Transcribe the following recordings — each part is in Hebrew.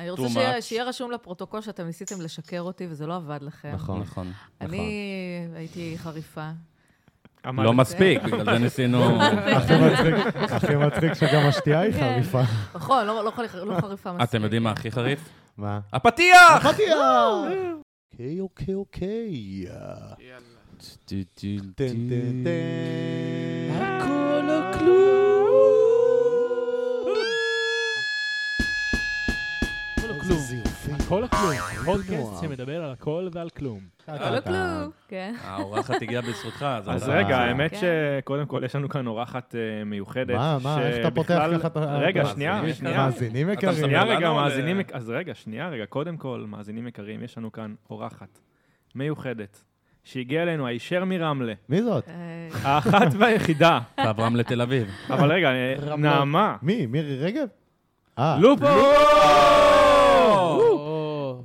אני רוצה שיהיה-. שיהיה רשום לפרוטוקול שאתם ניסיתם לשקר אותי וזה לא עבד לכם. נכון. נכון. אני הייתי חריפה. לא מספיק, בגלל זה ניסינו... הכי מצחיק- הכי מצחיק שגם השתייה היא כן. חריפה. נכון, לא לא לא חריפה מספיק. אתם יודעים מה הכי חריף? מה? הפתיח! פתיח! אוקיי, אוקיי, אוקיי. טן, פודקאסט. שמדבר על הכל ועל כלום. לא כלום, כן. האורחת הגיעה בזכותך, אז... רגע, האמת כן. שקודם כל יש לנו כאן אורחת אה, מיוחדת. מה, מה, איך אתה פותח ככה את ה... רגע, שנייה, שנייה. מאזינים יקרים. שנייה רגע, מאזינים, יקרים. אז רגע, שנייה רגע, קודם כל, מאזינים יקרים, יש לנו כאן אורחת מיוחדת, שהגיעה אלינו הישר מרמלה, מי זאת? אה, האחת והיחידה. קו רמלה תל אביב. אבל רגע. נעמה. מי? מירי רגב? אה, לופו!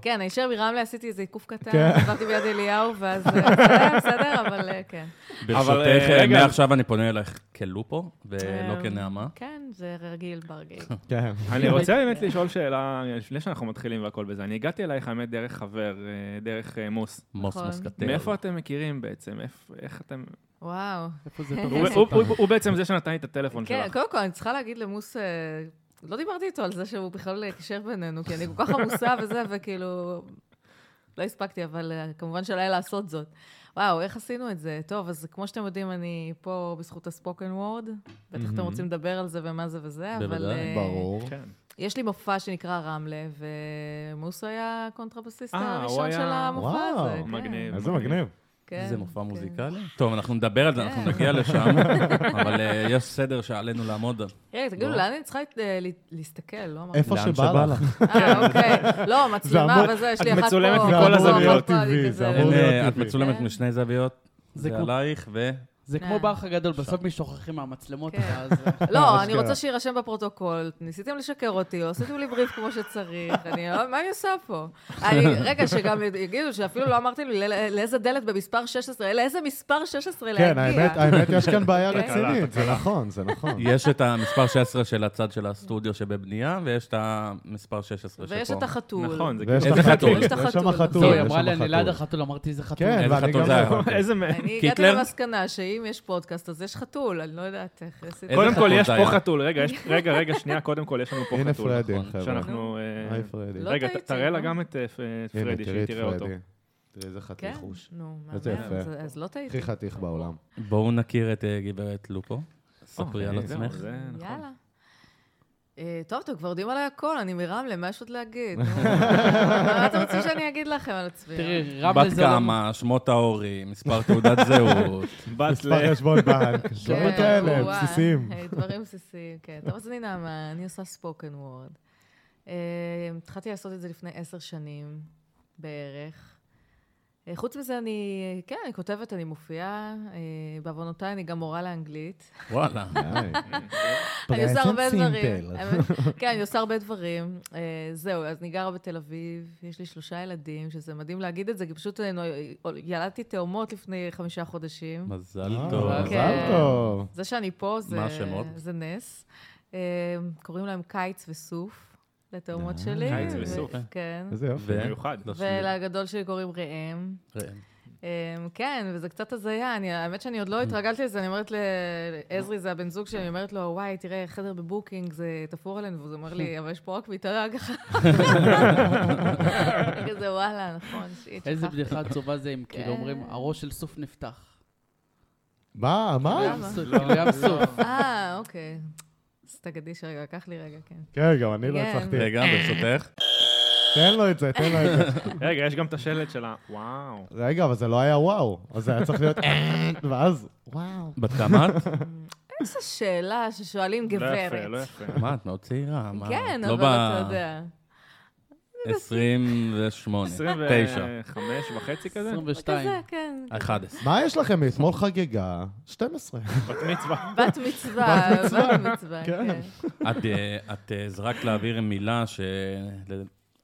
כן, הישר מרמלה עשיתי איזה עיקוף קטן, כן. עברתי ביד אליהו, ואז... אה, בסדר, בסדר, אבל אה, כן. ברשותך, אה. מעכשיו אני פונה אלייך כלופו, ולא כנעמה. כן, זה רגיל ברגיל. כן. אני רוצה באמת לשאול שאלה, לפני שאנחנו מתחילים והכל בזה. אני הגעתי אלייך, האמת, דרך חבר, דרך מוס. מוס נכון. מוסקטר. מאיפה אתם מכירים בעצם? איפה- איך אתם... וואו. איפה זה הוא- בעצם זה שנתן לי את הטלפון כן, שלך. קודם כל, אני צריכה להגיד למוס, לא דיברתי איתו על זה שהוא בכלל קישר בינינו, כי אני כל כך עמוסה וזה, וכאילו, לא הספקתי, אבל אה, כמובן שעליי לעשות זאת. וואו, איך עשינו את זה? טוב, אז כמו שאתם יודעים, אני פה בזכות ה spoken word. בטח אתם רוצים לדבר על זה ומה זה וזה, אבל... בוודאי. אה, ברור. כן. יש לי מופע שנקרא רמלה, ומוס היה הקונטרבסיסט אה, הראשון היה- של המופע וואו, הזה. כן. מגניב. איזה מגניב. כן, זה מופע כן. מוזיקלי? טוב, אנחנו נדבר על זה, אנחנו כן. נגיע לשם, אבל אה, יש סדר שעלינו לעמוד על. רגע, תגידו, לאן אני צריכה אה, לה- להסתכל? לא אמרתי. איפה שבא לך. אה, אוקיי. לא, מצלמה וזה, יש את לי אחת פה. מצולמת פה, מכל פה, הזוויות. את. מצולמת כן. משני זוויות, זה עלייך, ו... זה כמו אה. באח הגדול, בסוף משוכחים מהמצלמות, כן. ואז... לא, אני. רוצה שיירשם בפרוטוקול. ניסיתם לשקר אותי, לא עשיתם לי בריף כמו שצריך. אני לא, מה אני עושה פה? רגע, שגם יגידו שאפילו לא אמרתי לי לא- לאיזה דלת במספר 16, לאיזה מספר 16 להגיע. כן, האמת, האמת, יש כאן בעיה כן. רצינית, זה נכון, זה נכון. יש את המספר 16 של הצד של הסטודיו שבבנייה, ויש את המספר 16 שפה. ויש את החתול. נכון, זה ויש כאילו... איזה את החתול, חתול? יש שם החתול. חתול, זהו, היא אמרה לי, אני ליד חתול. החתול, אמרתי, איזה חתול. כן, איזה ואני חתול גם... זה היה? לא- אני הגעתי? למסקנה שאם יש פודקאסט, אז יש חתול, אני לא יודעת איך. איזה קודם כל, יש פה? חתול. רגע, רגע, רגע, שנייה, קודם כל, יש לנו פה הנה חתול. פרדי, נכון, חבר'ה. שאנחנו... אה, היי פרדי. לא רגע, תראה לה? גם את אה, הנה, פרדי, שהיא תראה אותו. פרדי. תראי איזה כן? חתיכוש. נו, איזה מהמם, יפה. אז- לא טעיתי. הכי חתיך בעולם. בואו נכיר את אה, גברת לופו. ספרי על עצמך. נכון. יאללה. אה, טוב, אתם כבר יודעים עליי הכל, אני מרמלה, מה יש עוד להגיד? מה אתם רוצים שאני אגיד לכם על עצמי? תראי, רמלה בת זה לא... כמה, שמות ההורים, מספר תעודת זהות. בת מספר. חשבון בנק, דברים כאלה, בסיסיים. אה, דברים בסיסיים, כן. טוב, אז אני נעמה, אני עושה ספוקן וורד. התחלתי לעשות את זה לפני עשר שנים בערך. אה, חוץ מזה, אני, כן, אני כותבת, אני מופיעה. אה, בעוונותיי, אני גם מורה לאנגלית. וואלה. אני עושה הרבה דברים. כן, אני עושה הרבה דברים. אה, זהו, אז אני גרה בתל אביב, יש לי שלושה ילדים, שזה מדהים להגיד את זה, כי פשוט ילדתי תאומות לפני חמישה חודשים. מזל טוב. מזל כן. טוב. זה שאני פה זה, מה השמות? זה נס. קוראים להם קיץ וסוף, לתאומות שלי. קיץ וסוף. כן. איזה יופי. ו- מיוחד. שלי. ולגדול שלי קוראים ראם. ראם. אה, כן, וזה קצת הזיה. אני- האמת שאני עוד לא התרגלתי לזה, אני אומרת לעזרי, זה הבן זוג שלי, אני אומרת לו, וואי, תראה, חדר בבוקינג, זה תפור עלינו, והוא אומר לי, אבל יש פה רק מיטה ככה. כזה, וואלה, נכון, שיט, איזה שכחתי." בדיחה עצובה זה אם כן. כאילו אומרים, הראש של סוף נפתח. מה? מה? ים סוף. אה, אוקיי. אז תגדי שרגע, קח לי רגע, כן. כן, גם אני לא כן. הצלחתי. רגע, ברשותך. תן לו את זה, תן לו את זה. רגע, יש גם את השלט של ה... וואו. רגע, אבל זה לא היה וואו. אז זה היה צריך להיות... ואז... וואו. בת כמה את? איזו שאלה ששואלים לא גברת. יפה, לא יפה. מה, את מאוד צעירה. כן, את לא אבל אתה יודע. ב- 28. 9. 25 וחצי כזה? 22. כזה, כן. 11. מה יש לכם? אתמול חגגה 12. בת מצווה. בת מצווה, בת מצווה. בת מצווה, כן. כן. את, אה, את אה, זרקת להעביר מילה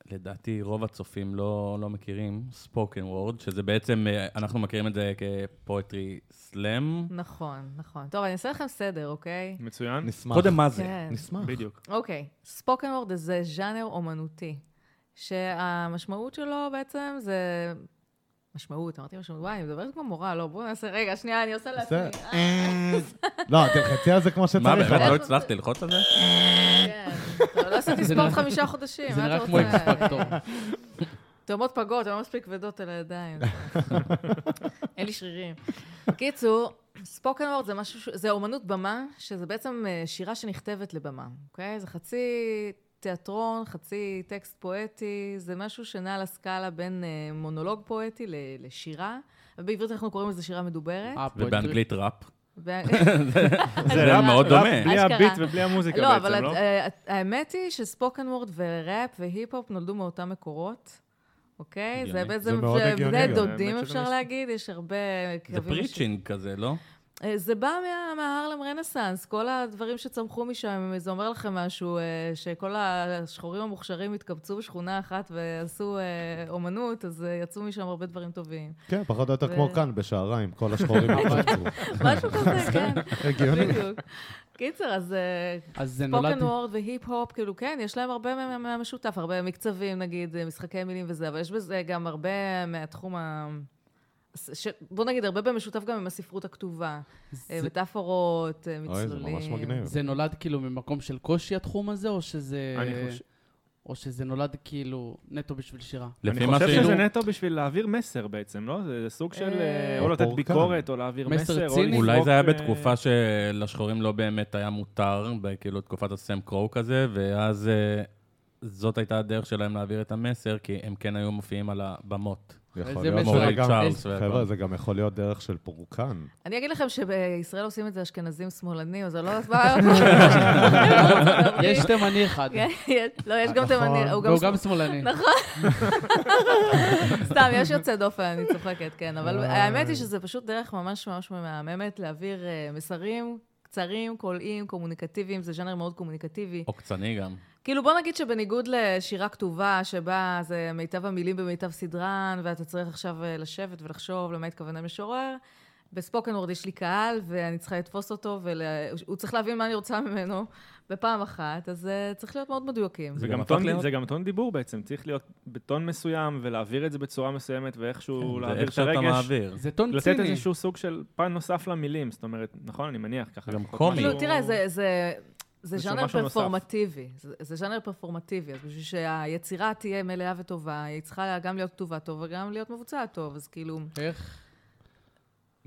שלדעתי רוב הצופים לא, לא מכירים, ספוקן וורד, שזה בעצם, אה, אנחנו מכירים את זה כפואטרי סלאם. נכון, נכון. טוב, אני אעשה לכם סדר, אוקיי? מצוין. נשמח. קודם מה זה? כן. נשמח. בדיוק. אוקיי, ספוקן וורד זה ז'אנר אומנותי. שהמשמעות שלו בעצם זה... משמעות, אמרתי משמעות, וואי, אני מדברת כמו מורה, לא, בואו נעשה, רגע, שנייה, אני עושה לעצמי. זה- אה, לא, תלחצי על זה כמו מה, שצריך. באמת אבל- לא הצלחת ללחוץ על זה? כן. לא עשיתי זה ספורט נראה- חמישה חודשים, זה מה נראה אתה כמו רוצה? אקס פקטור. תאומות פגות, הן לא מספיק כבדות על הידיים. אין לי שרירים. קיצור, ספוקן וורד זה משהו, זה אומנות במה, שזה בעצם אה, שירה שנכתבת לבמה, אוקיי? זה חצי תיאטרון, חצי טקסט פואטי, זה משהו שנע על הסקאלה בין אה, מונולוג פואטי ל- לשירה. ובעברית אנחנו קוראים לזה שירה מדוברת. אה. ובאנגלית ראפ. זה מאוד דומה. בלי. הביט ובלי המוזיקה לא, אבל בעצם, לא? אה, האמת היא ש spoken word וראפ והיפ-הופ נולדו מאותם מקורות. אוקיי? זה בעצם זה בני. דודים, אפשר להגיד, יש הרבה... זה קווים preaching כזה, לא? אה, זה בא מה- מה Harlem Renaissance, כל הדברים שצמחו משם, זה אומר לכם משהו, אה, שכל השחורים המוכשרים התקבצו בשכונה אחת ועשו אה, אומנות, אז יצאו משם הרבה דברים טובים. כן, פחות או יותר ו- כמו כאן, בשעריים, כל השחורים התפוצצו. משהו כזה, כן, הגיוני. בדיוק. קיצר, אז. ספוקן וורד והיפ-הופ, כאילו, כן, יש להם הרבה מה- מהמשותף, הרבה מקצבים, נגיד, משחקי מילים וזה, אבל יש בזה גם הרבה מהתחום ה... ש... בוא נגיד, הרבה במשותף גם עם הספרות הכתובה. אה, זה- מטאפורות, אה, אוי, זה מצלולים. ממש מגניב. זה נולד כאילו ממקום של קושי התחום הזה, או שזה... אני חושב- או שזה נולד כאילו נטו בשביל שירה? אני חושב ש... שזה נטו בשביל להעביר מסר בעצם, לא? זה סוג של אה, אה, או לתת פורקן. ביקורת, או להעביר מסר מסר, או ציני? לזרוק... אולי זה היה בתקופה שלשחורים לא באמת היה מותר, כאילו תקופת הסם קרו כזה, ואז אה, זאת הייתה הדרך שלהם להעביר את המסר, כי הם כן היו מופיעים על הבמות. חבר'ה, זה גם יכול להיות דרך של פורקן. אני אגיד לכם שבישראל עושים את זה אשכנזים שמאלנים, אני לא. יש תימני אחד, כן, לא, יש גם נכון. תימני, הוא גם והוא גם שמאלני. סתם, יש יוצא דופן, אני צוחקת, כן. אבל וואי. האמת היא שזה פשוט דרך ממש ממש מהממת להעביר אה, מסרים קצרים, קולעים, קומוניקטיביים, זה ז'אנר מאוד קומוניקטיבי. עוקצני גם. כאילו, בוא נגיד שבניגוד לשירה כתובה, שבה זה מיטב המילים במיטב סדרן, ואתה צריך עכשיו אה, לשבת ולחשוב למה התכוון המשורר, בספוקן וורד יש לי קהל, ואני צריכה לתפוס אותו, והוא צריך להבין מה אני רוצה ממנו בפעם אחת, אז uh, צריך להיות מאוד מדויקים. זה זה גם טון- להיות- זה גם טון דיבור בעצם, צריך להיות בטון מסוים ולהעביר את זה בצורה מסוימת ואיכשהו זה להעביר את שאתה הרגש. מעביר. זה טון לתת ציני. איזשהו סוג של פן נוסף למילים, זאת אומרת, נכון? אני מניח ככה. גם קומי. כאילו, תראה, זה, זה, זה ז'אנר. פרפורמטיבי. זה, זה ז'אנר פרפורמטיבי, אז בשביל שהיצירה תהיה מלאה וטובה, היא צריכה גם להיות כתובה טוב וגם להיות מבוצעת טוב, אז כאילו... איך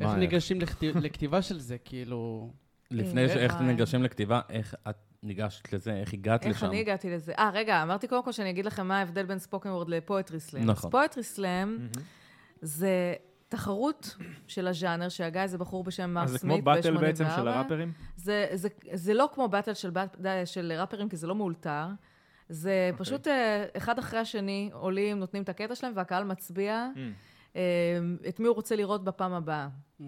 איך איך? ניגשים לכתיב- לכתיבה של זה, כאילו... לפני אה, שאיך אה. ניגשים לכתיבה, איך את ניגשת לזה, איך הגעת איך לשם? אני הגעתי לזה? אה, רגע, אמרתי קודם כל שאני אגיד לכם מה ההבדל בין ספוקן וורד לפואטרי סלאם. נכון. אז פואטרי סלאם. זה תחרות של הז'אנר, שהגה איזה בחור בשם מרק אז זה כמו סמית באטל ב-84. בעצם של הראפרים? זה, זה, זה לא כמו באטל של, של ראפרים, כי זה לא מאולתר. זה אוקיי. פשוט אה, אחד אחרי השני עולים, נותנים את הקטע שלהם, והקהל מצביע Mm. אה, את מי הוא רוצה לראות בפעם הבאה. אה,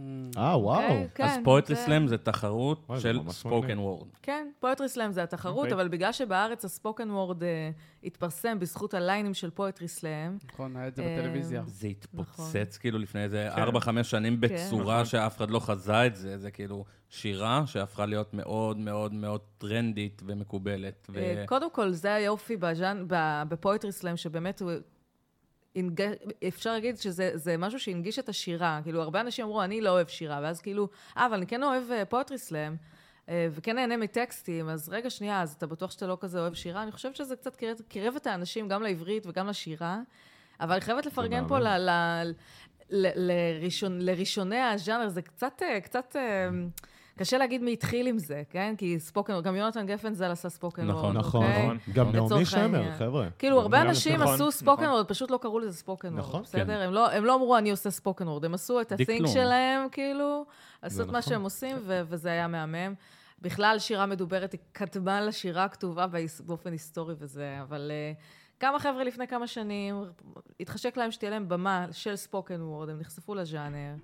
וואו. אוקיי? כן, אז poetry זה- slam זה תחרות זה של spoken. word. כן, poetry slam זה התחרות, אוקיי. אבל בגלל שבארץ ה spoken word אה, התפרסם בזכות הליינים של poetry slam, נכון, היה את זה בטלוויזיה. זה נכון. התפוצץ כאילו לפני איזה כן. 4-5 שנים בצורה נכון. שאף אחד לא חזה את זה, זה כאילו שירה שהפכה להיות מאוד מאוד מאוד טרנדית ומקובלת. אה, קודם כל, זה היופי ב poetry slam, שבאמת הוא... הנג- אפשר להגיד שזה זה משהו שהנגיש את השירה. כאילו, הרבה אנשים אמרו, אני לא אוהב שירה, ואז כאילו, אה, אבל אני כן אוהב poetry slam, וכן נהנה מטקסטים, אז רגע, שנייה, אז אתה בטוח שאתה לא כזה אוהב שירה? אני חושבת שזה קצת קירב, קירב את האנשים גם לעברית וגם לשירה, אבל אני חייבת לפרגן פה ל. ל, ל, לראשון, לראשוני הז'אנר, זה קצת, אה, קצת... אה, קשה להגיד מי התחיל עם זה, כן? כי spoken, גם יונתן גפן ז"ל עשה spoken נכון, word, נכון, אוקיי? נכון. גם לצורך נעמי שמר. חבר'ה. כאילו, הרבה גם אנשים נכון, עשו spoken נכון. word, פשוט לא קראו לזה spoken word, נכון, בסדר? הם לא- הם לא אמרו, אני עושה spoken word, הם עשו את. ה-thing שלהם, כאילו, עשו את מה נכון. שהם עושים, וזה היה מהמם. בכלל, שירה מדוברת היא קדמה לשירה הכתובה באופן היסטורי וזה, אבל אה, כמה חבר'ה לפני כמה שנים, התחשק להם שתהיה להם במה של spoken word, הם נחשפו לז'אנר.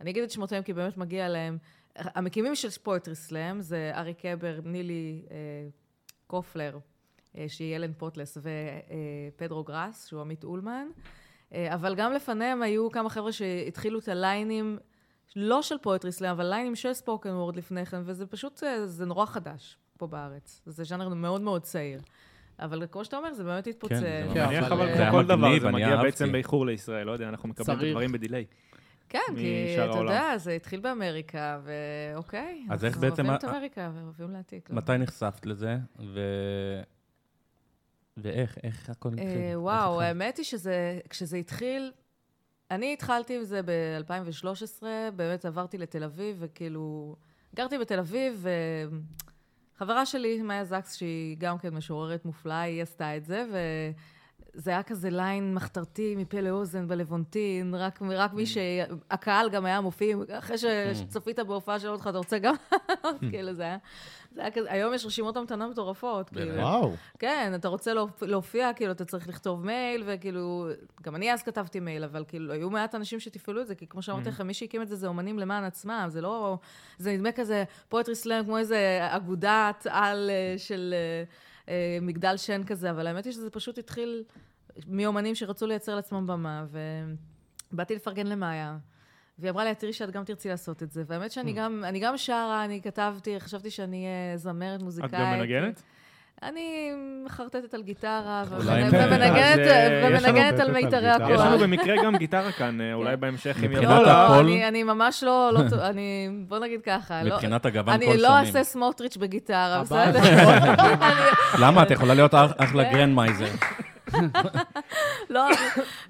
אני אגיד את שמותיהם כי באמת מגיע להם. המקימים של poetry slam זה ארי קבר, נילי אה, קופלר, אה, שהיא אלן פוטלס, ופדרו גראס, שהוא עמית אולמן. אה, אבל גם לפניהם היו כמה חבר'ה שהתחילו את הליינים, לא של פואטרי סלאם, אבל ליינים של ספוקן וורד לפני כן, וזה פשוט, אה, זה נורא חדש פה בארץ. זה ז'אנר מאוד מאוד צעיר. אבל כמו שאתה אומר, זה באמת התפוצץ. כן, זה כן, נניח אבל, אה, כמו כל דבר, זה אני מגיע. בעצם באיחור לישראל, לא יודע, אנחנו מקבלים את. הדברים בדיליי. כן, כי אתה העולם. יודע, זה התחיל באמריקה, ואוקיי. אז איך אנחנו בעצם אוהבים את אמריקה ואוהבים להעתיק. לא? מתי נחשפת לזה? ו... ואיך, איך הכל התחיל? אה, וואו? האמת היא שזה, כשזה התחיל, אני התחלתי עם זה ב-2013, באמת עברתי לתל אביב, וכאילו, גרתי בתל אביב, וחברה שלי, מאיה זקס, שהיא גם כן משוררת מופלאה, היא עשתה את זה, וזה היה כזה ליין מחתרתי מפה לאוזן בלוונטין, רק, רק מי שהקהל גם היה מופיע, אחרי ש- שצפית בהופעה של אותך, אתה רוצה גם, כאילו זה היה, זה היה כזה, היום יש רשימות המתנה מטורפות? כאילו. וואו. כן, אתה רוצה להופ- להופיע, כאילו, אתה צריך לכתוב מייל, וכאילו, גם אני אז כתבתי מייל, אבל כאילו, היו מעט אנשים שתפעלו את זה, כי כמו שאמרתי לכם, מי שהקים את זה זה אומנים למען עצמם, זה לא... זה נדמה כזה פואטרי סלאם, כמו איזה אגודת על אה, של אה, מגדל שן כזה, אבל האמת היא שזה פשוט התחיל מאומנים שרצו לייצר לעצמם במה, ובאתי לפרגן למאיה. והיא אמרה לי, "את תראי שאת גם תרצי לעשות את זה. והאמת שאני גם, אני גם שרה, אני כתבתי, חשבתי שאני אהיה זמרת מוזיקאית. את גם מנגנת? אני מחרטטת על גיטרה. ומנגנת אה, ומנגנת על מיתרי גיטרה. יש לנו. במקרה גם גיטרה כאן, אה, אולי בהמשך אם מבחינת לא, יבוא. לא, הקול- אני- אני ממש לא, לא אני, בוא נגיד ככה, לא- מבחינת הגוון אני קול לא שומעים. אעשה סמוטריץ' בגיטרה. בסדר? אני- למה? את יכולה להיות אח- אחלה כן. גרנדמייזר. לא,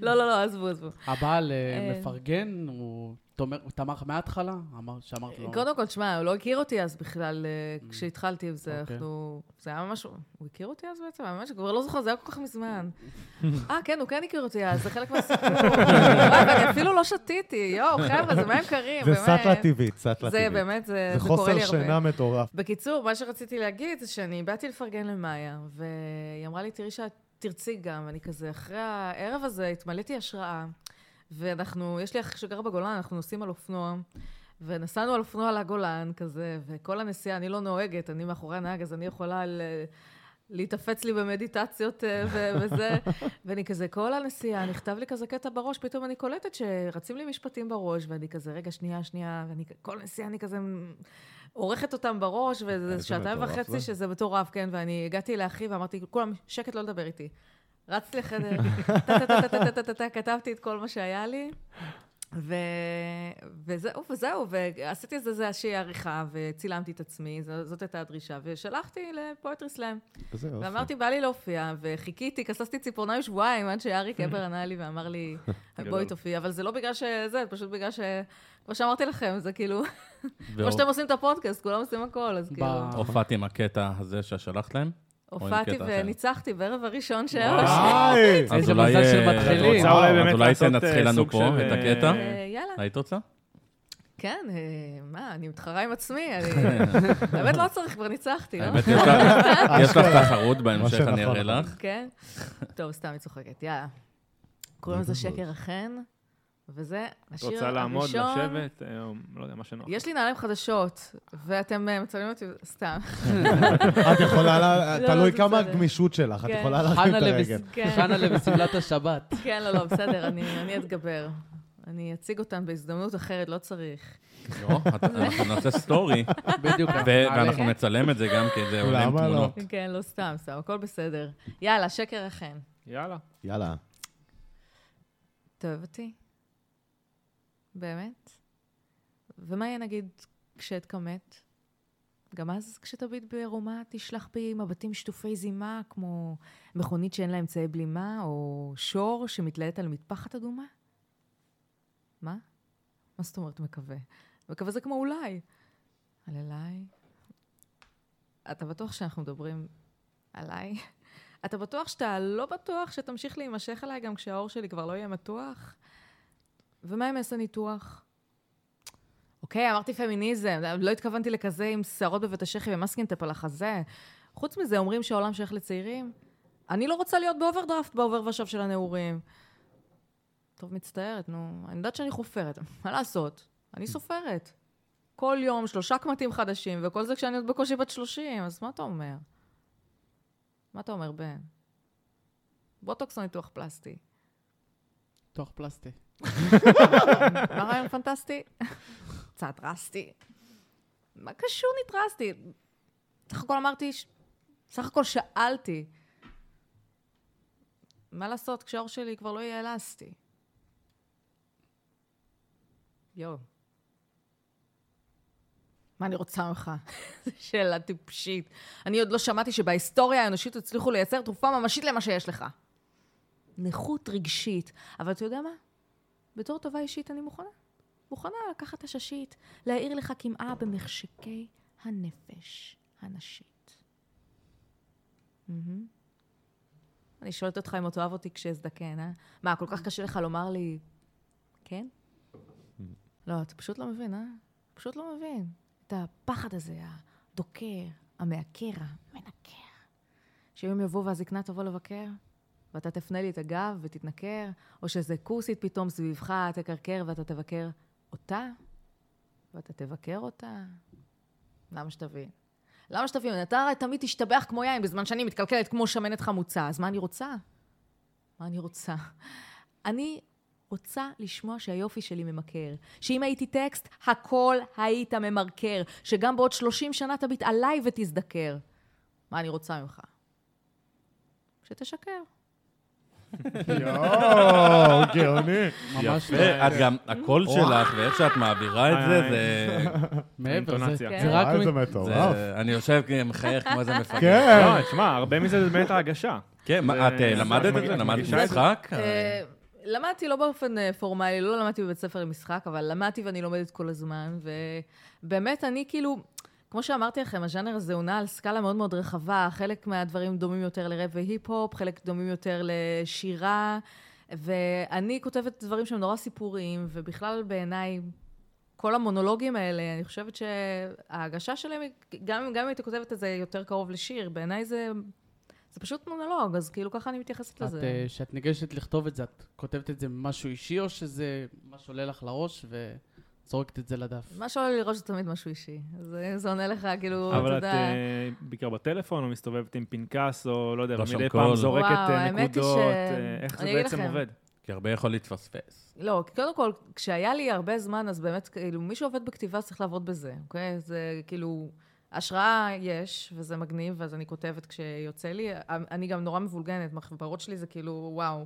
לא, לא, לא, עזבו, עזבו. הבעל אה. מפרגן, הוא תמך מההתחלה? אמר- שאמרת לו... קודם כל, תשמע, הוא לא הכיר אותי אז בכלל, אה, כשהתחלתי עם זה, אוקיי. אנחנו... זה היה ממש... הוא הכיר אותי אז בעצם? ממש, אני כבר לא זוכרת, זה היה כל כך מזמן. אה, כן, הוא כן הכיר אותי אז, זה חלק מהסיפור. ואני אפילו לא שתיתי, יואו, חבר'ה, זה מים קרים, זה באמת. סאטלה טבעית, סאטלה זה טבעית. באמת, זה זה זה קורה לי חוסר הרבה. שינה מטורף. בקיצור, מה שרציתי להגיד זה שאני באתי לפרגן למאיה, והיא אמרה לי, תראי שאת תרצי גם, ואני כזה, אחרי הערב הזה התמלאתי השראה, ואנחנו, יש לי אח שגר בגולן, אנחנו נוסעים על אופנוע, ונסענו על אופנוע לגולן כזה, וכל הנסיעה, אני לא נוהגת, אני מאחורי הנהג, אז אני יכולה ל... להתאפץ לי במדיטציות אה, ו- וזה, ואני כזה, כל הנסיעה, נכתב לי כזה קטע בראש, פתאום אני קולטת שרצים לי משפטים בראש, ואני כזה, רגע, שנייה, שנייה, ואני, כל נסיעה אני כזה עורכת אותם בראש, וזה איזה שעתיים וחצי זה. שזה מטורף, כן, ואני הגעתי לאחי ואמרתי, כולם, שקט, לא לדבר איתי. רצתי לחדר, טה-טה-טה-טה-טה-טה, כתבתי את כל מה שהיה לי, ו... וזהו, וזהו, ועשיתי איזה איזושהי עריכה, וצילמתי את עצמי, זאת הייתה הדרישה, ושלחתי לפואטרי סלאם. ואמרתי, בא לי להופיע, וחיכיתי, כססתי ציפורניים שבועיים, עד שאריק הבר ענה לי ואמר לי, בואי. תופיע, אבל זה לא בגלל שזה, פשוט בגלל ש... כמו שאמרתי לכם, זה כאילו, כמו שאתם עושים את הפודקאסט, כולם עושים הכל, אז כאילו... הופעת עם הקטע הזה ששלחת להם? הופעתי אחר? וניצחתי בערב הראשון של... וואי! אז איזה אולי, מזל של אה, אולי אז תנצחי אה, לנו פה את אה, הקטע? יאללה. היית רוצה? כן, מה, אני מתחרה עם עצמי, אני... באמת לא צריך, כבר ניצחתי, לא? האמת, יש לך- תחרות בהמשך, אני אראה. לך. כן? טוב, סתם, היא צוחקת, יאללה. קוראים לזה שקר החן, וזה את השיר רוצה לעמוד, הראשון. לשבת, אה, או לא יודע, מה שנוח. יש לי נעליים חדשות, ואתם אה, מצלמים אותי, סתם. את יכולה, לה- לא, תלוי כמה. הגמישות שלך, את כן. יכולה להרים חנה את הרגל. כן. חנה לוי שמלת השבת. כן, לא, לא, בסדר, אני אני אתגבר. אני אציג אותן בהזדמנות אחרת, לא צריך. לא, את- אנחנו נעשה סטורי, בדיוק. ואנחנו נצלם את זה גם, כי זה עולה עם לא? תמונות. כן, לא סתם, סתם, הכל בסדר. יאללה, שקר החן. יאללה. יאללה. אתה אוהב אותי? באמת? ומה יהיה נגיד כשאתכמת? גם אז כשתביט בעירומה תשלח בי מבטים שטופי זימה, כמו מכונית שאין לה אמצעי בלימה, או שור שמתלהט על מטפחת אדומה? מה? מה זאת אומרת מקווה? מקווה זה כמו אולי. על אליי? אתה בטוח שאנחנו מדברים עליי? אתה בטוח שאתה לא בטוח שתמשיך להימשך אליי גם כשהאור שלי כבר לא יהיה מתוח? ומה אם אעשה ניתוח? אוקיי, אמרתי פמיניזם, לא התכוונתי לכזה עם שערות בבית השחי ו masking tape על החזה. חוץ מזה, אומרים שהעולם שייך לצעירים. אני לא רוצה להיות באוברדרפט בעובר ושב של הנעורים. טוב, מצטערת, נו. אני יודעת שאני חופרת, מה לעשות? אני סופרת. כל יום שלושה קמטים חדשים, וכל זה כשאני עוד בקושי בת 30, אז מה אתה אומר? מה אתה אומר, בן? בוטוקס או ניתוח פלסטי? תוך פלסטי. מה רעיון פנטסטי? קצת דרסטי. מה קשור נדרסתי? סך הכל אמרתי, סך הכל שאלתי. מה לעשות, כשהעור שלי כבר לא יהיה אלסטי. יואו. מה אני רוצה ממך? זו שאלה טיפשית. אני עוד לא שמעתי שבהיסטוריה האנושית הצליחו לייצר תרופה ממשית למה שיש לך. נכות רגשית. אבל אתה יודע מה? בתור טובה אישית אני מוכנה. מוכנה לקחת את הששית, להאיר לך קמעה במחשקי הנפש הנשית. אני שואלת אותך אם אתה אוהב אותי כשאזדקן, אה? מה, כל כך קשה לך לומר לי, כן? לא, אתה פשוט לא מבין, אה? פשוט לא מבין. את הפחד הזה, הדוקר, המעקר, המנקר. שיום יבוא והזקנה תבוא לבקר, ואתה תפנה לי את הגב ותתנכר, או שאיזה כוסית פתאום סביבך תקרקר ואתה תבקר אותה, ואתה תבקר אותה. למה שתבין? למה שתבין? אתה הרי תמיד תשתבח כמו יין בזמן שאני מתקלקלת כמו שמנת חמוצה, אז מה אני רוצה? מה אני רוצה? אני רוצה לשמוע שהיופי שלי ממכר. שאם הייתי טקסט, הכל היית ממרקר. שגם בעוד 30 שנה תביט עליי ותזדקר. מה אני רוצה ממך? שתשקר. יואו, גאוני. ממש לא. ואת גם, הקול שלך ואיך שאת מעבירה את זה, זה... מעבר, זה- רק... זה מטורף. אני יושב מחייך כמו איזה מפגר. כן. לא, תשמע, הרבה מזה זה באמת ההגשה. כן, את אה, למדת את זה? את למדת את? משחק? אה, למדתי לא באופן אה, פורמלי, לא למדתי בבית ספר למשחק, אבל למדתי ואני לומדת כל הזמן, ובאמת אני כאילו, כמו שאמרתי לכם, הז'אנר הזה הוא נע על סקאלה מאוד מאוד רחבה, חלק מהדברים דומים יותר לראפ והיפ-הופ, חלק דומים יותר לשירה, ואני כותבת דברים שהם נורא סיפוריים, ובכלל בעיניי... כל המונולוגים האלה, אני חושבת שההגשה שלהם, גם, גם אם הייתי כותבת את זה יותר קרוב לשיר, בעיניי זה, זה פשוט מונולוג, אז כאילו ככה אני מתייחסת את, לזה. אה, כשאת ניגשת לכתוב את זה, את כותבת את זה משהו אישי, או שזה מה שעולה לך לראש וזורקת את זה לדף? מה שעולה לי לראש זה תמיד משהו אישי. זה, זה עונה לך, כאילו, אתה אבל את יודע... אה, בעיקר בטלפון, או מסתובבת עם פנקס, או לא יודע, רשם מדי. פעם זורקת וואו, אה, נקודות, ש- אה, איך זה בעצם לכם. עובד? כי הרבה יכול להתפספס. לא, כי קודם כל, כשהיה לי הרבה זמן, אז באמת, כאילו, מי שעובד בכתיבה צריך לעבוד בזה, אוקיי? זה כאילו, השראה יש, וזה מגניב, אז אני כותבת כשיוצא לי. אני גם נורא מבולגנת, מחברות שלי זה כאילו, וואו.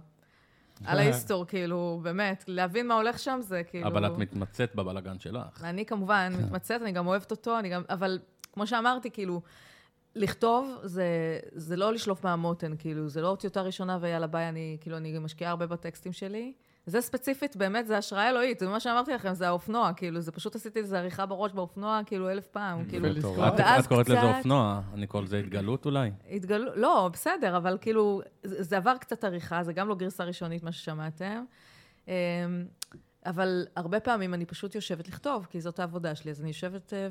על ההיסטור, כאילו, באמת, להבין מה הולך שם זה כאילו... אבל את מתמצאת בבלגן שלך. אני כמובן מתמצאת, אני גם אוהבת אותו, אני גם... אבל כמו שאמרתי, כאילו, לכתוב זה, זה לא לשלוף מהמותן, כאילו, זה לא טיוטה ראשונה ויאללה ביי, אני, כאילו, אני משקיעה הרבה בטקסטים שלי. זה ספציפית, באמת, זה השראה אלוהית, זה מה שאמרתי לכם, זה האופנוע, כאילו, זה פשוט עשיתי איזה עריכה בראש באופנוע, כאילו, אלף פעם, כאילו. מטורף. את ואז את קוראת לזה אופנוע, אני קורא לזה התגלות אולי. התגלו, לא, בסדר, אבל כאילו, זה, עבר קצת עריכה, זה גם לא גרסה ראשונית, מה ששמעתם. אמ, אבל הרבה פעמים אני פשוט יושבת לכתוב, כי זאת העבודה שלי, אז אני יושבת אה.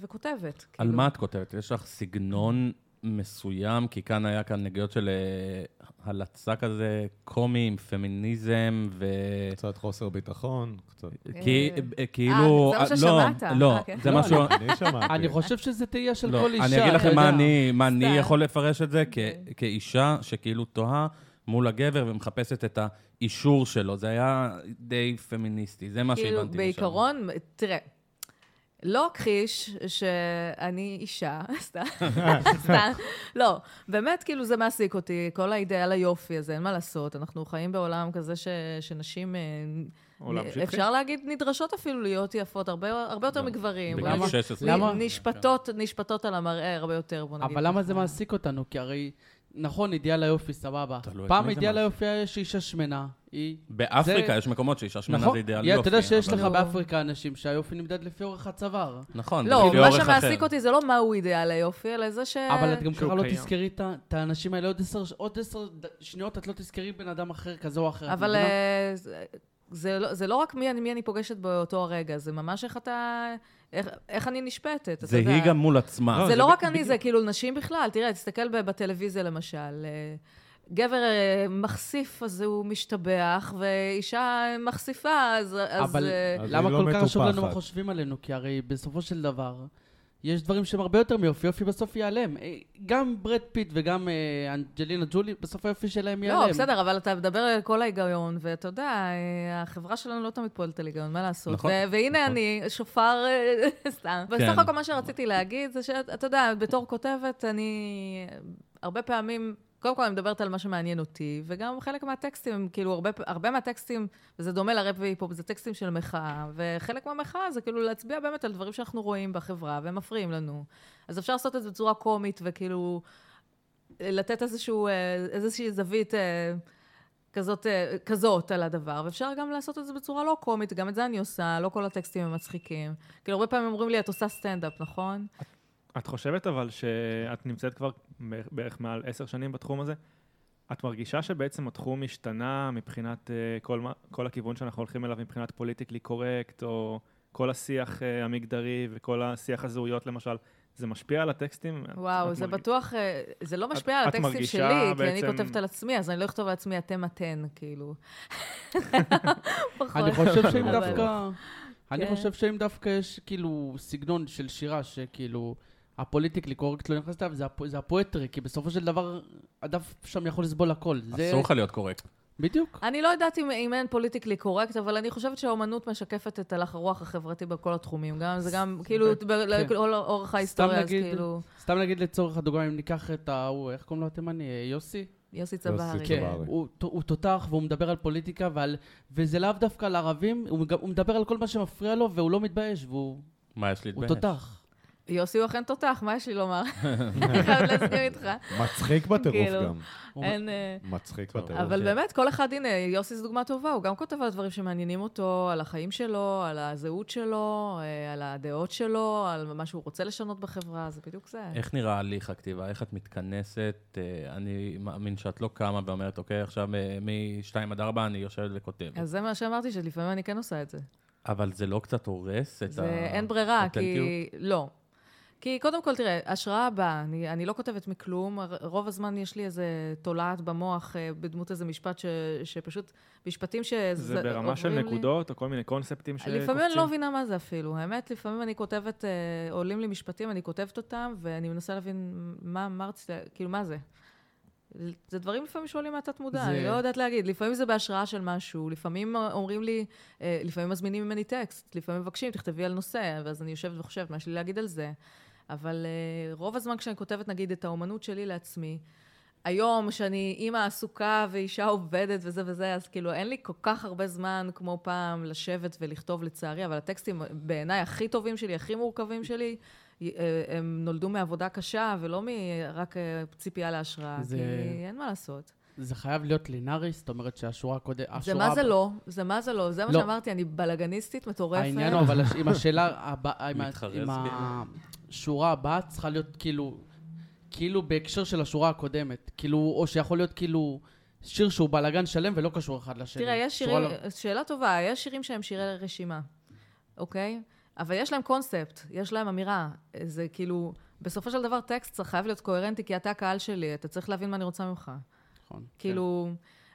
וכותבת. על כאילו. מה את כותבת? יש לך סגנון מסוים? כי כאן היה כאן נגיעות של אה, הלצה כזה, קומי עם פמיניזם, ו... קצת חוסר ביטחון, קצת... כי, אה, אה, כאילו... אה, זה מה לא, ששמעת. לא, אה, כן. זה לא, משהו... אני שמעתי. אני חושב שזה תהייה של לא, כל אישה. אני אגיד לכם מה. אני, מה אני סתם. יכול לפרש את זה, כ- אוקיי. כאישה שכאילו תוהה מול הגבר ומחפשת את האישור שלו. זה היה די פמיניסטי, זה מה כאילו, שהבנתי משם. בעיקרון, תראה, לא אכחיש שאני אישה, סתם, סתם, לא, באמת, כאילו, זה מעסיק אותי, כל האידאל היופי הזה, אין מה לעשות, אנחנו חיים בעולם כזה ש, שנשים, אה, עולם שטחי. אפשר להגיד, נדרשות אפילו להיות יפות, הרבה, הרבה יותר מגברים. בוא בגיל נגיד, 16. למה? נשפטות, נשפטות על המראה הרבה יותר, בוא נגיד. אבל למה זה. מעסיק אותנו? כי הרי, נכון, אידיאל היופי, סבבה. פעם אידיאל. היופי היה שאישה שמנה. היא... באפריקה זה- יש מקומות שאישה שמנה נכון. זה אידיאל יא, יופי. אתה יודע שיש אבל- לך לא. באפריקה אנשים שהיופי נמדד לפי אורך הצוואר. נכון, לא, לפי מה אורך שמעסיק אחר. אותי זה לא מהו אידיאל היופי, אלא זה ש... אבל את גם ככה לא. תזכרי את האנשים האלה עוד עשר- עוד עשר ד- שניות, את לא תזכרי בן אדם אחר כזה או אחר. אבל? אה, זה- זה לא, זה לא רק מי, אני- מי אני פוגשת באותו הרגע, זה ממש איך אתה... איך, איך אני נשפטת, אתה זה יודע. היא גם מול עצמה. לא, זה זה לא רק אני. זה כאילו נשים בכלל. תראה, תסתכל ב- בטלוויזיה למשל. גבר אה, מכסיף, אז הוא משתבח, ואישה מכסיפה, אז... אז אבל אה, אז למה לא כל כך חשוב לנו מה. חושבים עלינו? כי הרי בסופו של דבר, יש דברים שהם הרבה יותר מיופי, יופי בסוף ייעלם. אה, גם ברד פיט וגם אנג'לינה ג'ולי, בסוף היופי שלהם ייעלם. לא, בסדר, אבל אתה מדבר על כל ההיגיון, ואתה יודע, החברה שלנו לא תמיד פועלת על היגיון, מה לעשות? נכון, והנה נכון. אני, שופר, סתם. בסך כן. הכל מה שרציתי להגיד זה שאתה יודע, בתור כותבת, אני הרבה פעמים קודם כל, אני מדברת על מה שמעניין אותי, וגם חלק מהטקסטים, כאילו, הרבה, הרבה מהטקסטים, וזה דומה לראפ והיפ-הופ, זה טקסטים של מחאה, וחלק מהמחאה זה כאילו להצביע באמת על דברים שאנחנו רואים בחברה, והם מפריעים לנו. אז אפשר לעשות את זה בצורה קומית, וכאילו, לתת איזשהו, אה, איזושהי זווית אה, כזאת, אה, כזאת על הדבר, ואפשר גם לעשות את זה בצורה לא קומית, גם את זה אני עושה, לא כל הטקסטים הם מצחיקים. כאילו, הרבה פעמים אומרים לי, את עושה סטנדאפ, נכון? את חושבת אבל שאת נמצאת כבר בערך- מעל עשר שנים בתחום הזה? את מרגישה שבעצם התחום השתנה מבחינת אה, כל, כל הכיוון שאנחנו הולכים אליו מבחינת politically correct, או כל השיח אה, המגדרי וכל השיח הזהויות למשל, זה משפיע על הטקסטים? וואו, זה מרג- בטוח, אה, זה לא משפיע על את הטקסטים מרגישה שלי, כי אני בעצם- כותבת על עצמי, אז אני לא אכתוב על עצמי אתם אתן, כאילו. אני חושב שאם דווקא... אני כן. חושב שאם דווקא יש כאילו סגנון של שירה שכאילו הפוליטיקלי קורקט לא נכנס אליו, זה הפו- זה ה poetry, כי בסופו של דבר הדף שם יכול לסבול הכל. אסור לך להיות correct. בדיוק. אני לא יודעת אם, אם אין politically correct, אבל אני חושבת שהאומנות משקפת את הלך הרוח החברתי בכל התחומים. גם, זה גם, כאילו, ב- לכל אורך ההיסטוריה, אז כאילו, סתם נגיד לצורך הדוגמה, אם ניקח את ההוא, איך קוראים לו התימני? יוסי? יוסי צברי. כן. כן. הוא, הוא תותח והוא מדבר על פוליטיקה, ועל, וזה לאו דווקא על ערבים, הוא, הוא מדבר על כל מה שמפריע לו והוא לא מתבייש, והוא מה יש הוא להתבייש? תותח. יוסי הוא אכן תותח, מה יש לי לומר? אני חייבת להסכים איתך. מצחיק בטירוף כאילו. גם. אין... אה, מצחיק. בטירוף. אבל כן. באמת, כל אחד, הנה, יוסי זו דוגמה טובה, הוא גם כותב על הדברים שמעניינים אותו, על החיים שלו, על הזהות שלו, אה, על הדעות שלו, על מה שהוא רוצה לשנות בחברה, זה בדיוק זה. איך נראה הליך הכתיבה? איך את מתכנסת? אה, אני מאמין שאת לא קמה ואומרת, אוקיי, עכשיו מ-2 עד 4 אני יושבת וכותבת. אז זה מה שאמרתי, שלפעמים אני כן עושה את זה. אבל זה לא קצת הורס את זה אין ברירה, כי... לא. כי קודם כל, תראה, השראה באה, אני, אני לא כותבת מכלום, רוב הזמן יש לי איזה תולעת במוח אה, בדמות איזה משפט ש, שפשוט, משפטים ש... זה ברמה של עוברים לי. נקודות, או כל מיני קונספטים שקופצים? לפעמים אני לא מבינה מה זה אפילו. האמת, לפעמים אני כותבת, אה, עולים לי משפטים, אני כותבת אותם, ואני מנסה להבין מה, מה רציתי, כאילו, מה זה? זה דברים לפעמים שעולים מהתת מודע, זה- אני לא יודעת להגיד. לפעמים זה בהשראה של משהו, לפעמים אומרים לי, אה, לפעמים מזמינים ממני טקסט, לפעמים מבקשים, תכתבי על נושא, ואז אני יושבת וחושבת מה יש לי להגיד על זה. אבל אה, רוב הזמן כשאני כותבת, נגיד, את האומנות שלי לעצמי, היום, שאני אימא עסוקה ואישה עובדת וזה וזה, אז כאילו אין לי כל כך הרבה זמן כמו פעם לשבת ולכתוב לצערי, אבל הטקסטים בעיניי הכי טובים שלי, הכי מורכבים שלי, אה, הם נולדו מעבודה קשה ולא מרק אה, ציפייה להשראה, זה- כי אין מה לעשות. זה חייב להיות לינארי, זאת אומרת שהשורה הקודמת... זה מה זה לא, זה מה זה לא, זה מה לא. שאמרתי, אני בלאגניסטית מטורפת. העניין הוא, אבל עם השאלה הבאה, עם בי. השורה הבאה צריכה להיות כאילו, כאילו בהקשר של השורה הקודמת. כאילו, או שיכול להיות כאילו שיר שהוא בלאגן שלם ולא קשור אחד לשני. תראה, יש שירים, לא- שאלה טובה, יש שירים שהם שירי רשימה, אוקיי? אבל יש להם קונספט, יש להם אמירה. זה כאילו, בסופו של דבר טקסט צריך חייב להיות קוהרנטי, כי אתה הקהל שלי, אתה צריך להבין מה אני רוצה ממך. נכון. כאילו,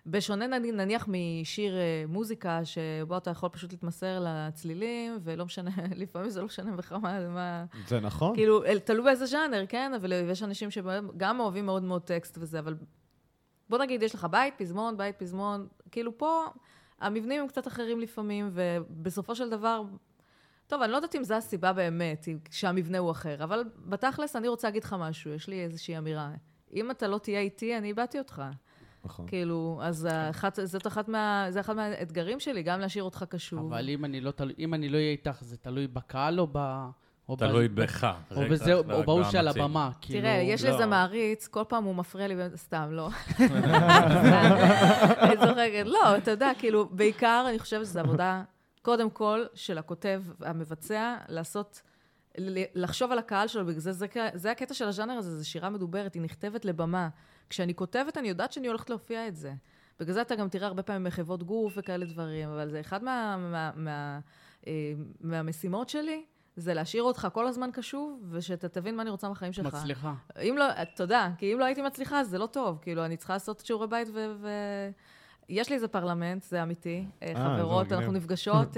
בשונה נ- נניח משיר אה, מוזיקה, שבו אתה יכול פשוט להתמסר לצלילים, ולא משנה, לפעמים זה לא משנה בכלל מה... זה נכון. כאילו, תלוי באיזה ז'אנר, כן? אבל יש אנשים שגם אוהבים מאוד מאוד טקסט וזה, אבל בוא נגיד, יש לך בית, פזמון, בית, פזמון, כאילו פה המבנים הם קצת אחרים לפעמים, ובסופו של דבר, טוב, אני לא יודעת אם זו הסיבה באמת, שהמבנה הוא אחר, אבל בתכלס אני רוצה להגיד לך משהו, יש לי איזושהי אמירה. אם אתה לא תהיה איתי, אני איבדתי אותך. נכון. כאילו, אז אחת, זאת אחת מה, זה אחד מהאתגרים שלי, גם להשאיר אותך קשוב. אבל אם אני לא תלוי, אם אני לא אהיה איתך, זה תלוי בקהל או ב... או תלוי בך. או בזה, לא, או בהוא שעל. הבמה. כאילו, תראה, יש לי לא. איזה מעריץ, כל פעם הוא מפריע לי, סתם, לא. אני צוחקת. לא, אתה יודע, כאילו, בעיקר אני חושבת שזו עבודה, קודם כל, של הכותב המבצע, לעשות, לחשוב על הקהל שלו, בגלל זה, זה, זה הקטע של הז'אנר הזה, זו שירה מדוברת, היא נכתבת לבמה. כשאני כותבת, אני יודעת שאני הולכת להופיע את זה. בגלל זה אתה גם תראה הרבה פעמים מחוות גוף וכאלה דברים, אבל זה אחד מה, מה, מה, אה, מהמשימות שלי, זה להשאיר אותך כל הזמן קשוב, ושאתה תבין מה אני רוצה מהחיים שלך. מצליחה. אם לא, תודה, כי אם לא הייתי מצליחה, זה לא טוב. כאילו, אני צריכה לעשות שיעורי בית ו... ו... יש לי איזה פרלמנט, זה אמיתי. אה, זה חברות. אנחנו נפגשות.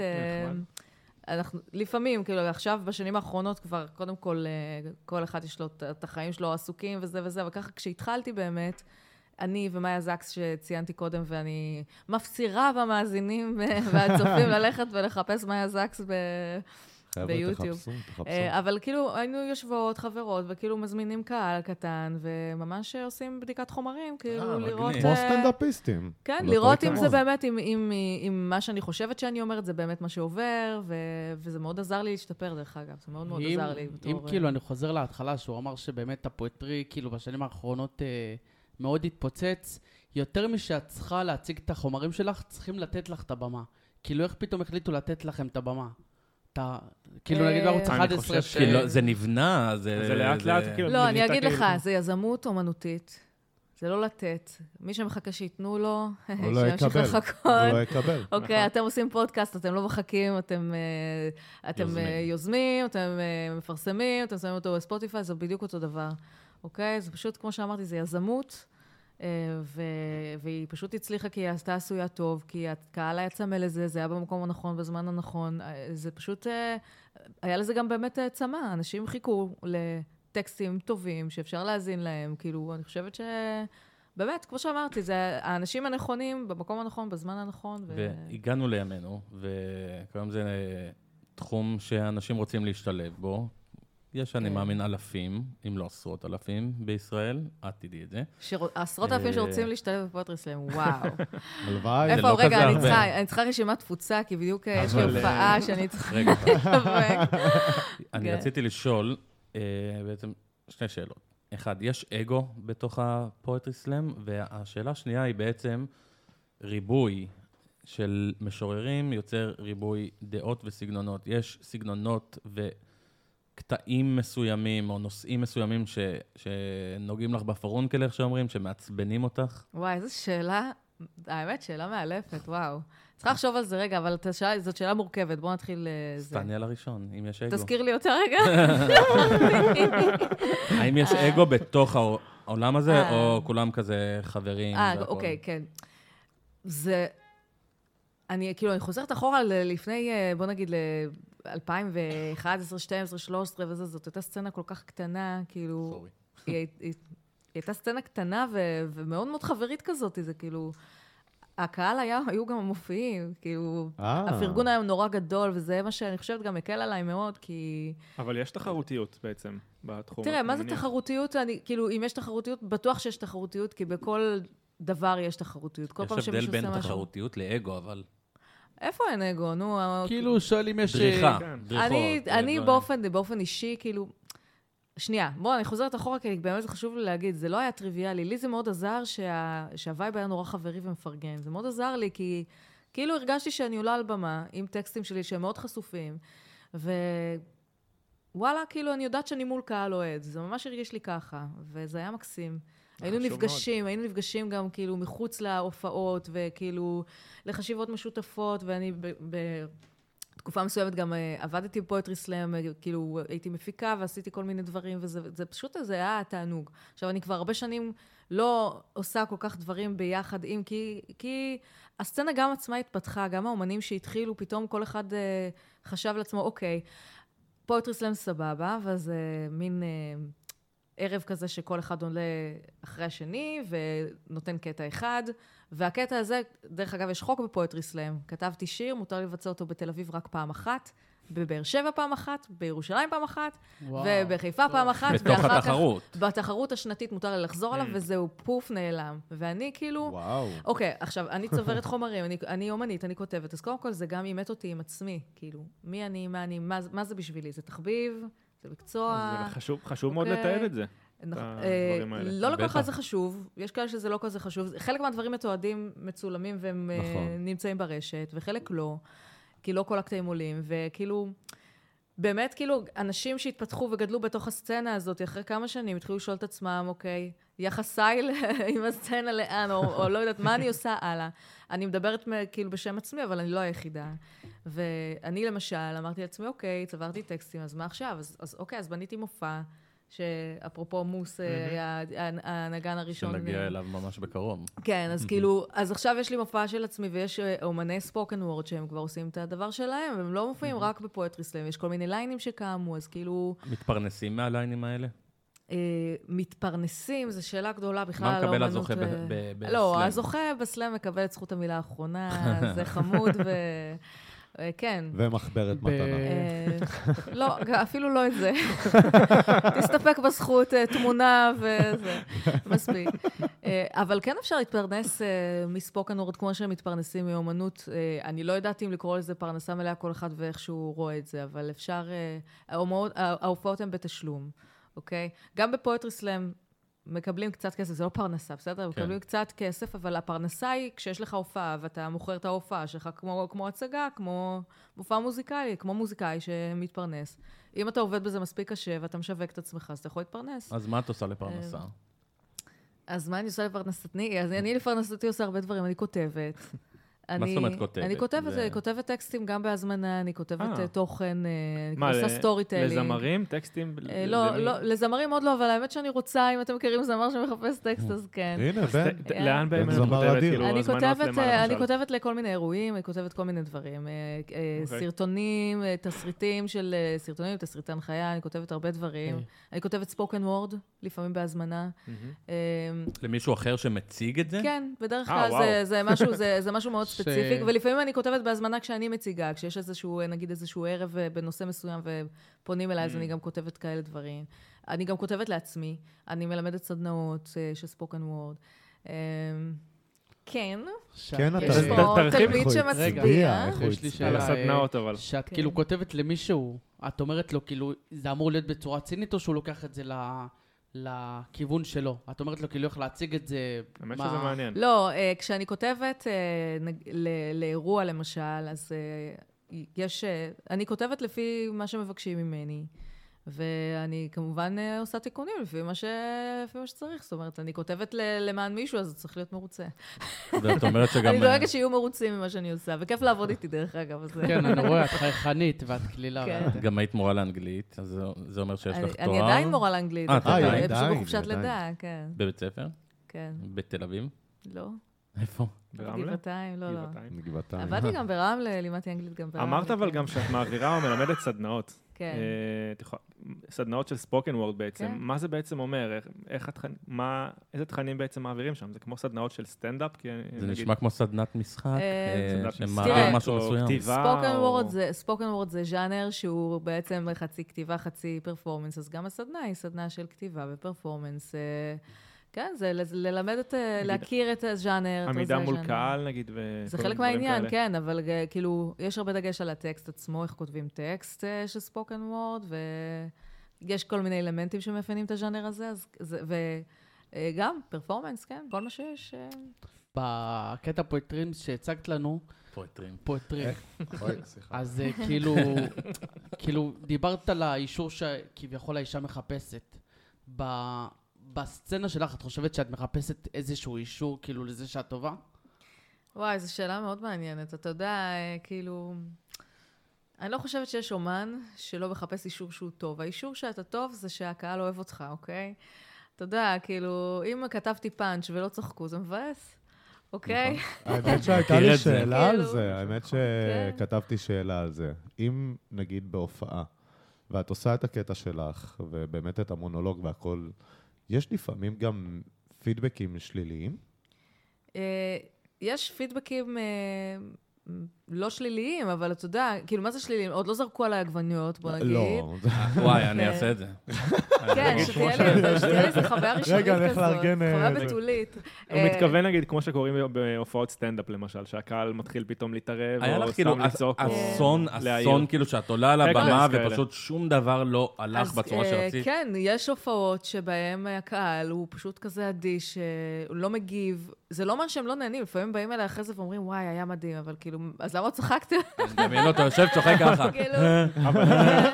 אה. אנחנו, לפעמים, כאילו, עכשיו, בשנים האחרונות כבר, קודם כל, אה, כל אחד יש לו את- החיים שלו עסוקים וזה וזה, וככה, כשהתחלתי באמת, אני ומאיה זקס שציינתי קודם, ואני מפצירה במאזינים והצופים ללכת ולחפש מאיה זקס ב... ביוטיוב. תחפשו, תחפשו. אה, אבל כאילו, היינו יושבות, חברות, וכאילו מזמינים קהל קטן, וממש עושים בדיקת חומרים, כאילו אה, לראות... מגניב. כמו אה, סטנדאפיסטים. כן, אותו לראות אם זה. באמת, אם, מה שאני חושבת שאני אומרת, זה באמת מה שעובר, ו, וזה מאוד עזר לי להשתפר, דרך אגב. זה מאוד מאוד עזר לי בתור... אם כאילו, אני חוזר להתחלה, שהוא אמר שבאמת הפואטרי, כאילו, בשנים האחרונות אה, מאוד התפוצץ, יותר משאת צריכה להציג את החומרים שלך, צריכים לתת לך את הבמה. כאילו, איך פתאום החליטו לתת לכם את הבמה? אתה, כאילו, אה, נגיד בערוץ אני 11, חושב ש... כאילו, זה נבנה, זה... זה לאט לאט, כאילו, לא, אני אגיד לך, כאילו- זה יזמות אומנותית. זה לא לתת. מי שמחכה שייתנו לו, לא שימשיך יקבל. לחכות. הוא לא יקבל. אוקיי, נכון. אתם עושים פודקאסט, אתם לא מחכים, אתם, אה, אתם יוזמים. אתם אה, מפרסמים, אתם שמים אותו בספוטיפיי, זה בדיוק אותו דבר. אוקיי? זה פשוט, כמו שאמרתי, זה יזמות, אה, ו... והיא פשוט הצליחה כי היא עשתה עשויה טוב, כי הקהל היה צמא לזה, זה היה במקום הנכון, בזמן הנכון. אה, זה פשוט, אה, היה לזה גם באמת אה, צמא. אנשים חיכו לטקסטים טובים שאפשר להאזין להם. כאילו, אני חושבת ש... באמת, כמו שאמרתי, זה האנשים הנכונים, במקום הנכון, בזמן הנכון. ו... והגענו לימינו, וכיום זה תחום שאנשים רוצים להשתלב בו. יש, אני כן. מאמין, אלפים, אם לא עשרות אלפים בישראל, את תדעי את זה. עשרות אלפים אה, שרוצים להשתלב ב poetry slam, וואו. הלוואי. איפה, לא רגע, כזה הרבה. צריכה, אני צריכה רשימת תפוצה, כי בדיוק אה, יש לי הופעה שאני צריכה רגע, לשווק. אני כן. רציתי לשאול אה, בעצם שתי שאלות. אחד, יש אגו בתוך ה poetry slam, והשאלה השנייה היא בעצם ריבוי של משוררים יוצר ריבוי דעות וסגנונות. יש סגנונות וקטעים מסוימים או נושאים מסוימים ש, שנוגעים לך בפרונקל, איך שאומרים, שמעצבנים אותך. וואי, איזו שאלה, האמת, שאלה מאלפת, וואו. צריכה לחשוב על זה רגע, אבל את השאלה- זאת שאלה מורכבת, בואו נתחיל... אה, זה. תעני על הראשון, אם יש אגו. תזכיר לי אותה רגע. האם יש אגו בתוך העו- העולם הזה, אה. או כולם כזה חברים? אה? אוקיי, כן. זה... אני, כאילו, אני חוזרת אחורה לפני, אה, בוא נגיד, ל-2011, 2012, 2013 וזה, זאת הייתה סצנה כל כך קטנה, כאילו... סורי. היא, היא, היא הייתה סצנה קטנה ו, ומאוד מאוד חברית כזאת, זה כאילו... הקהל היה, היו גם המופיעים, כאילו... אה. הפרגון היה נורא גדול, וזה מה שאני חושבת גם הקל עליי מאוד, כי... אבל יש תחרותיות בעצם בתחום. תראה, מה זה. תחרותיות? אני, כאילו, אם יש תחרותיות, בטוח שיש תחרותיות, כי בכל דבר יש תחרותיות. כל פעם יש הבדל שמישהו בין עושה משהו... תחרותיות לאגו, אבל... איפה אין אגו? נו, ה- כאילו, שואל אם יש... אה, דריכה, כן. דריכות. אני. באופן, באופן אישי, כאילו... שנייה, בוא, אני חוזרת אחורה, כי באמת חשוב לי להגיד, זה לא היה טריוויאלי. לי זה מאוד עזר שה, שהווייב היה נורא חברי ומפרגן. זה מאוד עזר לי, כי כאילו הרגשתי שאני עולה על במה עם טקסטים שלי שהם מאוד חשופים, ווואלה, כאילו, אני יודעת שאני מול קהל אוהד. זה ממש הרגיש לי ככה, וזה היה מקסים. היינו נפגשים, היינו נפגשים גם כאילו מחוץ להופעות, וכאילו לחשיבות משותפות, ואני ב... ב תקופה מסוימת גם אה, עבדתי בפואטרי סלאם, אה, כאילו הייתי מפיקה ועשיתי כל מיני דברים, וזה זה פשוט, זה היה תענוג. עכשיו, אני כבר הרבה שנים לא עושה כל כך דברים ביחד עם, כי, כי הסצנה גם עצמה התפתחה, גם האומנים שהתחילו, פתאום כל אחד אה, חשב לעצמו, אוקיי, פואטרי סלאם סבבה, ואז אה, מין אה, ערב כזה שכל אחד עולה אחרי השני ונותן קטע אחד, והקטע הזה, דרך אגב, יש חוק בפואטרי סלאם. כתבתי שיר, מותר לבצע אותו בתל אביב רק פעם אחת, בבאר שבע פעם אחת, בירושלים פעם אחת, וואו. ובחיפה פעם אחת, בתוך ואחר כך- התחרות. בתחרות השנתית מותר לי לחזור עליו, וזהו, פוף, נעלם. ואני כאילו... וואו. אוקיי, עכשיו, אני צוברת חומרים, אני, אני אומנית, אני כותבת, אז קודם כל זה גם אימת אותי עם עצמי, כאילו, מי אני, מה אני, מה, מה זה בשבילי? זה תחביב? זה מקצוע? זה חשוב- חשוב מאוד אוקיי. לתעד את זה. אה. לא לכל אחד. זה חשוב, יש כאלה שזה לא כזה חשוב. חלק מהדברים מתועדים, מצולמים והם אה, נכון. נמצאים ברשת, וחלק לא, כי לא כל הקטעים עולים, וכאילו, באמת, כאילו, אנשים שהתפתחו וגדלו בתוך הסצנה הזאת, אחרי כמה שנים התחילו לשאול את עצמם, אוקיי, יחסיי עם הסצנה לאן, או, או לא יודעת, מה אני עושה הלאה. אני מדברת כאילו בשם עצמי, אבל אני לא היחידה. ואני למשל, אמרתי לעצמי, אוקיי, צברתי טקסטים, אז מה עכשיו? אז, אז אוקיי, אז בניתי מופע, שאפרופו מוס אה, היה הנגן הראשון. שנגיע אליו ממש בקרוב. כן, אז כאילו, אז עכשיו יש לי מופע של עצמי, ויש אה, אומני ספוקן וורד שהם כבר עושים את הדבר שלהם, והם לא מופיעים רק בפואטרי סלאם, יש כל מיני ליינים שקמו, אז כאילו, מתפרנסים מהליינים האלה? אה, מתפרנסים, זו שאלה גדולה בכלל מה על מקבל האומנות. הזוכה ב- אה, ב- בסלאם? לא, הזוכה בסלאם מקבל את זכות המילה האחרונה, זה חמוד ו... אה, כן. ומחברת מתנה. לא, אפילו לא את זה. תסתפק בזכות תמונה וזה, מספיק. אבל כן אפשר להתפרנס מספוקן וורד כמו שהם מתפרנסים מאומנות. אני לא יודעת אם לקרוא לזה פרנסה מלאה כל אחד ואיך שהוא רואה את זה, אבל אפשר... ההופעות הן בתשלום, אוקיי? גם בפואטרי סלאם מקבלים קצת כסף, זה לא פרנסה, בסדר? כן. מקבלים קצת כסף, אבל הפרנסה היא כשיש לך הופעה ואתה מוכר את ההופעה שלך כמו, כמו הצגה, כמו מופע מוזיקלי, כמו מוזיקאי שמתפרנס. אם אתה עובד בזה מספיק קשה ואתה משווק את עצמך, אז אתה יכול להתפרנס. אז מה את עושה לפרנסה? אז מה אני עושה לפרנסתי? אז אני לפרנסתי עושה הרבה דברים, אני כותבת. מה זאת אומרת כותבת? אני כותבת, זה- אני כותבת טקסטים גם בהזמנה, אני כותבת אה. אה, תוכן, אה, אני עושה storytelling. לזמרים? טקסטים? אה, ל- לא, למי? לא, לזמרים עוד לא, אבל האמת שאני רוצה, אם אתם מכירים זמר שמחפש טקסט, אז כן. הנה, בן. לאן באמת את כותבת? אדיר. כאילו, אני כותבת, למה, אה, אני? כותבת לכל מיני אירועים, אני כותבת כל מיני דברים. אה, אוקיי. סרטונים, תסריטים של סרטונים, תסריטי הנחיה, אני כותבת הרבה דברים. אוקיי. אני כותבת ספוקן וורד, לפעמים בהזמנה. אה, למישהו אחר שמציג את זה? כן, בדרך כלל. זה- זה משהו- זה זה משהו מאוד ספציפי, ולפעמים אני כותבת בהזמנה כשאני מציגה, כשיש איזשהו, נגיד איזשהו ערב אה, בנושא מסוים ופונים אליי, אז Mm. אני גם כותבת כאלה דברים. אני גם כותבת לעצמי, אני מלמדת סדנאות אה, של ספוקן וורד. אה, כן, כן, אתה- יש פה. תלמיד שמצביע. יש לי הצביע. על שאלה, הסדנאות, אבל. שאת כן. כאילו כותבת למישהו, את אומרת לו, כאילו, זה אמור להיות בצורה צינית, או שהוא לוקח את זה ל- לכיוון שלו? את אומרת לו, כאילו, איך להציג את זה? האמת מה- שזה מעניין. לא, אה, כשאני כותבת אה, לאירוע למשל, אז אה, יש... אני כותבת לפי מה שמבקשים ממני, ואני כמובן אה, עושה תיקונים לפי מה, ש... לפי מה שצריך. זאת אומרת, אני כותבת ל- למען מישהו, אז צריך להיות מרוצה. ואת אומרת שגם... אני אה, דואגת שיהיו מרוצים ממה שאני עושה, וכיף לעבוד איתי דרך אגב. אז... כן, אני רואה, את חייכנית ואת קלילה. כן. ואת- גם היית מורה לאנגלית, אז זה- זה אומר שיש לך תואר. אני עדיין מורה לאנגלית, אה, עדיין, אה, פשוט עדיין, בחופשת עדיין. לידה, כן, בבית ספר? כן. בתל אביב? לא, איפה? ברמלה? גבעתיים, לא, לא. גבעתיים. עבדתי גם ברמלה, לימדתי אנגלית גם ברמלה. אמרת אבל. גם שאת מעבירה או מלמדת סדנאות. כן. אה, סדנאות של spoken word בעצם. כן. מה זה בעצם אומר? איך- איך התכנים, מה, איזה תכנים בעצם מעבירים שם? זה כמו סדנאות של סטנדאפ? זה נשמע כמו סדנת משחק, אה, אה, שמעביר משהו מסוים. spoken word זה ז'אנר שהוא בעצם חצי כתיבה, חצי פרפורמנס, אז גם הסדנה היא סדנה של כתיבה ופרפורמנס. אה, כן, זה ללמד את, ה- נגיד, להכיר את הז'אנר. עמידה מול ז'אנר. קהל נגיד, ו... זה חלק מהעניין. כן, אבל אה, כאילו, יש הרבה דגש על הטקסט עצמו, איך כותבים טקסט אה, של spoken word, ויש כל מיני אלמנטים שמאפיינים את הז'אנר הזה, אז, זה- וגם פרפורמנס, כן, כל מה שיש. אה, בקטע פואטרים שהצגת לנו, פואטרים. פואטרים. אז אה, כאילו, כאילו, דיברת על האישור שכביכול האישה מחפשת. בסצנה שלך, את חושבת שאת מחפשת איזשהו אישור, כאילו, לזה שאת טובה? וואי, זו שאלה מאוד מעניינת. אתה יודע, כאילו... אני לא חושבת שיש אומן שלא מחפש אישור שהוא טוב. האישור שאתה טוב זה שהקהל אוהב אותך, אוקיי? אתה יודע, כאילו, אם כתבתי פאנץ' ולא צחקו, זה מבאס, אוקיי? האמת שהייתה לי. שאלה על כאילו, זה, האמת כן. שכתבתי שאלה על זה. אם נגיד בהופעה, ואת עושה את הקטע שלך, ובאמת את המונולוג והכל, יש לפעמים גם פידבקים שליליים? אה, יש פידבקים אה, לא שליליים, אבל אתה יודע, כאילו, מה זה שליליים? עוד לא זרקו עליי עגבניות, בוא נגיד. לא. וואי, אני כן. אעשה את זה. כן, שתהיה לי איזו חוויה ראשונית רגע, אני הולך כזאת. לארגן, אה, חוויה. בתולית. הוא אה, מתכוון נגיד, כמו שקוראים בהופעות סטנדאפ למשל, שהקהל מתחיל פתאום להתערב, או לך כאילו סתם לצעוק, אסון. אסון כאילו שאת עולה על הבמה. ופשוט שום דבר לא הלך בצורה אה, שרצית. כן, יש הופעות שבהן הקהל הוא פשוט כזה אדיש, אה, הוא לא מגיב. זה לא אומר שהם לא נהנים, לפעמים באים אליי אחרי זה ואומרים, וואי, היה מדהים, אבל כאילו, אז למה צחקתם? אני מדמיין אותו יושב, צוחק ככה. כאילו, אבל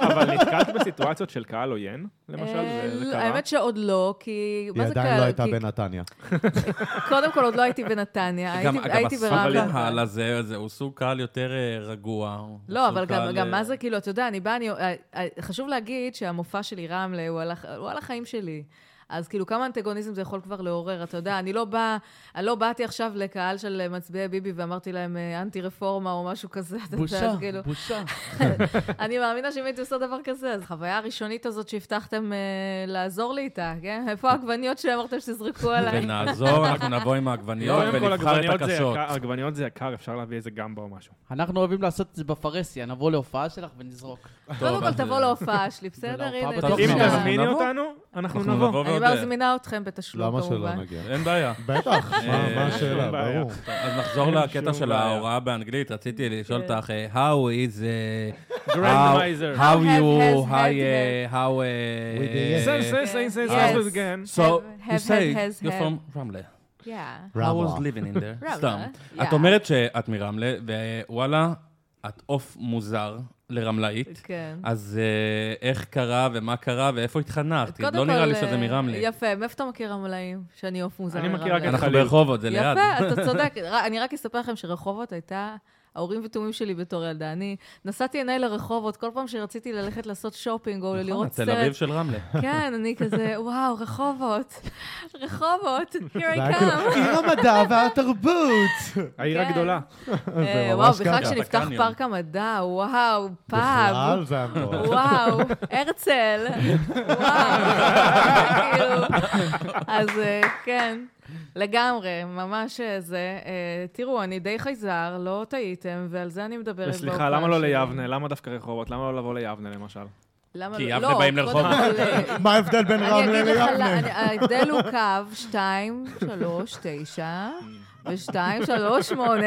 אבל נתקלת בסיטואציות של קהל עוין, למשל? אה, זה זה קרה? האמת שעוד לא, כי... היא עדיין? לא הייתה בנתניה. קודם כל, עוד לא הייתי בנתניה, גם הייתי- הסוג ברמלה. הקהל הזה, זה- הוא סוג קהל יותר אה, רגוע. לא, אבל גם, אה, מה זה, כאילו, אתה יודע, אני באה. אה, אה, חשוב להגיד שהמופע שלי, רמלה, הוא על החיים שלי. אז כאילו, כמה אנטגוניזם זה יכול כבר לעורר, אתה יודע, אני לא באה, אני לא באתי עכשיו לקהל של מצביעי ביבי ואמרתי להם אה, אנטי-רפורמה או משהו כזה, אתה יודע, בושה, אז כאילו, בושה. אני מאמינה שאם הייתי עושה דבר כזה, אז החוויה הראשונית הזאת שהבטחתם אה, לעזור לי איתה, כן? איפה העגבניות שאמרתם שתזרקו עליי? ונעזור, אנחנו נבוא עם העגבניות ונבחר את הקשות. עגבניות זה יקר, אפשר להביא איזה גמבה או משהו. אנחנו אוהבים לעשות את זה בפרהסיה, נבוא להופעה שלך ונזרוק. קודם כל תבוא אה, להופעה שלי, בסדר? הנה, אם תזמיני. אותנו, אנחנו נבוא. אני. כבר מזמינה אתכם בתשלום, למה שלא כמובן. נגיע? אין בעיה. בטח, מה אה, השאלה? ברור. אז נחזור לקטע של. ההוראה באנגלית. רציתי לשאול כן. אותך, אה, how is... Randomizer. How you... uh, how... yes. Say, say, say, say, Yes. say it again. So, you say you're from Ramle. Yeah. How was living in there? סתם. yeah. את אומרת שאת מרמלה, ווואלה, את עוף מוזר לרמלאית. כן. אז אה, איך קרה ומה קרה ואיפה התחנכת? קודם לא נראה לי כל, שזה אה, מרמלה. יפה, מאיפה אתה מכיר רמלאים? שאני עוף מוזר אני מכיר מרמלה? רק את אנחנו חליל. ברחובות, זה ליד. יפה, אתה צודק. ר- אני רק אספר לכם שרחובות הייתה האורים ותומים שלי בתור ילדה. אני נסעתי עיניי לרחובות, כל פעם שרציתי ללכת לעשות שופינג או נכון, לראות תל אביב סרט. של רמלה. כן, אני כזה, וואו, רחובות, רחובות, here I והיה כאילו, come. עיר המדע והתרבות. העיר כן. הגדולה. אה, וואו, בכלל. כשנפתח. פארק המדע, וואו, פאב. בכלל זה מטורף. וואו, הרצל, וואו, כאילו, אז אה, כן, לגמרי, ממש אה, זה. אה, תראו, אני די חייזר, לא טעיתם, ועל זה אני מדברת וסליחה, בהופעה למה לא. ליבנה? למה דווקא רחובות? למה לא לבוא ליבנה למשל? למה כי לא? יבנה באים. כל, אה, מה ההבדל בין אני רמלה אגיד לך, ליבנה? אני- ההבדל הוא קו 2, 3, 9, ו-2, 3, 8,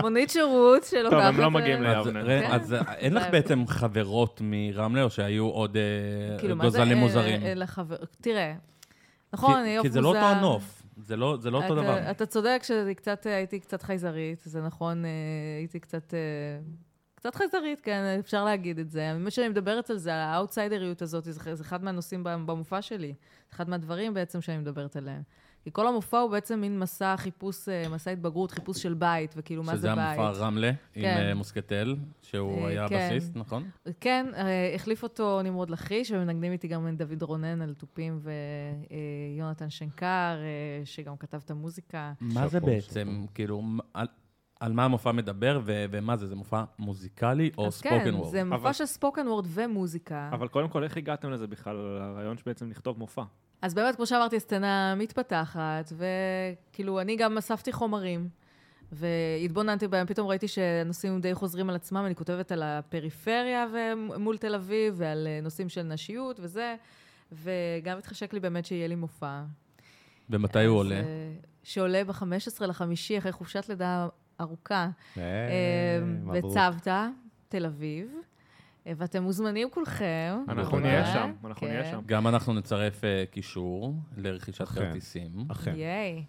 מונית שירות שלוקחת... טוב, הם לא מגיעים אז ליבנה. כן. אז אין לך בעצם חברות מרמלה, או שהיו עוד כאילו, גוזלים מוזרים? אה. תראה, נכון, אני כי- עוף כי מוזר. זה לא אותו הנוף, זה לא זה לא אותו אתה- דבר. אתה צודק שהייתי קצת חייזרית, זה נכון, אה, הייתי קצת... אה, קצת חייזרית, כן, אפשר להגיד את זה. מה שאני מדברת על זה, האאוטסיידריות הזאת, זה אחד מהנושאים במופע שלי. אחד מהדברים בעצם שאני מדברת עליהם. כי כל המופע הוא בעצם מין מסע חיפוש, אה, מסע התבגרות, חיפוש של בית, וכאילו, מה זה שזה בית. המופע רמלה, עם כן. אה, מוסקטל, שהוא אה, היה כן. הבסיסט, נכון? כן, החליף אותו נמרוד לכיש, ומנגנים איתי גם דוד רונן על תופים ויונתן שנקר, שגם כתב את המוזיקה. מה זה בעצם, כאילו, על- על מה המופע מדבר, ו- ומה זה, זה מופע מוזיקלי או אז ספוקן כן, וורד? זה מופע אבל- של ספוקן וורד ומוזיקה. אבל קודם כל, איך הגעתם לזה בכלל, לרעיון שבעצם לכתוב מופע? אז באמת, כמו שאמרתי, הסצנה מתפתחת, וכאילו, אני גם אספתי חומרים, והתבוננתי בהם, פתאום ראיתי שהנושאים די חוזרים על עצמם, אני כותבת על הפריפריה ומול תל אביב, ועל אה, נושאים של נשיות וזה, וגם התחשק לי באמת שיהיה לי מופע. ומתי הוא עולה? אה, שעולה ב-15 לחמישי, אחרי חופשת לידה ארוכה, אה. בצוותא, תל אביב. אה, ואתם מוזמנים כולכם. אנחנו. נהיה שם, אנחנו נהיה כן. שם. גם אנחנו נצרף אה, קישור לרכישת. כרטיסים. אכן. ייי.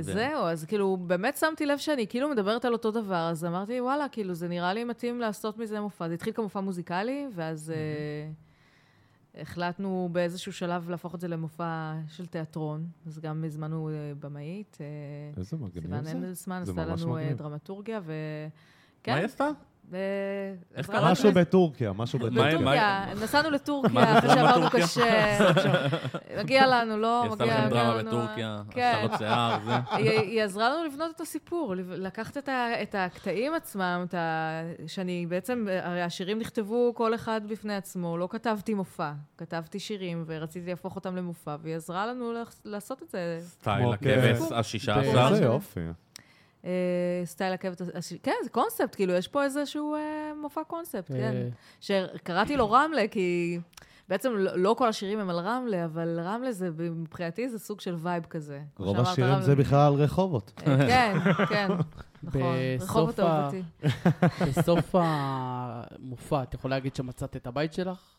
זהו, אז כאילו, באמת שמתי לב שאני כאילו מדברת על אותו דבר, אז אמרתי, וואלה, כאילו, זה נראה לי מתאים לעשות מזה מופע. זה התחיל כמופע מוזיקלי, ואז אה, החלטנו באיזשהו שלב להפוך את זה למופע של תיאטרון. אז גם הזמנו במאית, איזה מגניב סיוון זה. הנדלסמן, זה עשתה לנו. דרמטורגיה, ו... מה היא עשתה? לנו משהו. בטורקיה, משהו מה- בטורקיה. בטורקיה, נסענו לטורקיה, זה אחרי שעברנו? קשה. מגיע לנו, לא? היא עשתה מגיע לכם דרמה מגיע לנו- בטורקיה, כן. השתלות שיער, זה. היא, עזרה לנו לבנות את הסיפור, לקחת את, הקטעים עצמם, שאני בעצם, הרי השירים נכתבו כל אחד בפני עצמו, לא כתבתי מופע, כתבתי שירים ורציתי להפוך אותם למופע, והיא עזרה לנו לעשות את זה. סטייל הכבש השישה איזה עשר. יופי. אה, סטייל עקבת, כן, זה קונספט, כאילו, יש פה איזשהו אה, מופע קונספט, כן. אה, שקראתי לו רמלה, כי בעצם לא, לא כל השירים הם על רמלה, אבל רמלה זה, מבחינתי זה סוג של וייב כזה. רוב השירים זה בכלל על רחובות. כן, כן, נכון. רחובות אהובתי. בסוף המופע, את יכולה להגיד שמצאת את הבית שלך?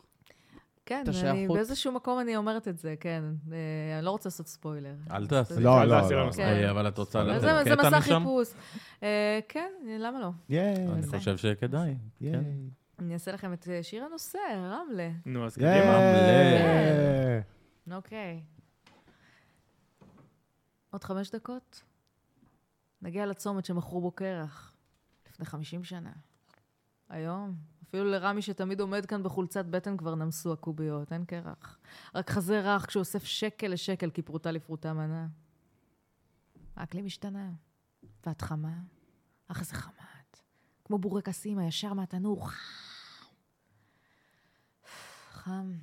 כן, אני. באיזשהו מקום אני אומרת את זה, כן. אה, אני לא רוצה לעשות ספוילר. אל תעשי. לא, אל לא, תעשי לא. כן. אה, אבל את רוצה לתת זה, זה קטע מסע משם? חיפוש. אה, כן, למה לא? ייי. אני. חושב שכדאי. ייי. כן. אני אעשה לכם את שיר הנושא, רמלה. נו, אז. קדימה. אוקיי. עוד חמש דקות? נגיע לצומת שמכרו בו קרח, לפני 50 שנה. היום. אפילו לרמי שתמיד עומד כאן בחולצת בטן כבר נמסו הקוביות, אין קרח. רק חזה רך כשהוא אוסף שקל לשקל כי פרוטה לפרוטה מנה. האקלים השתנה. ואת חמה? אך איזה חמה את. כמו בורקסים הישר מהתנור. חם. חם.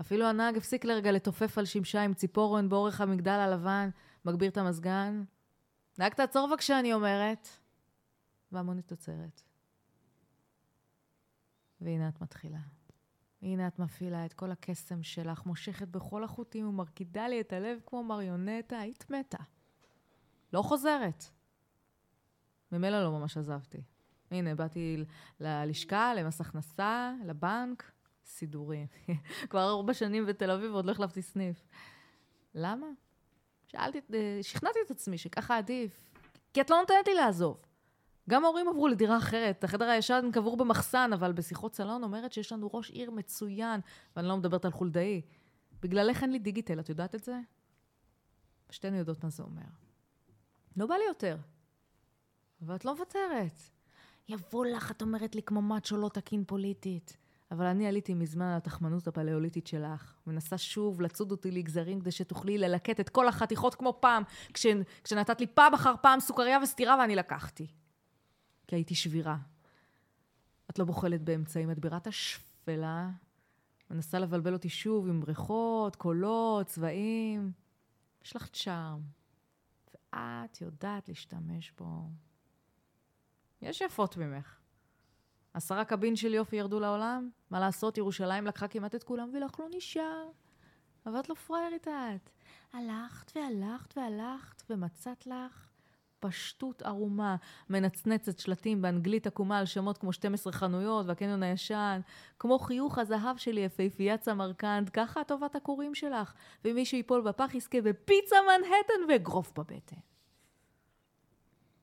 אפילו הנהג הפסיק לרגע לתופף על שמשה עם ציפורן באורך המגדל הלבן, מגביר את המזגן. נהג תעצור בבקשה, אני אומרת. והמונית עוצרת. והנה את מתחילה. הנה את מפעילה את כל הקסם שלך, מושכת בכל החוטים ומרקידה לי את הלב כמו מריונטה, היית מתה. לא חוזרת. ממילא לא ממש עזבתי. הנה, באתי ללשכה, למס הכנסה, לבנק, סידורים. כבר ארבע שנים בתל אביב ועוד לא החלפתי סניף. למה? שאלתי, אה, שכנעתי את עצמי שככה עדיף. כי את לא נותנת לי לעזוב. גם ההורים עברו לדירה אחרת, החדר הישן קבור במחסן, אבל בשיחות סלון אומרת שיש לנו ראש עיר מצוין, ואני לא מדברת על חולדאי. בגללך אין לי דיגיטל, את יודעת את זה? שתינו יודעות מה זה אומר. לא בא לי יותר. אבל את לא מוותרת. יבוא לך, את אומרת לי, כמו מאצ'ו לא תקין פוליטית. אבל אני עליתי מזמן על התחמנות הפלאוליטית שלך. מנסה שוב לצוד אותי לגזרים כדי שתוכלי ללקט את כל החתיכות כמו פעם, כש, כשנתת לי פעם אחר פעם סוכריה וסטירה ואני לקחתי. כי הייתי שבירה. את לא בוחלת באמצעים, את בירת השפלה. מנסה לבלבל אותי שוב עם בריכות, קולות, צבעים. יש לך צ'ארם. ואת יודעת להשתמש בו. יש יפות ממך. עשרה קבין של יופי ירדו לעולם? מה לעשות, ירושלים לקחה כמעט את כולם ולך לא נשאר. אבל את לא פראיירית את. הלכת והלכת והלכת ומצאת לך פשטות ערומה, מנצנצת שלטים באנגלית עקומה על שמות כמו 12 חנויות והקניון הישן, כמו חיוך הזהב שלי, יפהפיית סמרקנד, ככה טובת הקוראים שלך, ומי שיפול בפח יזכה בפיצה מנהטן ואגרוף בבטן.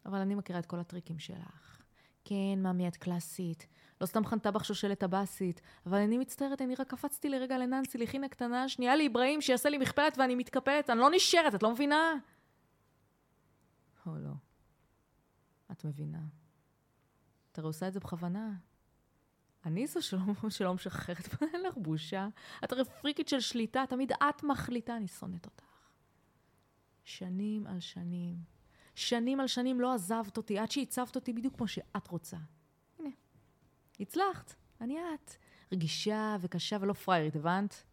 אבל אני מכירה את כל הטריקים שלך. כן, מאמי, את קלאסית. לא סתם חנתה בך שושלת הבאסית, אבל אני מצטערת, אני רק קפצתי לרגע לננסי, לחינה קטנה, שנייה לאיברהים, שיעשה לי מכפלת ואני מתקפלת, אני לא נשארת, את לא מבינה? או לא. את מבינה. אתה עושה את זה בכוונה. אני זו שלא, שלא משחררת, אין לך בושה. את הרי פריקית של שליטה, תמיד את מחליטה, אני שונאת אותך. שנים על שנים. שנים על שנים לא עזבת אותי, עד שהצבת אותי בדיוק כמו שאת רוצה. הנה, הצלחת, אני את. רגישה וקשה ולא פריירית, הבנת?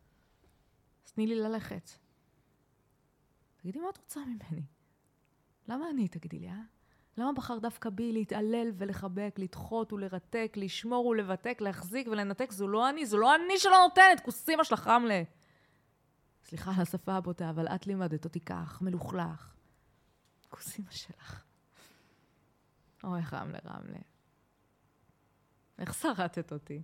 אז תני לי ללכת. תגידי, מה את רוצה ממני? למה אני, תגידי לי, אה? למה בחר דווקא בי להתעלל ולחבק, לדחות ולרתק, לשמור ולבתק, להחזיק ולנתק? זו לא אני, זו לא אני שלא נותנת, כוסימה שלך רמלה. סליחה על השפה הבוטה, אבל את לימדת אותי כך, מלוכלך. כוסימה שלך. אוי, רמלה, רמלה. איך שרטת אותי?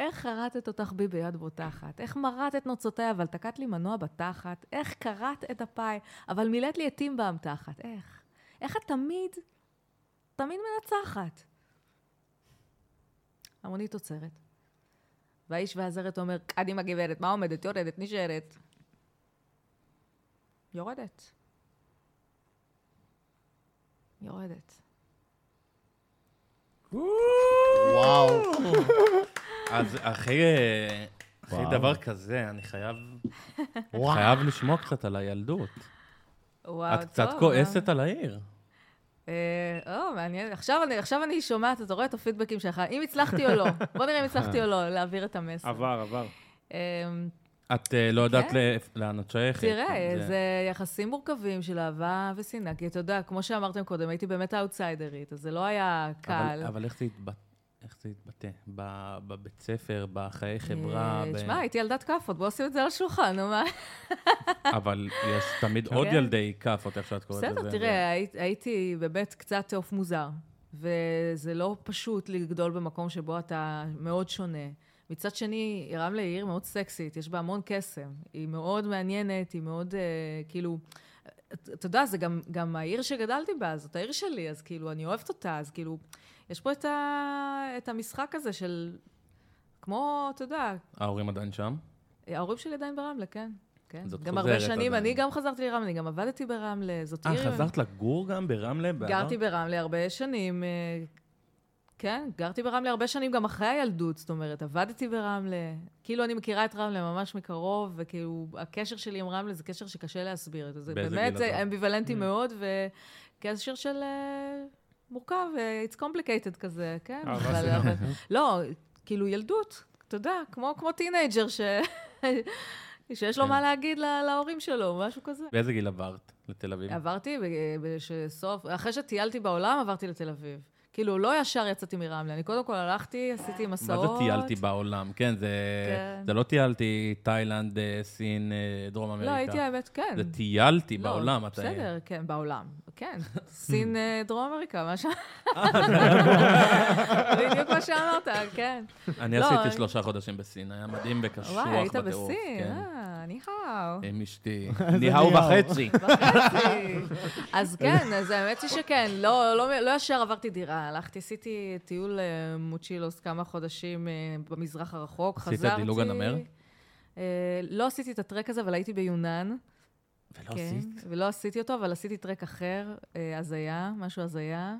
איך חרטת אותך בי ביד בוטחת? איך מרטת נוצותיי, אבל תקעת לי מנוע בתחת? איך קרעת את הפאי, אבל מילאת לי עטים באמתחת? איך? איך את תמיד, תמיד מנצחת? המונית עוצרת. והאיש והזרת אומר, קדימה גברת, מה עומדת? יורדת, נשארת. יורדת. יורדת. וואו. אז אחרי, אה, אחרי וואו. דבר כזה, אני חייב. חייב לשמוע קצת על הילדות. וואו, את קצת טוב, כועסת על העיר. אה, או, מעניין. עכשיו אני, עכשיו אני שומעת, אתה רואה את הפידבקים שלך, אם הצלחתי או לא. בוא נראה אם הצלחתי או לא להעביר את המסר. עבר, עבר. אמ, את אה, לא יודעת כן. לאן את שייכת. תראה, זה- זה יחסים מורכבים של אהבה ושנאה, כי אתה יודע, כמו שאמרתם קודם, הייתי באמת האוטסיידרית, אז זה לא היה קל. אבל, אבל איך זה התבטא? איך זה התבטא? בבית ספר, בחיי חברה? אה, תשמע, הייתי ילדת כאפות, בוא נשים את זה על השולחן, נו מה. אבל יש תמיד עוד כן. ילדי כאפות, איך שאת קוראת לזה. בסדר, תראה, היית- הייתי באמת קצת עוף מוזר, וזה לא פשוט לגדול במקום שבו אתה מאוד שונה. מצד שני, רמלה היא עיר מאוד סקסית, יש בה המון קסם. היא מאוד מעניינת, היא מאוד, אה, כאילו... אתה אתה יודע, זה גם, גם העיר שגדלתי בה, זאת העיר שלי, אז כאילו, אני אוהבת אותה, אז כאילו, יש פה את, ה, את המשחק הזה של... כמו, אתה יודע, ההורים עדיין שם? ההורים שלי עדיין ברמלה, כן. כן. זאת גם הרבה שנים, עדיין. אני גם חזרתי לרמלה, אני גם עבדתי ברמלה, זאת אה, עיר... חזרת לגור גם ברמלה? גרתי ברמלה הרבה שנים, אה, כן, גרתי ברמלה הרבה שנים גם אחרי הילדות, זאת אומרת, עבדתי ברמלה. כאילו אני מכירה את רמלה ממש מקרוב, וכאילו הקשר שלי עם רמלה זה קשר שקשה להסביר. זה באמת, זה? אמביוולנטי מאוד, וקשר של אה, מורכב, אה, it's complicated כזה, כן? אהבה אבל-. אבל- לא, כאילו ילדות, אתה יודע, כמו כמו teenager ש... שיש לו כן. מה להגיד לה- להורים שלו, משהו כזה. באיזה גיל עברת לתל אביב? עברתי בסוף, אחרי שטיילתי בעולם, עברתי לתל אביב. כאילו, לא ישר יצאתי מרמלה. אני קודם כל הלכתי, עשיתי מה מסעות. זה טיילתי בעולם? כן, זה, כן. זה לא טיילתי תאילנד, אה, סין, אה, דרום אמריקה. לא, הייתי האמת, כן. זה טיילתי לא, בעולם. אתה- בסדר, כן, בעולם. כן, סין, אה, דרום אמריקה, מה ש... בדיוק מה שאמרת, כן. אני לא, עשיתי אני- שלושה חודשים בסין, היה מדהים וקשוח וואי, היית בטירוף. בסין, כן. אה, ניחאו. עם אשתי. ניהאו ניהאו. וחצי. וחצי. אז כן, אז האמת היא שכן, לא, לא, לא ישר עברתי דירה. הלכתי, עשיתי טיול אה, מוצ'ילוס כמה חודשים אה, במזרח הרחוק, עשית חזרתי... דילוג הנמר? אה, לא עשיתי את הטרק הזה, אבל הייתי ביונן. ולא כן, עשית? ולא עשיתי אותו, אבל עשיתי טרק אחר, אה, הזיה, משהו הזיה.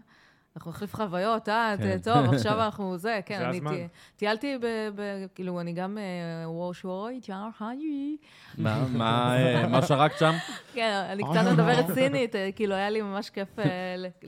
אנחנו נחליף חוויות, אה, כן. טוב, עכשיו אנחנו זה, כן, זה אני הזמן. טי- טיילתי ב... ב- כאילו, אני גם אה, ווש ווי, ג'אר חאג'י. מה- מה אה, מה שרקת שם? כן, אני קצת מדברת סינית, אה, כאילו, היה לי ממש כיף אה,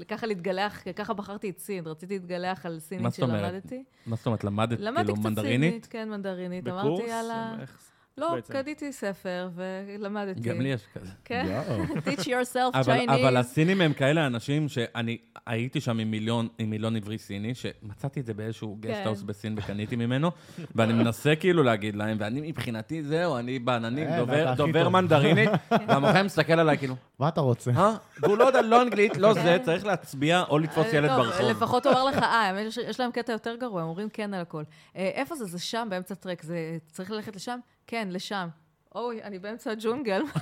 ככה להתגלח, ככה בחרתי את סין, רציתי להתגלח על מה סינית זאת אומרת? שלמדתי. מה זאת אומרת, למדת למדתי כאילו קצת מנדרינית? סינית, כן, מנדרינית. בקורס? אמרתי, יאללה... איך- לא, בעצם? קניתי ספר ולמדתי. גם לי יש כזה. כן, teach yourself Chinese. אבל הסינים הם כאלה אנשים שאני הייתי שם עם מיליון, עם מיליון עברי סיני, שמצאתי את זה באיזשהו כן. גסטהאוס בסין וקניתי ממנו, ואני מנסה כאילו להגיד להם, ואני מבחינתי זהו, אני בעננים, אין, דובר. מנדרינית, והמוכר מסתכל עליי כאילו, מה אתה רוצה? אה? והוא לא יודע, לא אנגלית, לא זה, צריך להצביע או לתפוס אה, ילד טוב, ברחוב. לפחות הוא אומר לך, אה, יש- יש להם קטע יותר גרוע, הם אומרים כן על הכל. אה, איפה זה? זה שם, באמצע טרק. זה צריך ללכת לשם? כן, לשם. אוי, אני באמצע הג'ונגל.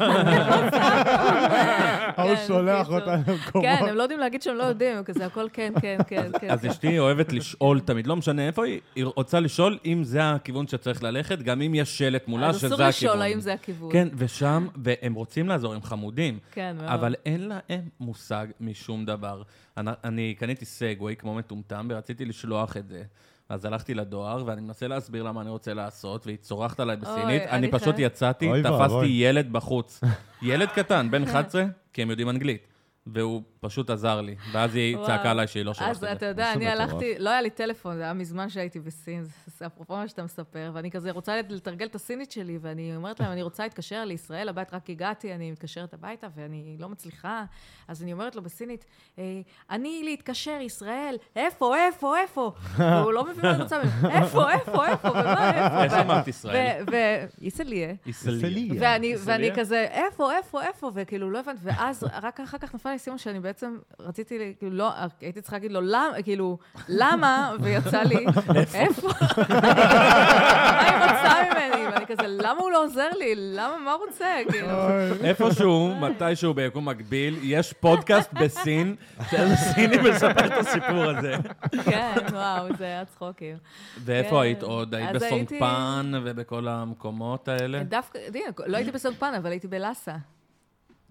ההוא כן, שולח. אותנו למקומות. כן, הם לא יודעים להגיד שהם לא יודעים, הם כזה הכל כן, כן, כן, כן. אז אשתי אוהבת לשאול תמיד, לא משנה איפה היא, היא רוצה לשאול אם זה הכיוון שצריך ללכת, גם אם יש שלט מולה אז שזה אסור הכיוון. לשאול האם זה הכיוון. כן, ושם, והם רוצים לעזור, הם חמודים. כן, מאוד. אבל אין להם מושג משום דבר. אני, אני קניתי סגווי כמו מטומטם, ורציתי לשלוח את זה. אז הלכתי לדואר, ואני מנסה להסביר לה מה אני רוצה לעשות, והיא צורחת עליי בסינית. אוי, אני פשוט יצאתי, אוי תפסתי. ילד בחוץ. ילד קטן, בן 11, כי הם יודעים אנגלית. והוא פשוט עזר לי. ואז היא. צעקה עליי שהיא לא שולחת אז את אתה זה. יודע, משהו אני מטורף. הלכתי, לא היה לי טלפון, זה היה מזמן שהייתי בסין, זה- אפרופו מה שאתה מספר, ואני כזה רוצה לתרגל את הסינית שלי, ואני אומרת להם, אני רוצה להתקשר לישראל, הבית רק הגעתי, אני מתקשרת הביתה, ואני לא מצליחה, אז אני אומרת לו בסינית, "אה, אני להתקשר, ישראל, איפה, איפה, איפה? והוא לא מבין מה אני רוצה ממנו, איפה, איפה, איפה, ומה, איפה? איך אמרת ישראל? ו... ישראליה. ישראלי. סליה. ואני? כזה, איפה, איפה, איפה, וכאילו לא הבנתי, ואז רק אחר כך נפל לי סיום שאני בעצם רציתי, לי- כאילו לא, הייתי צריכה להגיד לו, למה, כאילו, למה, ויצא לי, איפה? מה היא רוצה ממני? ואני כזה, למה הוא לא עוזר לי? למה, מה הוא רוצה? כאילו, איפשהו, מתישהו ביקום מקביל, יש פודקאסט בסין, שאיזה סיני מספר את הסיפור הזה. כן, וואו, זה היה צחוקים. ואיפה כן. היית עוד? היית בסונגפן ובכל המקומות האלה? דווקא, לא הייתי בסונגפן, אבל הייתי בלאסה.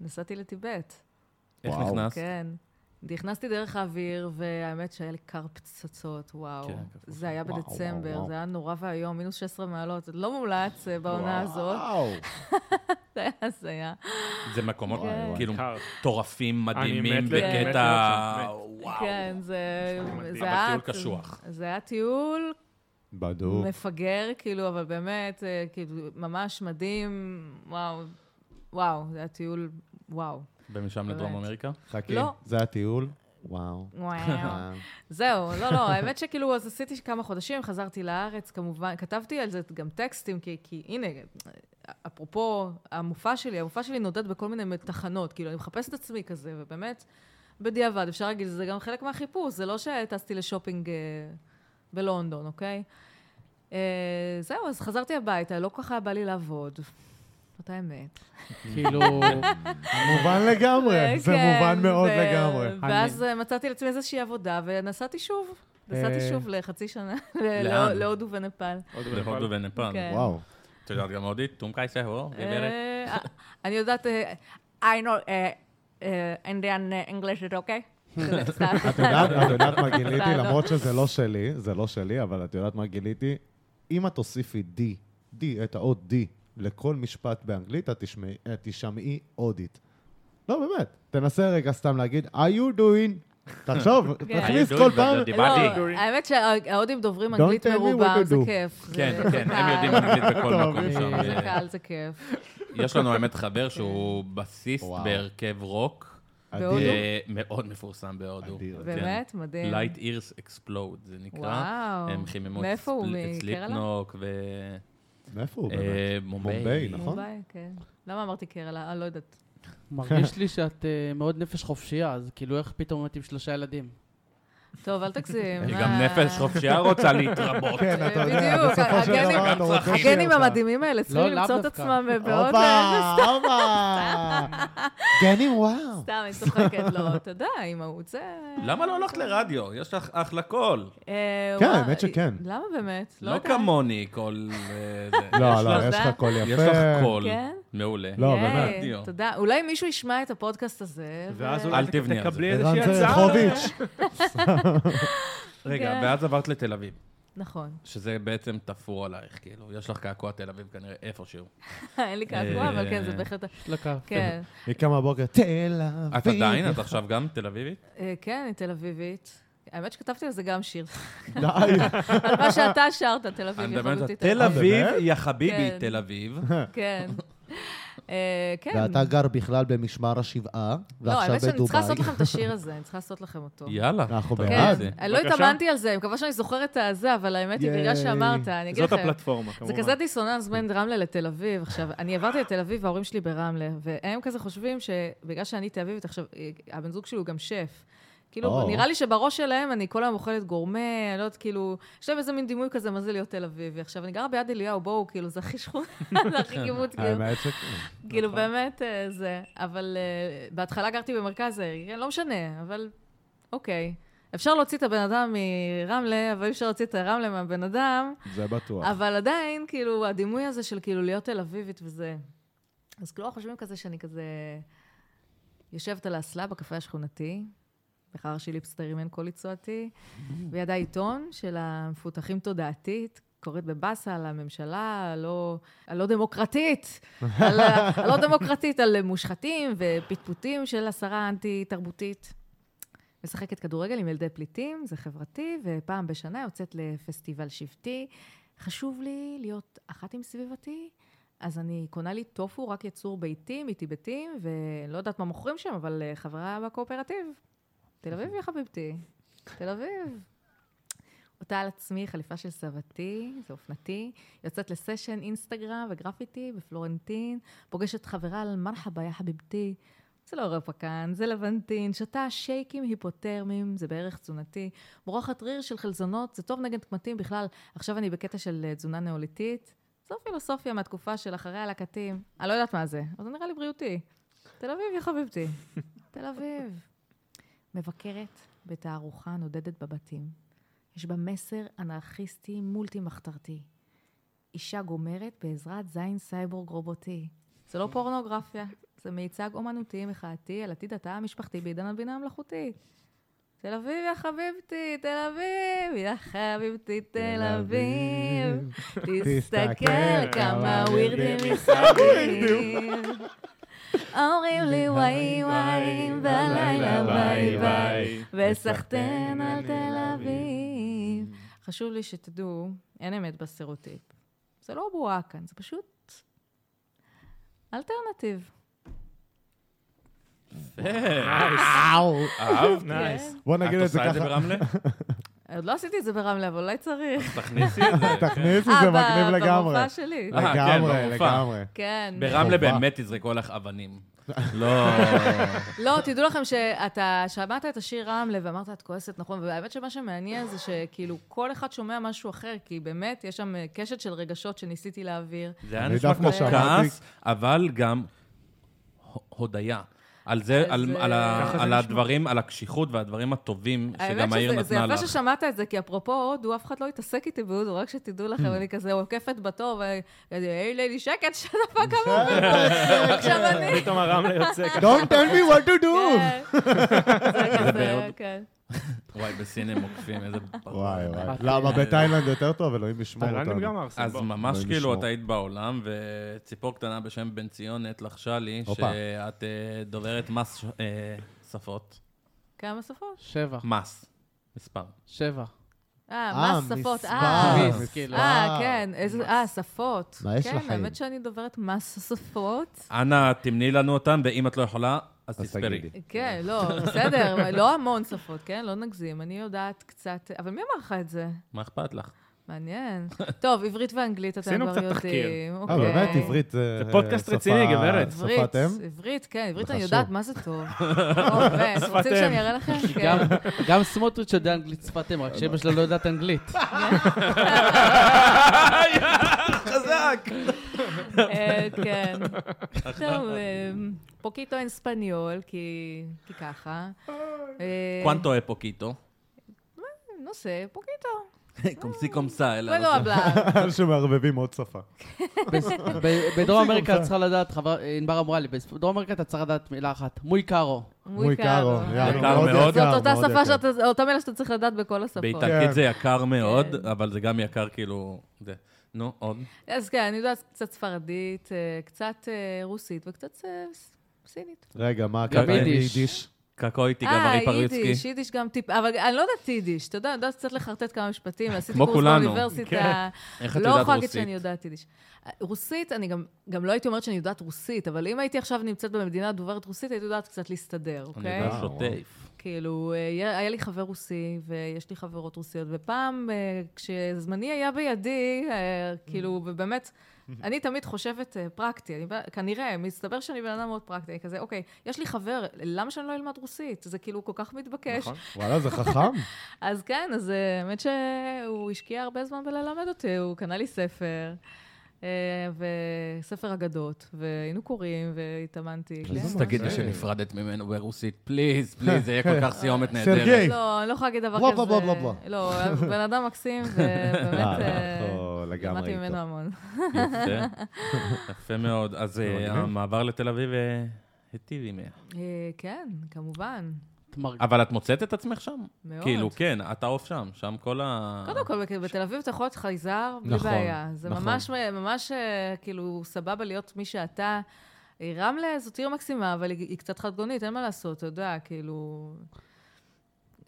נסעתי לטיבט. איך וואו. נכנסת? כן. נכנסתי דרך האוויר, והאמת שהיה לי קר פצצות, וואו. כן, זה היה וואו, בדצמבר, וואו, זה היה נורא ואיום, מינוס 16 מעלות, זה לא מומלץ אה, בעונה הזאת. וואו. זה היה הזיה. זה מקומות כן. כאילו קר. מטורפים, מדהימים, בקטע... וואו. כן, זה... זה אבל היה- טיול קשוח. זה היה טיול בדוק. מפגר, כאילו, אבל באמת, אה, כאילו, ממש מדהים, וואו. וואו, זה היה טיול, וואו. ומשם לדרום. אמריקה? חכי, לא. זה הטיול? וואו. וואו. אה, זהו, לא, לא, האמת שכאילו, אז עשיתי כמה חודשים, חזרתי לארץ, כמובן, כתבתי על זה גם טקסטים, כי, כי הנה, אפרופו המופע שלי, המופע שלי נודד בכל מיני תחנות, כאילו, אני מחפשת את עצמי כזה, ובאמת, בדיעבד, אפשר להגיד, זה גם חלק מהחיפוש, זה לא שטסתי לשופינג אה, בלונדון, אוקיי? אה, זהו, אז חזרתי הביתה, לא כל כך היה בא לי לעבוד. זאת האמת. כאילו, מובן לגמרי, זה כן, מובן מאוד ו- לגמרי. ואז אה, מצאתי לעצמי איזושהי עבודה, ונסעתי שוב. נסעתי אה, שוב לחצי שנה, להודו ונפאל. להודו ונפאל. כן. וואו. את יודעת גם הודית? טום קייסה, הו, גברת. אה, אני יודעת, אה, I know uh, uh, Indian English is okay? את יודעת, מה גיליתי? לא. למרות שזה לא שלי, זה לא שלי, אבל את יודעת מה גיליתי? אם את תוסיפי D, D, את האות D, לכל משפט באנגלית, את תשמעי- תשמעי הודית. לא, באמת. תנסה רגע סתם להגיד, are you doing? תחשוב, כן. תכניס כל doing, פעם. לא, האמת שההודים דוברים אנגלית מרובם, זה. כיף. כן, כן, הם. יודעים אנגלית בכל מקום שם. זה אה, קל, זה כיף. יש לנו האמת חבר שהוא כן. בסיסט. בהרכב רוק, בהודו? אה, מאוד מפורסם בהודו. כן. באמת? מדהים. Light Ears Explode, זה נקרא. וואו. הם חיממו את? סליפנוק ו... מאיפה הוא אה, באמת? מומביי. נכון? מומביי, כן. למה אמרתי קרלה? אני לא יודעת. מרגיש לי שאת אה, מאוד נפש חופשייה, אז כאילו איך פתאום את עם שלושה ילדים? טוב, אל תגזים. היא גם נפש חופשייה רוצה להתרבות. כן, אתה יודע, בדיוק, בסופו של הגנים- דבר אתה רוצה הגנים. המדהימים האלה צריכים לא, למצוא את. עצמם בעוד... הופה, הופה. גנים, וואו. סתם, אני צוחקת, לא, אתה יודע, אימהות זה... למה לא הולכת לרדיו? יש לך אחלה קול. אה, כן, האמת שכן. למה באמת? לא יודעת. כמוני קול... אה. לא, לא, יש לך קול יפה. יש לך קול כן? מעולה. לא, באמת. תודה. אולי מישהו ישמע את הפודקאסט הזה. ואז אל אולי. תקבלי איזושהי הצעה. רגע, כן. ואז עברת לתל אביב, נכון. שזה בעצם תפור עלייך, כאילו, יש לך קעקוע תל אביב כנראה איפשהו. אין לי קעקוע, אבל כן, זה אה, בהחלט... יש לה כף. כן. היא קמה בבוקר, תל אביב. את עדיין? את עכשיו גם תל אביבית? אה, כן, אני תל אביבית. האמת שכתבתי על זה גם שיר. די. על מה שאתה שרת, תל אביב, על תל אביב? יא חביבי, כן. תל אביב. כן. אה, כן. ואתה גר בכלל במשמר השבעה, לא, ועכשיו האמת שאני צריכה בדובאי. לעשות לכם את השיר הזה, אני צריכה לעשות לכם אותו. יאללה. אנחנו בעד. זה. אני לא. התאמנתי על זה, אני מקווה שאני זוכרת את הזה, אבל האמת היא, בגלל. שאמרת, אני אגיד זאת לכם, הפלטפורמה, זה כמובן. כזה דיסוננס בין רמלה לתל אביב. עכשיו, אני עברתי לתל אביב וההורים שלי ברמלה, והם כזה חושבים שבגלל שאני תל אביבית, עכשיו, הבן זוג שלי הוא גם שף. כאילו, או. נראה לי שבראש שלהם אני כל היום אוכלת גורמה, אני לא יודעת, כאילו, יש להם איזה מין דימוי כזה, מה זה להיות תל אביבי. עכשיו, אני גרה ביד אליהו, בואו, כאילו, זה הכי שכונה, זה הכי קיבוץ, כאילו. האמת שכן. כאילו, באמת אה, זה. אבל אה, בהתחלה גרתי במרכז העיר, כן, לא משנה, אבל אוקיי. אפשר להוציא את הבן אדם מרמלה, אבל אי אפשר להוציא את הרמלה מהבן אדם, זה בטוח. אבל עדיין, כאילו, הדימוי הזה של כאילו להיות תל אביבית וזה... אז כאילו, חושבים כזה שאני כזה יושבת על האסלה בקפה השכונתי, בחר שלי ליפסטרים אין קול יצואתי, וידה עיתון של המפותחים תודעתית, קוראת בבאסה על הממשלה הלא, הלא דמוקרטית, על הלא דמוקרטית, על מושחתים ופטפוטים של השרה האנטי-תרבותית. משחקת כדורגל עם ילדי פליטים, זה חברתי, ופעם בשנה יוצאת לפסטיבל שבטי. חשוב לי להיות אחת עם סביבתי, אז אני קונה לי טופו, רק יצור ביתי, מטיבטים, ולא יודעת מה מוכרים שם, אבל אה, חברה בקואופרטיב. תל אביב, יא חביבתי. תל אביב. אותה על עצמי, חליפה של סבתי, זה אופנתי, יוצאת לסשן אינסטגרם וגרפיטי בפלורנטין, פוגשת חברה על מרחבה, יא חביבתי. זה לא רפקן, זה לבנטין, שתה שייקים היפותרמיים, זה בערך תזונתי. מורחת ריר של חלזונות, זה טוב נגד קמטים בכלל. עכשיו אני בקטע של אה, תזונה נאוליתית. זו פילוסופיה מהתקופה של אחרי הלקטים. אני לא יודעת מה זה, אבל זה נראה לי בריאותי. תל אביב, יא חביבתי. תל אביב. מבקרת בתערוכה נודדת בבתים. יש בה מסר אנרכיסטי מולטי-מחתרתי. אישה גומרת בעזרת זין סייבורג רובוטי. זה לא פורנוגרפיה, זה מיצג אומנותי מחאתי על עתיד התא המשפחתי בעידן הבינה המלאכותית. תל אביב, יא חביבתי, תל אביב, יא חביבתי, תל אביב. תסתכל כמה ווירדים מסביב. אומרים לי וואי וואי, בלילה ביי ביי, וסחטיין על תל אביב. חשוב לי שתדעו, אין אמת בסטריאוטיפ. זה לא בועה כאן, זה פשוט אלטרנטיב. וואו. אהבת? nice. בוא נגיד את זה את עושה את זה ככה. ברמלה? עוד לא עשיתי את זה ברמלה, אבל אולי צריך. תכניסי את זה. תכניסי, אה, זה ב- מגניב לגמרי. במופע שלי. אה, כן, לגמרי, במופע. לגמרי. כן. ברמלה. באמת יזרקו לך אבנים. לא... לא, תדעו לכם שאתה שמעת את השיר רמלה ואמרת, את כועסת, נכון? והאמת שמה שמעניין זה שכאילו כל אחד שומע משהו אחר, כי באמת יש שם אה, קשת של רגשות שניסיתי להעביר. זה היה נשמע כמו כעס, אבל גם הודיה. על זה, אז, על, אה, על, ה- ככה זה על. הדברים, על הקשיחות והדברים הטובים שגם האמת העיר שזה זה נתנה יפה לך. ששמעת את זה, כי אפרופו הודו, אף אחד לא התעסק איתי בהודו, רק שתדעו לכם, אני כזה עוקפת בתור, והי לי שקט, שדפה כמוך. עכשיו אני... פתאום הרמלה יוצא ככה. Don't tell me what to do! כן. זה כזה. כן. וואי, בסין הם עוקפים, איזה. וואי וואי. אה, למה כן. בתאילנד יותר טוב, אלוהים ישמור תאילנדים אותנו. גם הרסים. אז. ממש כאילו. את היית בעולם, וציפור קטנה בשם בן ציונת לחשה לי. שאת אה, דוברת מס אה, שפות. כמה שפות? שבע. מס. מספר. שבע. אה, אה, מס שפות. מספר, אה, כאילו. אה, כן, איזה, אה, שפות. מה יש כן, לחיים? האמת שאני דוברת מס שפות. אנא, תמני לנו אותם, ואם את לא יכולה, אז תספרי. כן, לא, בסדר, לא המון שפות, כן? לא נגזים. אני יודעת קצת... אבל מי אמר לך את זה? מה אכפת לך? מעניין. טוב, עברית ואנגלית אתם עשינו כבר קצת יודעים. תחקיר. אה, אוקיי. באמת, עברית זה... זה פודקאסט רציני, גברת. שפת עברית, אם? עברית, כן, עברית אני. יודעת מה זה טוב. אוקיי, רוצים. שאני אראה לכם? כן. גם- גם סמוטריץ' יודע אנגלית שפת אם, רק שאמא שלו לא יודעת אנגלית. חזק! אה, כן. טוב, אה, poquito en español, כי ככה. אה, ¿Cuánto es poquito? no sé, poquito. comme ci comme ça, אלא... no habla. שמערבבים עוד שפה. בדרום אמריקה את צריכה לדעת, ענבר אמרה לי, בדרום אמריקה אתה צריך לדעת מילה אחת, muy caro. muy caro. יקר מאוד. זאת אותה שפה. שאתה, אותה מילה שאתה צריך לדעת בכל השפות. באיטלקית כן. זה יקר מאוד, כן. אבל זה גם יקר כאילו... נו, עוד. אז כן, אני יודעת קצת ספרדית, אה, קצת אה, רוסית וקצת אה, סינית. רגע, מה גם הקטע יידיש. קקויטי אה, גברי פריצקי. יידיש, יידיש גם טיפ, אבל אני לא יודעת יידיש, אתה יודע, אני יודעת קצת לחרטט כמה משפטים, עשיתי קורס. באוניברסיטה. איך את לא יודעת יכולה להגיד רוסית? שאני יודעת יידיש. רוסית, אני גם, גם לא הייתי אומרת שאני יודעת רוסית, אבל אם הייתי עכשיו נמצאת במדינה דוברת רוסית, הייתי יודעת קצת להסתדר, אני אוקיי? יודע וואו. שוטף. כאילו, אה, היה לי חבר רוסי, ויש לי חברות רוסיות, ופעם, אה, כשזמני היה בידי, אה, כאילו, ובאמת, אני תמיד חושבת פרקטי, אני, כנראה, מסתבר שאני בן אדם מאוד פרקטי, כזה, אוקיי, יש לי חבר, למה שאני לא אלמד רוסית? זה כאילו כל כך מתבקש. נכון. וואלה, זה חכם. אז כן, אז האמת שהוא השקיע הרבה זמן בללמד אותי, הוא קנה לי ספר, וספר אגדות, והיינו קוראים, והתאמנתי. כן. אז תגידי אה. שנפרדת ממנו ברוסית, פליז, פליז, זה יהיה כל כך סיומת נהדרת. סרגי. לא, אני לא יכולה להגיד דבר בלה, כזה. בלה, בלה, בלה. לא, בן אדם מקסים, ובאמת אה, אה, לגמרי למדתי. ממנו המון. יפה, מאוד. אז אה. המעבר לתל אביב אה, היטיב עימיה. אה, כן, כמובן, את מרג- אבל את מוצאת את עצמך שם? מאוד. כאילו, כן, אתה עוף שם, שם כל ה... קודם כל, בת- בתל אביב אתה יכול להיות חייזר בלי נכון, בעיה. זה נכון. ממש, ממש אה, כאילו סבבה להיות מי שאתה. אה, רמלה זאת עיר מקסימה, אבל היא, היא קצת חדגונית, אין מה לעשות, אתה יודע, כאילו...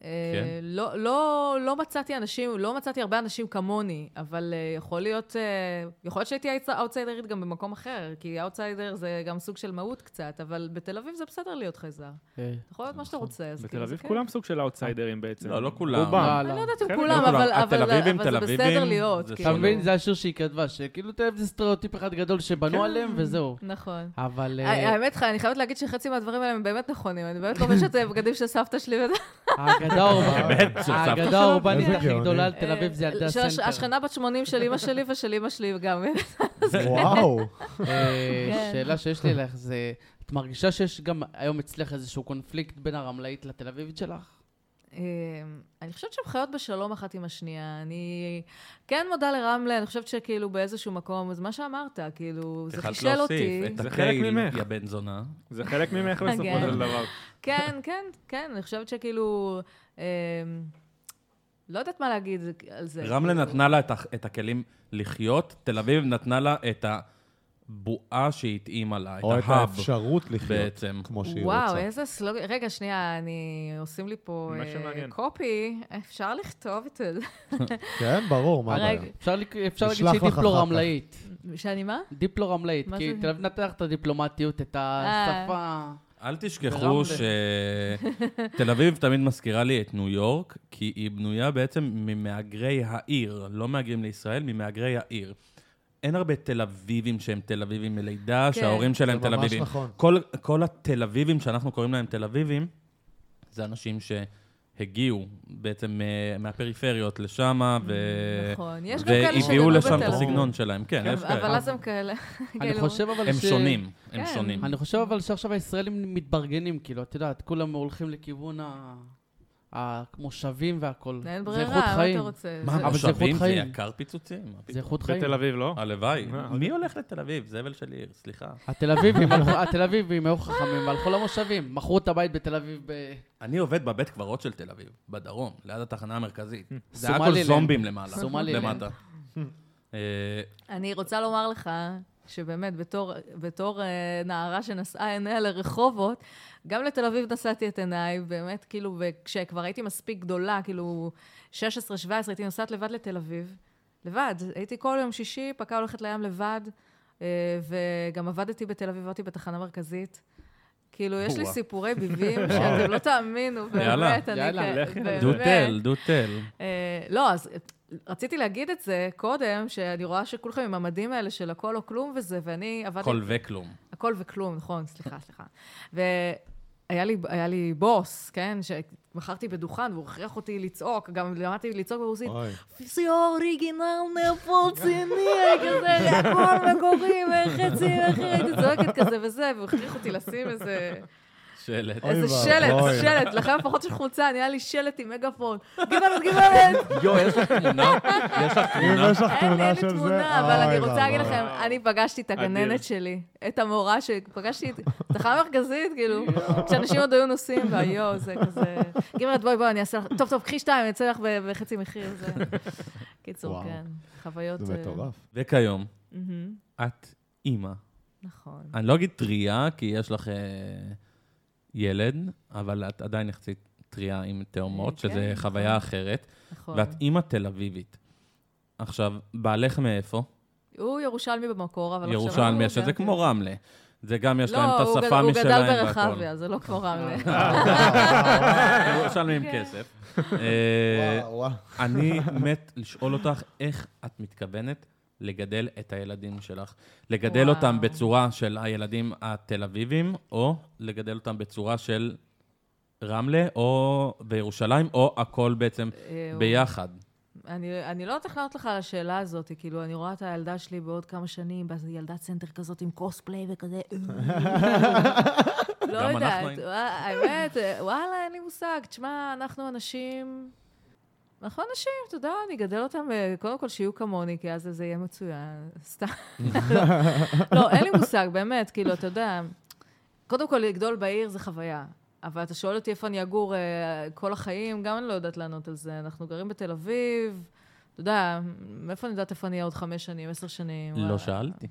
אה, כן. לא, לא, לא מצאתי אנשים, לא מצאתי הרבה אנשים כמוני, אבל אה, יכול להיות, אה, יכול להיות שהייתי אאוטסיידרית גם במקום אחר, כי אאוטסיידר זה גם סוג של מהות קצת, אבל בתל אביב זה בסדר להיות חייזר. אתה יכול להיות מה שאתה רוצה, אז בתל כאילו אביב כן. כולם סוג של אאוטסיידרים בעצם. לא, לא כולם. רובם. לא, אני לא. לא יודעת אם כולם, לא כולם. אבל, אבל, אביבים, אבל זה בסדר אביבים, להיות. זה כאילו. אתה מבין? זה השיר שהיא כתבה, שכאילו תל אביב זה סטריאוטיפ אחד גדול שבנו כן. עליהם וזהו. נכון. אבל... האמת, אני חייבת להגיד שחצי מהדברים האלה הם באמת נכונים. אני באמת לובשת בגדים של סבתא שלי. האגדה האורבנית- הכי. גדולה על תל אביב זה ילדי הסנטר. השכנה בת 80 של אימא שלי ושל אימא שלי גם. וואו. אה. שאלה שיש לי אליך זה, את מרגישה שיש גם היום אצלך איזשהו קונפליקט בין הרמלאית לתל אביבית שלך? אה, אני חושבת שהן חיות בשלום אחת עם השנייה. אני כן מודה לרמלה, אני חושבת שכאילו באיזשהו מקום, זה מה שאמרת, כאילו, זה חישל אותי. זה חלק ממך. יא בן זונה. זה חלק ממך בסופו. של דבר. כן, כן, כן, אני חושבת שכאילו... אה, לא יודעת מה להגיד על זה. רמלה. נתנה לה את הכלים לחיות, תל אביב נתנה לה את הבועה שהתאימה לה, את או את ההאב האפשרות לחיות בעצם. כמו שהיא וואו, רוצה. איזה סלוגן. רגע, שנייה, אני... עושים לי פה מה אה, שמעניין. קופי. אפשר לכתוב את זה. כן, ברור, מה הבעיה? אפשר אפשר להגיד שהיא לך דיפלו אחר כך. רמלאית. שאני מה? דיפלו רמלאית, מה כי? תל אביב נתן לך את הדיפלומטיות, את השפה. אל תשכחו. שתל אביב תמיד מזכירה לי את ניו יורק, כי היא בנויה בעצם ממהגרי העיר, לא מהגרים לישראל, ממהגרי העיר. אין הרבה תל אביבים שהם תל אביבים מלידה, כן. שההורים שלהם זה תל ממש אביבים. נכון. כל, כל התל אביבים שאנחנו קוראים להם תל אביבים, זה אנשים הגיעו בעצם אה, מהפריפריות לשם, ו... נכון. יש גם כאלה והביאו לשם את. הסגנון שלהם. כן, יש אבל כאלה. אז הם כאלה. אני חושב אבל הם. שונים, הם כן. שונים. אני חושב אבל שעכשיו הישראלים מתברגנים, כאילו, את יודעת, כולם הולכים לכיוון ה... המושבים והכל. אין זה ברירה, איכות מה אתה חיים. רוצה? מה, זה- אבל זה זה חיים. יקר פיצוצים? זה? איכות חיים. בתל אביב לא? הלוואי. אה, מי הולך לתל אביב? זבל של עיר, סליחה. התל אביבים, הלכו- התל אביבים היו חכמים והלכו למושבים. מכרו את הבית בתל אביב ב... אני עובד בבית קברות של תל אביב, בדרום, ליד התחנה המרכזית. זה היה כל סומלילנד. זומבים למעלה, סומלילנד. למטה. אני רוצה לומר לך שבאמת, בתור, בתור אה, נערה שנשאה עיניה לרחובות, גם לתל אביב נשאתי את עיניי, באמת, כאילו, וכשכבר הייתי מספיק גדולה, כאילו, 16-17, הייתי נוסעת לבד לתל אביב. לבד. הייתי כל יום שישי, פקה הולכת לים לבד, אה, וגם עבדתי בתל אביב, עבדתי בתחנה מרכזית. כאילו, יש לי. סיפורי ביבים שאתם לא תאמינו, יאללה. באמת, אני יאללה, כ- לכי. באמת. דו תל, דו תל. אה, לא, אז רציתי להגיד את זה קודם, שאני רואה שכולכם עם המדים האלה של הכל או כלום וזה, ואני עבדתי... הכל וכלום. הכל וכלום, נכון, סליחה, סליחה. והיה לי, היה לי בוס, כן, שמכרתי בדוכן, והוא הכריח אותי לצעוק, גם למדתי לצעוק ברוסית. פיזיו אוריגינל נפולציני, כזה, הכל מקורי, וחצי, וכי הייתי צועקת כזה וזה, והוא הכריח אותי לשים איזה... שלט. איזה. שלט, שלט, לכם לפחות של חולצה, נהיה לי שלט עם מגאפון. גברת, גברת! יואו, יש לך תמונה? יש לך תמונה? יש לך אין לי, תמונה אין לי של זה, תמונה, אבל אני רוצה להגיד. לכם, אני פגשתי את. הגננת שלי, את המורה שפגשתי, את תחנה מרכזית, כאילו, כשאנשים עוד היו נוסעים, והיואו, זה כזה... גברת, בואי, בואי, אני אעשה לך... טוב, טוב, קחי שתיים, אני אצא לך ב- בחצי מחיר, זה... קיצור. כן, חוויות... זה אה, מטורף. וכיום, את אימא. נכון. אני לא אגיד טריה, כי יש לך אה, ילד, אבל את עדיין יחסית טריה עם תאומות, אה, שזה כן, חוויה נכון. אחרת, נכון. ואת אימא תל אביבית. עכשיו, בעלך מאיפה? הוא ירושלמי במקור, אבל עכשיו... ירושלמי, הוא שזה כמו רמלה. זה גם יש להם לא, את הוא גד- השפה הוא משלהם גדל. ברחביה, זה לא כמו רמלה. ירושלמי עם כן. כסף. אה. אני מת לשאול אותך איך את מתכוונת לגדל את הילדים שלך. לגדל וואו. אותם בצורה של הילדים התל אביבים, או לגדל אותם בצורה של רמלה, או בירושלים, או הכל בעצם אה, ביחד. אני, אני לא יודעת איך לענות לך על השאלה הזאת, כאילו, אני רואה את הילדה שלי בעוד כמה שנים, ילדת סנטר כזאת עם cosplay וכזה. לא יודעת. ווא- האמת, וואלה, אין לי מושג. תשמע, אנחנו אנשים... אנחנו אנשים, אתה יודע, אני אגדל אותם, אה, קודם כל שיהיו כמוני, כי אז זה יהיה מצוין. סתם. לא, אין לי מושג, באמת, כאילו, אתה יודע, קודם כל, לגדול בעיר זה חוויה. אבל אתה שואל אותי איפה אני אגור אה, כל החיים, גם אני לא יודעת לענות על זה. אנחנו גרים בתל אביב, אתה יודע, מאיפה אני יודעת איפה אני אהיה עוד חמש שנים, עשר שנים? לא וואלה. שאלתי.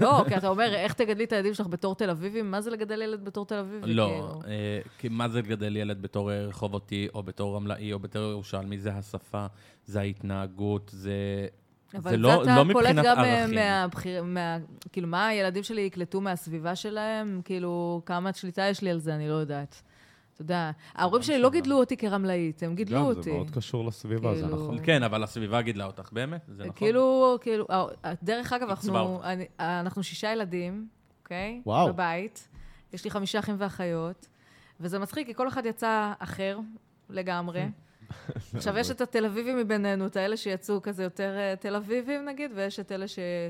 לא, כי אתה אומר, איך תגדלי את הילדים שלך בתור תל אביבי? מה זה לגדל ילד בתור תל אביבי? לא, כאילו? אה, כי מה זה לגדל ילד בתור אה, רחובותי, או בתור רמלאי, או בתור ירושלמי? זה השפה, זה ההתנהגות, זה... אבל זה לא- אתה לא קולט גם אה. מהבחיר, מה, כאילו, מה הילדים שלי יקלטו מהסביבה שלהם? כאילו, כמה שליטה יש לי על זה, אני לא יודעת. אתה יודע, ההורים שלי לא גידלו אותי כרמלאית, הם גידלו גם, אותי. זה מאוד קשור לסביבה, זה כאילו- נכון. כן, אבל הסביבה גידלה אותך, באמת? זה נכון? כאילו, כאילו, אה, דרך אגב, עיצבה אנחנו, אותך. אני, אנחנו שישה ילדים, אוקיי? וואו. בבית. יש לי חמישה אחים ואחיות, וזה מצחיק, כי כל אחד יצא אחר לגמרי. עכשיו, יש את התל אביבים מבינינו, את האלה שיצאו כזה יותר אה, תל אביבים, נגיד, ויש את אלה ש... אה, אה,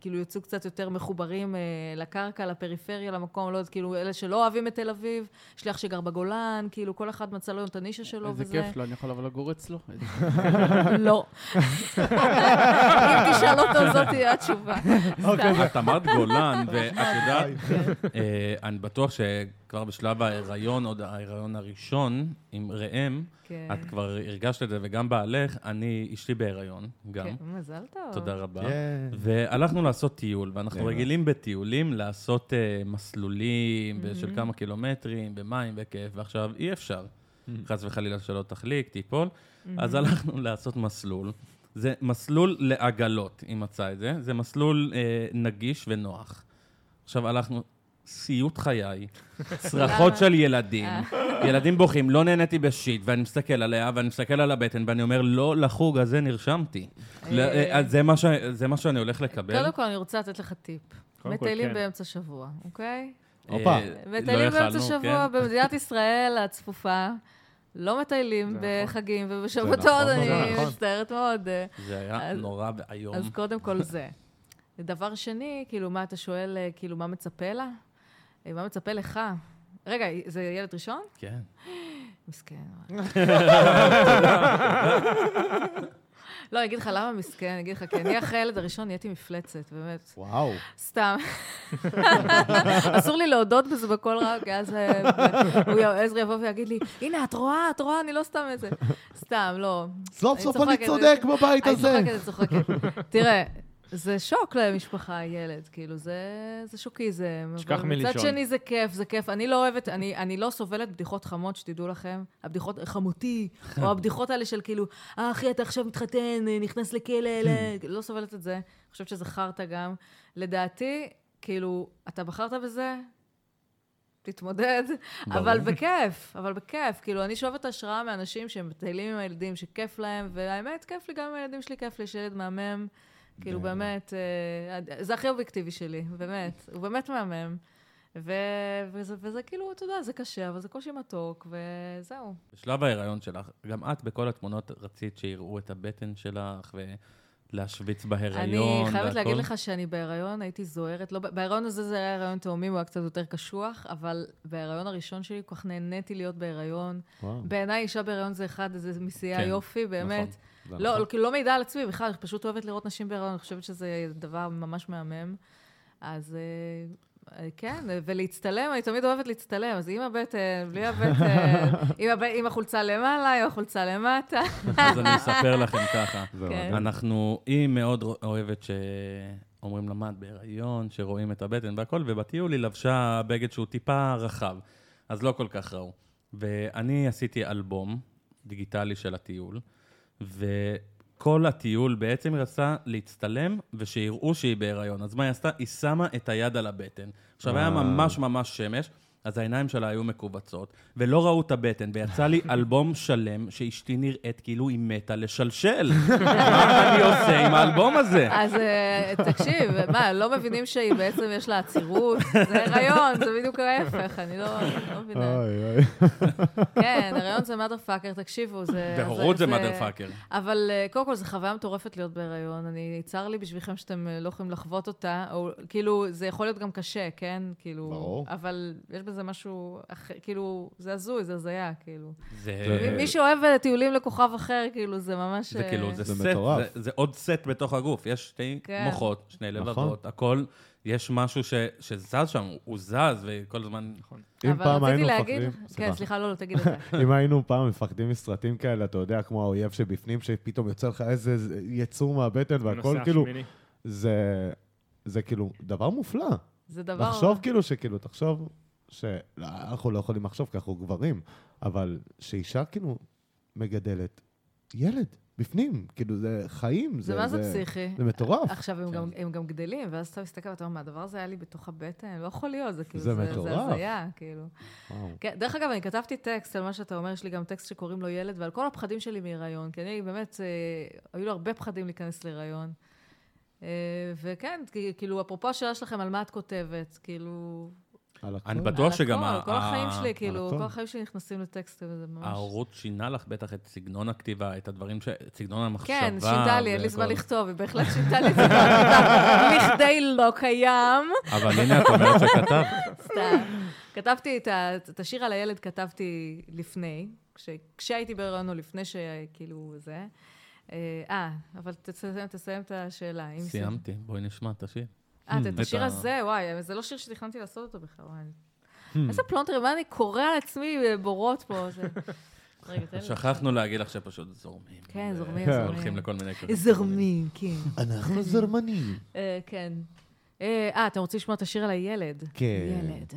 כאילו יצאו קצת יותר מחוברים אה, לקרקע, לפריפריה, למקום, לא יודעת, כאילו, אלה שלא אוהבים את תל אביב, יש לי אח שגר בגולן, כאילו, כל אחד מצא לו את הנישה שלו איזה וזה. כיף לו, אני יכול לבוא לגור אצלו. לא. אם תשאל אותו, זאת תהיה התשובה. סתם. את אמרת גולן, ואת יודעת, אה, אני בטוח שכבר בשלב ההיריון, עוד ההיריון הראשון, עם ראם, כן. את כבר הרגשת את זה, וגם בעלך, אני, אשתי בהיריון, גם. כן, מזל טוב. תודה רבה. כן. והלכנו לעשות טיול, ואנחנו יאללה. רגילים בטיולים לעשות uh, מסלולים של כמה קילומטרים, במים וכיף, ועכשיו אי אפשר. חס וחלילה שלא תחליק, תיפול. אז הלכנו לעשות מסלול. זה מסלול לעגלות, אם מצא את זה. זה מסלול אה, נגיש ונוח. עכשיו הלכנו, סיוט חיי, צרחות של ילדים, ילדים בוכים, לא נהניתי בשיט, ואני מסתכל עליה, ואני מסתכל על הבטן, ואני אומר, לא לחוג הזה נרשמתי. אה, אז זה מה ש- זה מה שאני הולך לקבל. קודם כל, אני רוצה לתת לך טיפ. מטיילים כן. באמצע שבוע, אוקיי? הופה. אה, לא מטיילים באמצע שבוע כן. במדינת ישראל הצפופה. לא מטיילים זה בחגים ובשבתות, נכון, אני נכון. מצטערת מאוד. אה, זה היה נורא ואיום. אז קודם כל זה. דבר שני, כאילו, מה אתה שואל, אה, כאילו, מה מצפה לה? אה, מה מצפה לך? רגע, זה ילד ראשון? כן. מסכן. לא, אני אגיד לך למה מסכן, אני אגיד לך, כי אני אחרי הילד הראשון נהייתי מפלצת, באמת. וואו. סתם. אסור לי להודות בזה בקול רם, כי אז אה, הוא י- עזרא יבוא ויגיד לי, הנה, את רואה, את רואה, אני לא סתם איזה... סתם, לא. סוף אני סוף אני צודק בבית אני הזה. צוחקת, אני צוחקת. תראה, זה שוק למשפחה, ילד, כאילו, זה, זה שוקיזם. שכח אבל מלישון. מצד שני זה כיף, זה כיף. אני לא אוהבת, אני, אני לא סובלת בדיחות חמות, שתדעו לכם. הבדיחות, חמותי, או הבדיחות האלה של כאילו, אה, אחי, אתה עכשיו מתחתן, נכנס לכלא, ל-" לא סובלת את זה. אני חושבת שזה חרטא גם. לדעתי, כאילו, אתה בחרת בזה, תתמודד. אבל בכיף, אבל בכיף. כאילו, אני שואבת השראה מאנשים שהם מטיילים עם הילדים, שכיף להם, והאמת, כיף לי, גם עם הילדים שלי כיף לי, יש ילד מהמם. כאילו, כן. באמת, אה, זה הכי אובייקטיבי שלי, באמת. הוא באמת מהמם. ו- וזה, וזה כאילו, אתה יודע, זה קשה, אבל זה קושי מתוק, וזהו. בשלב ההיריון שלך, גם את בכל התמונות רצית שיראו את הבטן שלך ולהשוויץ בהיריון אני חייבת להגיד והכל? לך שאני בהיריון הייתי זוהרת. לא, בהיריון הזה זה היה הריון תאומים, הוא היה קצת יותר קשוח, אבל בהיריון הראשון שלי כל כך נהניתי להיות בהיריון. בעיניי אישה בהיריון זה אחד, זה מסיעי כן, היופי, באמת. נכון. לא, נכון. כאילו לא מעידה על עצמי בכלל, אני פשוט אוהבת לראות נשים בהיריון, אני חושבת שזה דבר ממש מהמם. אז אה, כן, ולהצטלם, אני תמיד אוהבת להצטלם, אז עם הבטן, בלי הבטן, עם הב- עם החולצה למעלה, עם החולצה למטה. אז אני אספר לכם ככה. כן. אנחנו, היא מאוד אוהבת שאומרים לה, מה, את בהיריון, שרואים את הבטן והכל, ובטיול היא לבשה בגד שהוא טיפה רחב, אז לא כל כך ראו. ואני עשיתי אלבום דיגיטלי של הטיול, וכל הטיול בעצם היא רצתה להצטלם ושיראו שהיא בהיריון. אז מה היא עשתה? היא שמה את היד על הבטן. עכשיו, היה. ממש ממש שמש. אז העיניים שלה היו מכווצות, ולא ראו את הבטן, ויצא לי אלבום שלם שאשתי נראית כאילו היא מתה לשלשל. מה אני עושה עם האלבום הזה? אז אה, תקשיב, מה, לא מבינים שהיא בעצם יש לה עצירות? זה הריון, זה בדיוק ההפך, אני לא לא מבינה. אוי, אוי. כן, הריון זה mother fucker, תקשיבו, זה... בהורות זה mother fucker. אבל אה, קודם כל, זו חוויה מטורפת להיות בהיריון. אני, צר לי בשבילכם שאתם אה, לא יכולים לחוות אותה, או כאילו, זה יכול להיות גם קשה, כן? כאילו... ברור. אבל יש בזה משהו אחר, כאילו, זה הזוי, זה הזיה, כאילו. זה... מי שאוהב אה, טיולים לכוכב אחר, כאילו, זה ממש... זה אה, כאילו, זה זה סט, מטורף. זה- זה עוד סט בתוך הגוף. יש שתי כן. מוחות, שני נכון. לבבות, הכל, יש משהו ש- שזז שם, הוא זז, וכל הזמן... אם אבל פעם רציתי היינו להגיד... מפחדים... כן, סליחה, לא, לא, תגיד את זה. אם היינו פעם מפחדים מסרטים כאלה, אתה יודע, כמו האויב שבפנים, שפתאום יוצא לך איזה יצור מהבטן והכל, כאילו, זה כאילו דבר מופלא. זה דבר... לחשוב כאילו שכאילו, תחשוב שאנחנו לא יכולים לחשוב כי אנחנו גברים, אבל שאישה כאילו מגדלת ילד בפנים, כאילו זה חיים, זה מה זה פסיכי? זה מטורף. עכשיו, הם, כן. גם, הם גם גדלים, ואז אתה מסתכל ואתה אומר, מה, הדבר הזה היה לי בתוך הבטן? לא יכול להיות, זה כאילו, זה זה, מטורף. זה הזיה, כאילו. כן, דרך אגב, אני כתבתי טקסט על מה שאתה אומר, יש לי גם טקסט שקוראים לו ילד, ועל כל הפחדים שלי מהיריון, כי אני באמת, אה, היו לי הרבה פחדים להיכנס להיריון. אה, וכן, כאילו, אפרופו השאלה שלכם, על מה את כותבת, כאילו... על הכל. אני על בטוח שגם הכל, ה- כל החיים שלי, כאילו, הכל. כל החיים שלי נכנסים לטקסט, וזה ממש... ההורות שינה לך בטח את סגנון הכתיבה, את הדברים ש... את סגנון המחשבה. כן, שינתה לי, אין לי זמן. לכתוב, היא בהחלט שינתה לי את זה, לכדי לא קיים. אבל הנה, את אומרת שכתבת. סתם. כתבתי את, השיר על הילד, כתבתי לפני, כש, כשהייתי בהיריון או לפני שכאילו זה. אה, אבל תסיים, תסיים את השאלה. סיימתי, בואי נשמע את השיר. אה, את- השיר הזה, וואי, זה לא שיר שתכננתי לעשות אותו בכלל, וואי. Hmm. איזה פלונטרים, מה אני קורע על עצמי בורות פה. שכחנו להגיד לך שפשוט זורמים. כן, זורמים. זורמים. הולכים לכל מיני כזה. זורמים, כן. אנחנו זרמנים. אה, כן. אה, אה, אתם רוצים לשמוע את השיר על הילד? כן. ילד.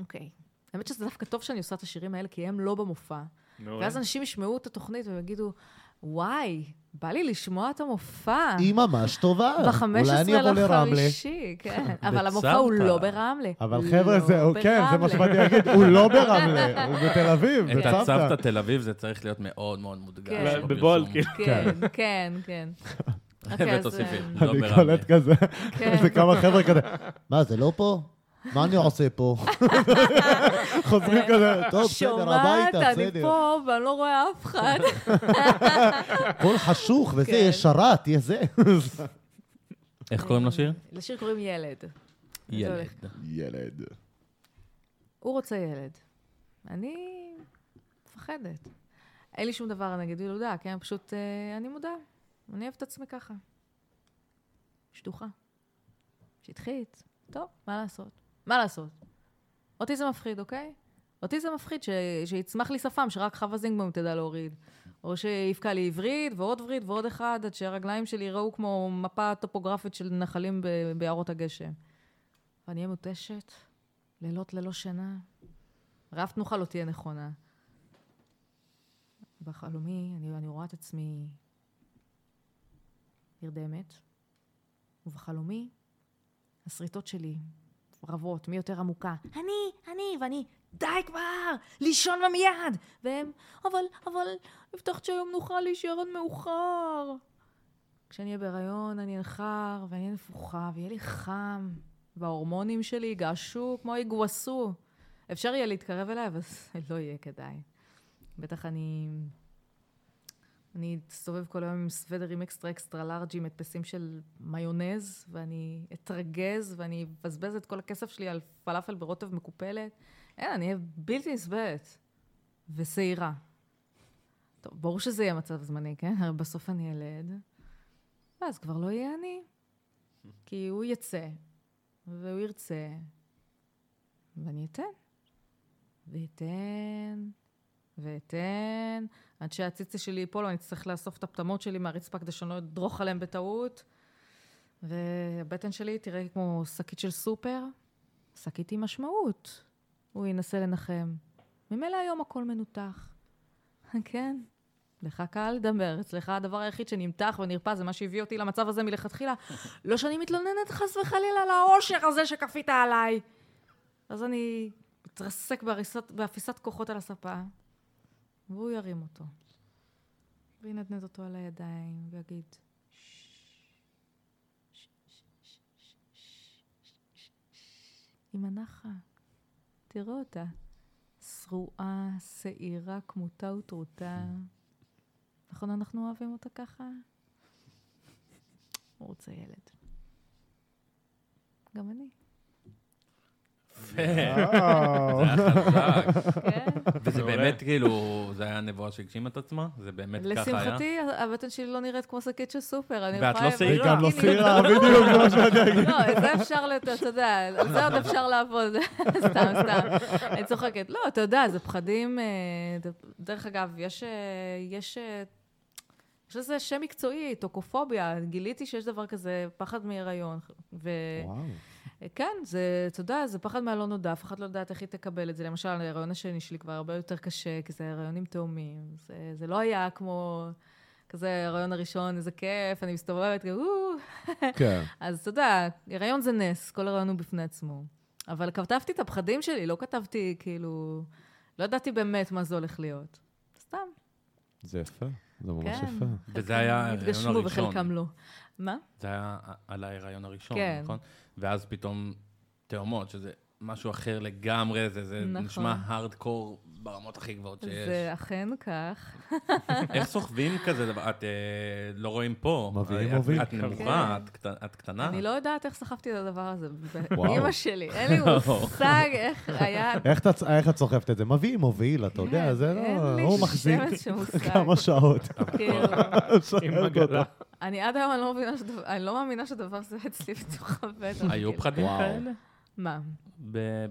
אוקיי. האמת שזה דווקא טוב שאני עושה את השירים האלה, כי הם לא במופע. ואז אנשים ישמעו את התוכנית והם יגידו, וואי, בא לי לשמוע את המופע. היא ממש טובה. ב-15 אולי אני אבוא לרמלה. לחמישי, כן. אבל המופע הוא. לא ברמלה. אבל לא חבר'ה, זה, כן, זה מה. שבאתי להגיד, הוא לא ברמלה, הוא בתל אביב, את בצוותא. הצוותא תל אביב זה צריך להיות מאוד מאוד מודגש. כן. בפרסום. בבולד, כאילו. כן, כן, כן. אוקיי, אז, ותוסיפי, אה, לא אני ברמלה. קולט כזה, כן. זה כמה חבר'ה כזה, מה, זה לא פה? מה אני עושה פה? חוזרים כזה, טוב, בסדר, שומעת, הביתה, אני בסדר. פה ואני לא רואה אף אחד. הכל חשוך וזה, כן. יש שרת, יש זה. איך קוראים לשיר? לשיר קוראים ילד. ילד. ילד. הוא רוצה ילד. אני מפחדת. אין לי שום דבר נגד ילודה, כן? פשוט אה, אני מודה. אני אוהבת את עצמי ככה. שטוחה. שטחית. טוב, מה לעשות? מה לעשות? אותי זה מפחיד, אוקיי? אותי זה מפחיד ש... שיצמח לי שפם שרק חווה זינגבום תדע להוריד. או שיבקע לי עברית ועוד עברית ועוד אחד, עד שהרגליים שלי יראו כמו מפה טופוגרפית של נחלים ב... ביערות הגשם. ואני אהיה מותשת, לילות ללא שינה. רף תנוחה לא תהיה נכונה. בחלומי, אני, אני רואה את עצמי נרדמת, ובחלומי, השריטות שלי רבות, מי יותר עמוקה. אני, אני, ואני, די כבר, לישון בה מיד! והם, אבל, אבל, הבטחת שהיום נוכל להישאר עד מאוחר. כשאני אהיה בהיריון, אני אנחר, ואני אהיה נפוחה, ויהיה לי חם, וההורמונים שלי יגעשו כמו יגווסו. אפשר יהיה להתקרב אליי, אבל זה לא יהיה כדאי. בטח אני... אני אסתובב כל היום עם סוודרים אקסטרה אקסטרה לארג'ים, מדפסים של מיונז, ואני אתרגז, ואני אבזבז את כל הכסף שלי על פלאפל ברוטב מקופלת. אין, אני אהיה בלתי נסבלת. ושעירה. טוב, ברור שזה יהיה מצב זמני, כן? הרי בסוף אני ילד, ואז כבר לא יהיה אני. כי הוא יצא, והוא ירצה, ואני אתן. ואתן, ואתן, עד שהציצי שלי ייפול, אני אצטרך לאסוף את הפטמות שלי מהרצפה כדי שאני לא אדרוך עליהם בטעות. והבטן שלי תראה כמו שקית של סופר, שקית עם משמעות. הוא ינסה לנחם. ממילא היום הכל מנותח. כן, לך קל לדבר. אצלך הדבר היחיד שנמתח ונרפא זה מה שהביא אותי למצב הזה מלכתחילה. לא שאני מתלוננת חס וחלילה על העושר הזה שכפית עליי. אז אני מתרסק באפיסת כוחות על הספה, והוא ירים אותו. וינדנד אותו על הידיים, ויגיד, אמא נחה, תראה אותה. שרועה, שעירה, כמותה וטרוטה. נכון, אנחנו אוהבים אותה ככה? הוא רוצה ילד. גם אני. זה היה חזק. כן. וזה מעולה. באמת כאילו, זה היה נבואה שהגשימה את עצמה? זה באמת ככה היה? לשמחתי, הבטן שלי לא נראית כמו שקית של סופר. ואת לא שעירה. היא גם לא הנה, שעירה, בדיוק, זה מה שאני אגיד. לא, את זה אפשר, אתה יודע, על זה עוד אפשר לעבוד. סתם, סתם. אני צוחקת. לא, אתה יודע, זה פחדים... אה, דרך אגב, יש... אה, יש... אה, יש לזה שם מקצועי, טוקופוביה. גיליתי שיש דבר כזה, פחד מהיריון. וואו. כן, זה, אתה יודע, זה פחד מהלא נודע, אף אחד לא יודעת איך היא תקבל את זה. למשל, ההיריון השני שלי כבר הרבה יותר קשה, כי זה הריון עם תאומים. זה, זה לא היה כמו כזה ההיריון הראשון, איזה כיף, אני מסתובבת, כאילו. כן. אז אתה יודע, הריון זה נס, כל הריון הוא בפני עצמו. אבל כתבתי את הפחדים שלי, לא כתבתי כאילו... לא ידעתי באמת מה זה הולך להיות. סתם, זה יפה, זה ממש כן. יפה. וזה היה התגשמו הראשון. וחלקם לא. מה? זה היה על ההיריון הראשון, כן. נכון? ואז פתאום תאומות, שזה משהו אחר לגמרי, זה, זה נכון. נשמע הארדקור ברמות הכי גבוהות שיש. זה אכן כך. איך סוחבים כזה דבר? את אה, לא רואים פה. מביאים את- מוביל. את נמוכה, כן. את קט- את קטנה. אני לא יודעת איך סחבתי את הדבר הזה. אימא שלי, אין לי מושג איך היה... איך את- סוחבת את זה? מביא, מוביל, אתה יודע, כן, זה לא... הוא מחזיק. כמה שעות. כאילו. אני עד היום אני לא לא מאמינה שדבר זה אצלי בתוך הבטן. היו כאילו. פחדים. כאלה? מה?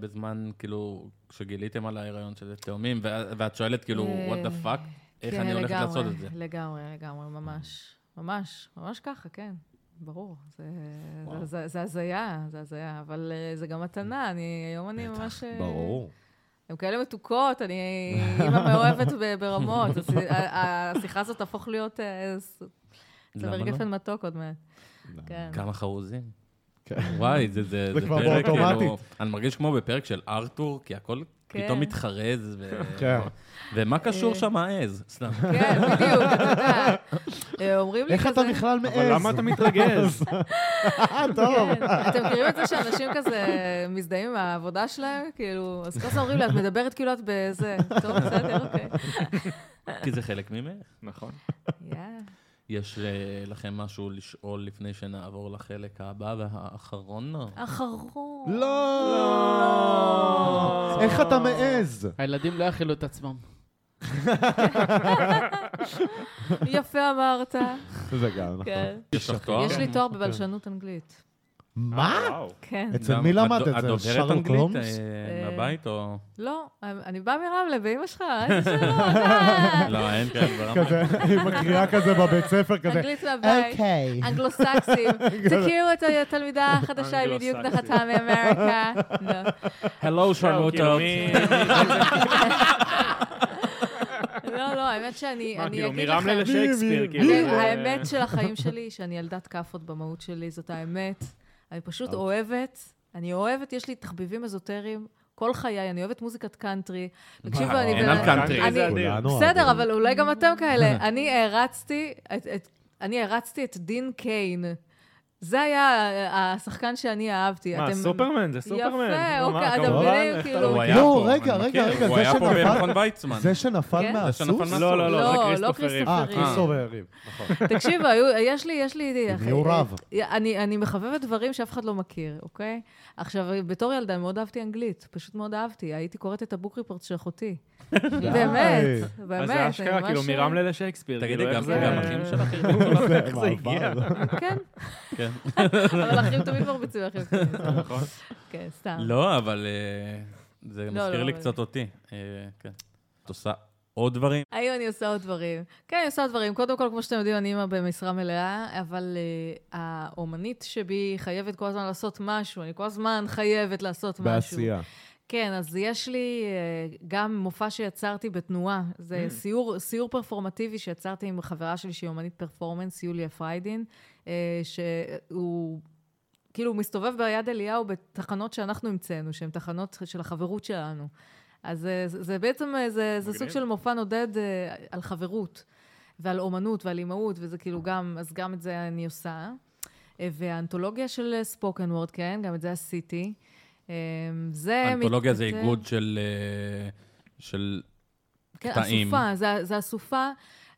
בזמן, כאילו, כשגיליתם על ההיריון שזה תאומים, ואת שואלת, כאילו, אה, what the fuck? איך כן, אני הולכת לעשות את זה? לגמרי, לגמרי, ממש. ממש, ממש ככה, כן. ברור. זה- וואו. זה- זה זה הזיה, זה הזיה. אבל אה, זה גם מתנה, אני, היום אני ממש... אה, ברור. הן כאלה מתוקות, אני אימא מאוהבת ברמות. השיחה הזאת תהפוך להיות צמר למה לא? גפן מתוק עוד מעט. כן. כמה חרוזים. כן. וואי, זה, זה, זה זה כבר פרק, באוטומטית. כאילו, אני מרגיש כמו בפרק של ארתור, כי הכל פתאום מתחרז, ו- כן. ומה קשור אה. שם העז? סתם. כן, בדיוק, אתה יודע. אה, אומרים לי איך כזה... אתה בכלל מעז? אבל למה אתה מתרגז? טוב. כן. אתם מכירים את זה שאנשים כזה מזדהים עם העבודה שלהם? כאילו, אז כל הזמן אומרים לי, את מדברת כאילו את בזה. טוב, בסדר, אוקיי. כי זה חלק ממך. נכון. יאה. יש אה, לכם משהו לשאול לפני שנעבור לחלק הבא והאחרון? אחרון. לא! איך אתה מעז? הילדים לא יכילו את עצמם. יפה אמרת. זה גם נכון. כן. יש לך תואר? יש לי תואר בבלשנות אנגלית. מה? וואו. כן. אצל מי למדת את זה? דוברת שרלוק אנגלית? אה, אה, מהבית או... לא, אני באה מרמלה, באמא שלך, איזה שאלות. אה. לא, אין כאלה. כזה, היא מקריאה כזה בבית ספר, כזה, אנגלית מהבית. אוקיי. אנגלוסקסים. תכירו את התלמידה החדשה, היא בדיוק. נחתה מאמריקה. לא. הלו זהו, כאילו, שרמוטות. לא, לא, האמת שאני מה, אני כאילו, אגיד מרמלה לכם... לשייקספיר, מי- כאילו. מי- אני- זה- האמת של החיים שלי, שאני ילדת כאפות במהות שלי, זאת האמת. אני פשוט אוקיי. אוהבת, אני אוהבת, יש לי תחביבים אזוטריים כל חיי, אני אוהבת מוזיקת קאנטרי. תקשיבו, אני... על קאנטרי. זה אדיר. בסדר. אבל אולי גם אתם כאלה. אני הערצתי את דין קיין. זה היה השחקן שאני אהבתי. מה, אתם- סופרמן? זה סופרמן. יפה, אוקיי, אתם מבינים, אתה כאילו- לא הוא? היה לא, פה, רגע, אני רגע, מכיר. רגע, הוא זה היה פה במכון ויצמן. זה שנפל כן? זה שנפל מהסוס? מהסוס. לא, לא, לא, זה לא, לא כריסטופר כריסטופר אה, ריב. כריסטופר יריב, נכון. תקשיבו, יש לי, יש לי... עם מי הוא רב? אני, אני מחבבת דברים שאף אחד לא מכיר, אוקיי? עכשיו, בתור ילדה מאוד אהבתי אנגלית, פשוט מאוד אהבתי. הייתי קוראת את ה book report של אחותי. באמת, באמת. אז זה אשכרה, כאילו, מרמלה לשייקספיר. תגידי, כאילו, גם זה- גם אחים שלך איך זה הגיע? כן, כן. אבל אחים תמיד מרביצים אחים קטנים. נכון. כן, סתם. לא, אבל אה, זה לא, מזכיר לא, לי קצת אותי. אה, כן. את עושה עוד דברים? האם אני עושה עוד דברים? כן, אני עושה עוד דברים. קודם כל, כמו שאתם יודעים, אני אימא במשרה מלאה, אבל uh, האומנית שבי חייבת כל הזמן לעשות משהו. אני כל הזמן חייבת לעשות משהו. בעשייה. כן, אז יש לי אה, גם מופע שיצרתי בתנועה. זה סיור, סיור פרפורמטיבי שיצרתי עם חברה שלי שהיא אומנית פרפורמנס, יוליה פריידין, אה, שהוא כאילו מסתובב ביד אליהו בתחנות שאנחנו המצאנו, שהן תחנות של החברות שלנו. אז אה, זה, זה בעצם, אה, זה, זה סוג. של מופע נודד אה, על חברות ועל אומנות ועל אימהות, וזה כאילו גם, אז גם את זה אני עושה. אה, והאנתולוגיה של ספוקן וורד, כן, גם את זה עשיתי. אה, זה אנתולוגיה זה מתכתב- איגוד של... אה, של... כן, קטעים. אסופה, זה, זה אסופה.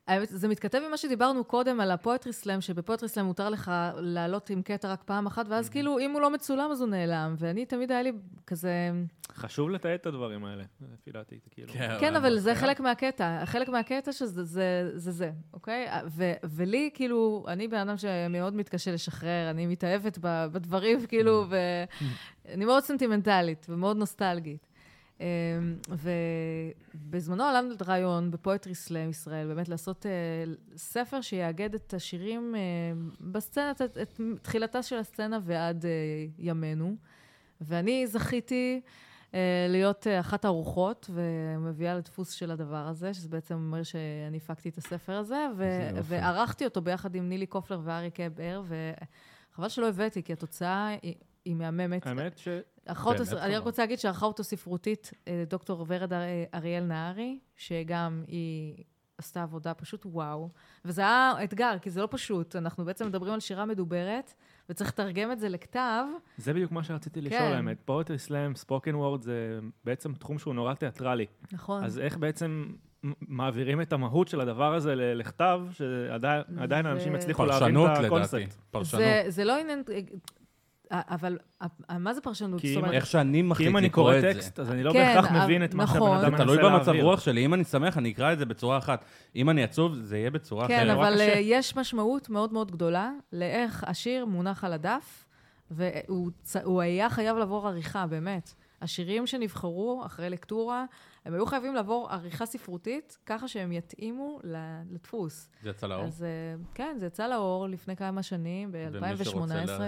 האמת, זה מתכתב עם מה שדיברנו קודם על הפואטרי סלאם, שבפואטרי סלאם מותר לך לעלות עם קטע רק פעם אחת, ואז כאילו, אם הוא לא מצולם אז הוא נעלם. ואני תמיד היה לי כזה... חשוב לתעד את הדברים האלה, לפי דעתי, כאילו. כן, אבל זה חלק מהקטע. חלק מהקטע שזה זה, אוקיי? ולי, כאילו, אני בן אדם שמאוד מתקשה לשחרר, אני מתאהבת בדברים, כאילו, ואני מאוד סנטימנטלית ומאוד נוסטלגית. אמ, ובזמנו עלה רעיון בפואטרי סלאם ישראל, באמת לעשות אה, ספר שיאגד את השירים אה, בסצנה, את, את תחילתה של הסצנה ועד אה, ימינו. ואני זכיתי להיות אחת הארוחות ומביאה לדפוס של הדבר הזה, שזה בעצם אומר שאני הפקתי את הספר הזה, ו-. וערכתי אותו ביחד עם נילי קופלר ואריק אבר, וחבל שלא הבאתי, כי התוצאה היא, היא מהממת. האמת ש... אחות, באמת אני רק. רוצה להגיד שערכה אותו ספרותית אה, דוקטור ורד אר- אריאל נהרי, שגם היא עשתה עבודה פשוט וואו. וזה היה אתגר, כי זה לא פשוט. אנחנו בעצם מדברים על שירה מדוברת, וצריך לתרגם את זה לכתב. זה בדיוק מה שרציתי לשאול, כן. האמת. פואטרי סלאם, ספוקן וורד, זה בעצם תחום שהוא נורא תיאטרלי. נכון. אז איך בעצם מעבירים את המהות של הדבר הזה לכתב, שעדיין עדיין זה- האנשים יצליחו להבין פרשנות את לדעתי. הקונספט? פרשנות. זה, זה לא עניין... אבל מה זה פרשנות? כי אם- אומרת, איך שאני כי מחליט אם אני לקרוא קורא את זה. טקסט, אז אני לא כן, בהכרח מבין את מה נכון. שהבן זה אדם מנסה תלוי להעביר. במצב רוח שלי. אם אני שמח, אני אקרא את זה בצורה אחת. אם אני עצוב, זה יהיה בצורה כן, אחרת. אבל קשה. אה, יש משמעות מאוד מאוד גדולה לאיך השיר מונח על הדף, והוא היה חייב לעבור עריכה, באמת. השירים שנבחרו אחרי לקטורה, הם היו חייבים לעבור עריכה ספרותית, ככה שהם יתאימו לדפוס. זה יצא לאור. אז אה, כן, זה יצא לאור לפני כמה שנים, ומי שרוצה ב-2018.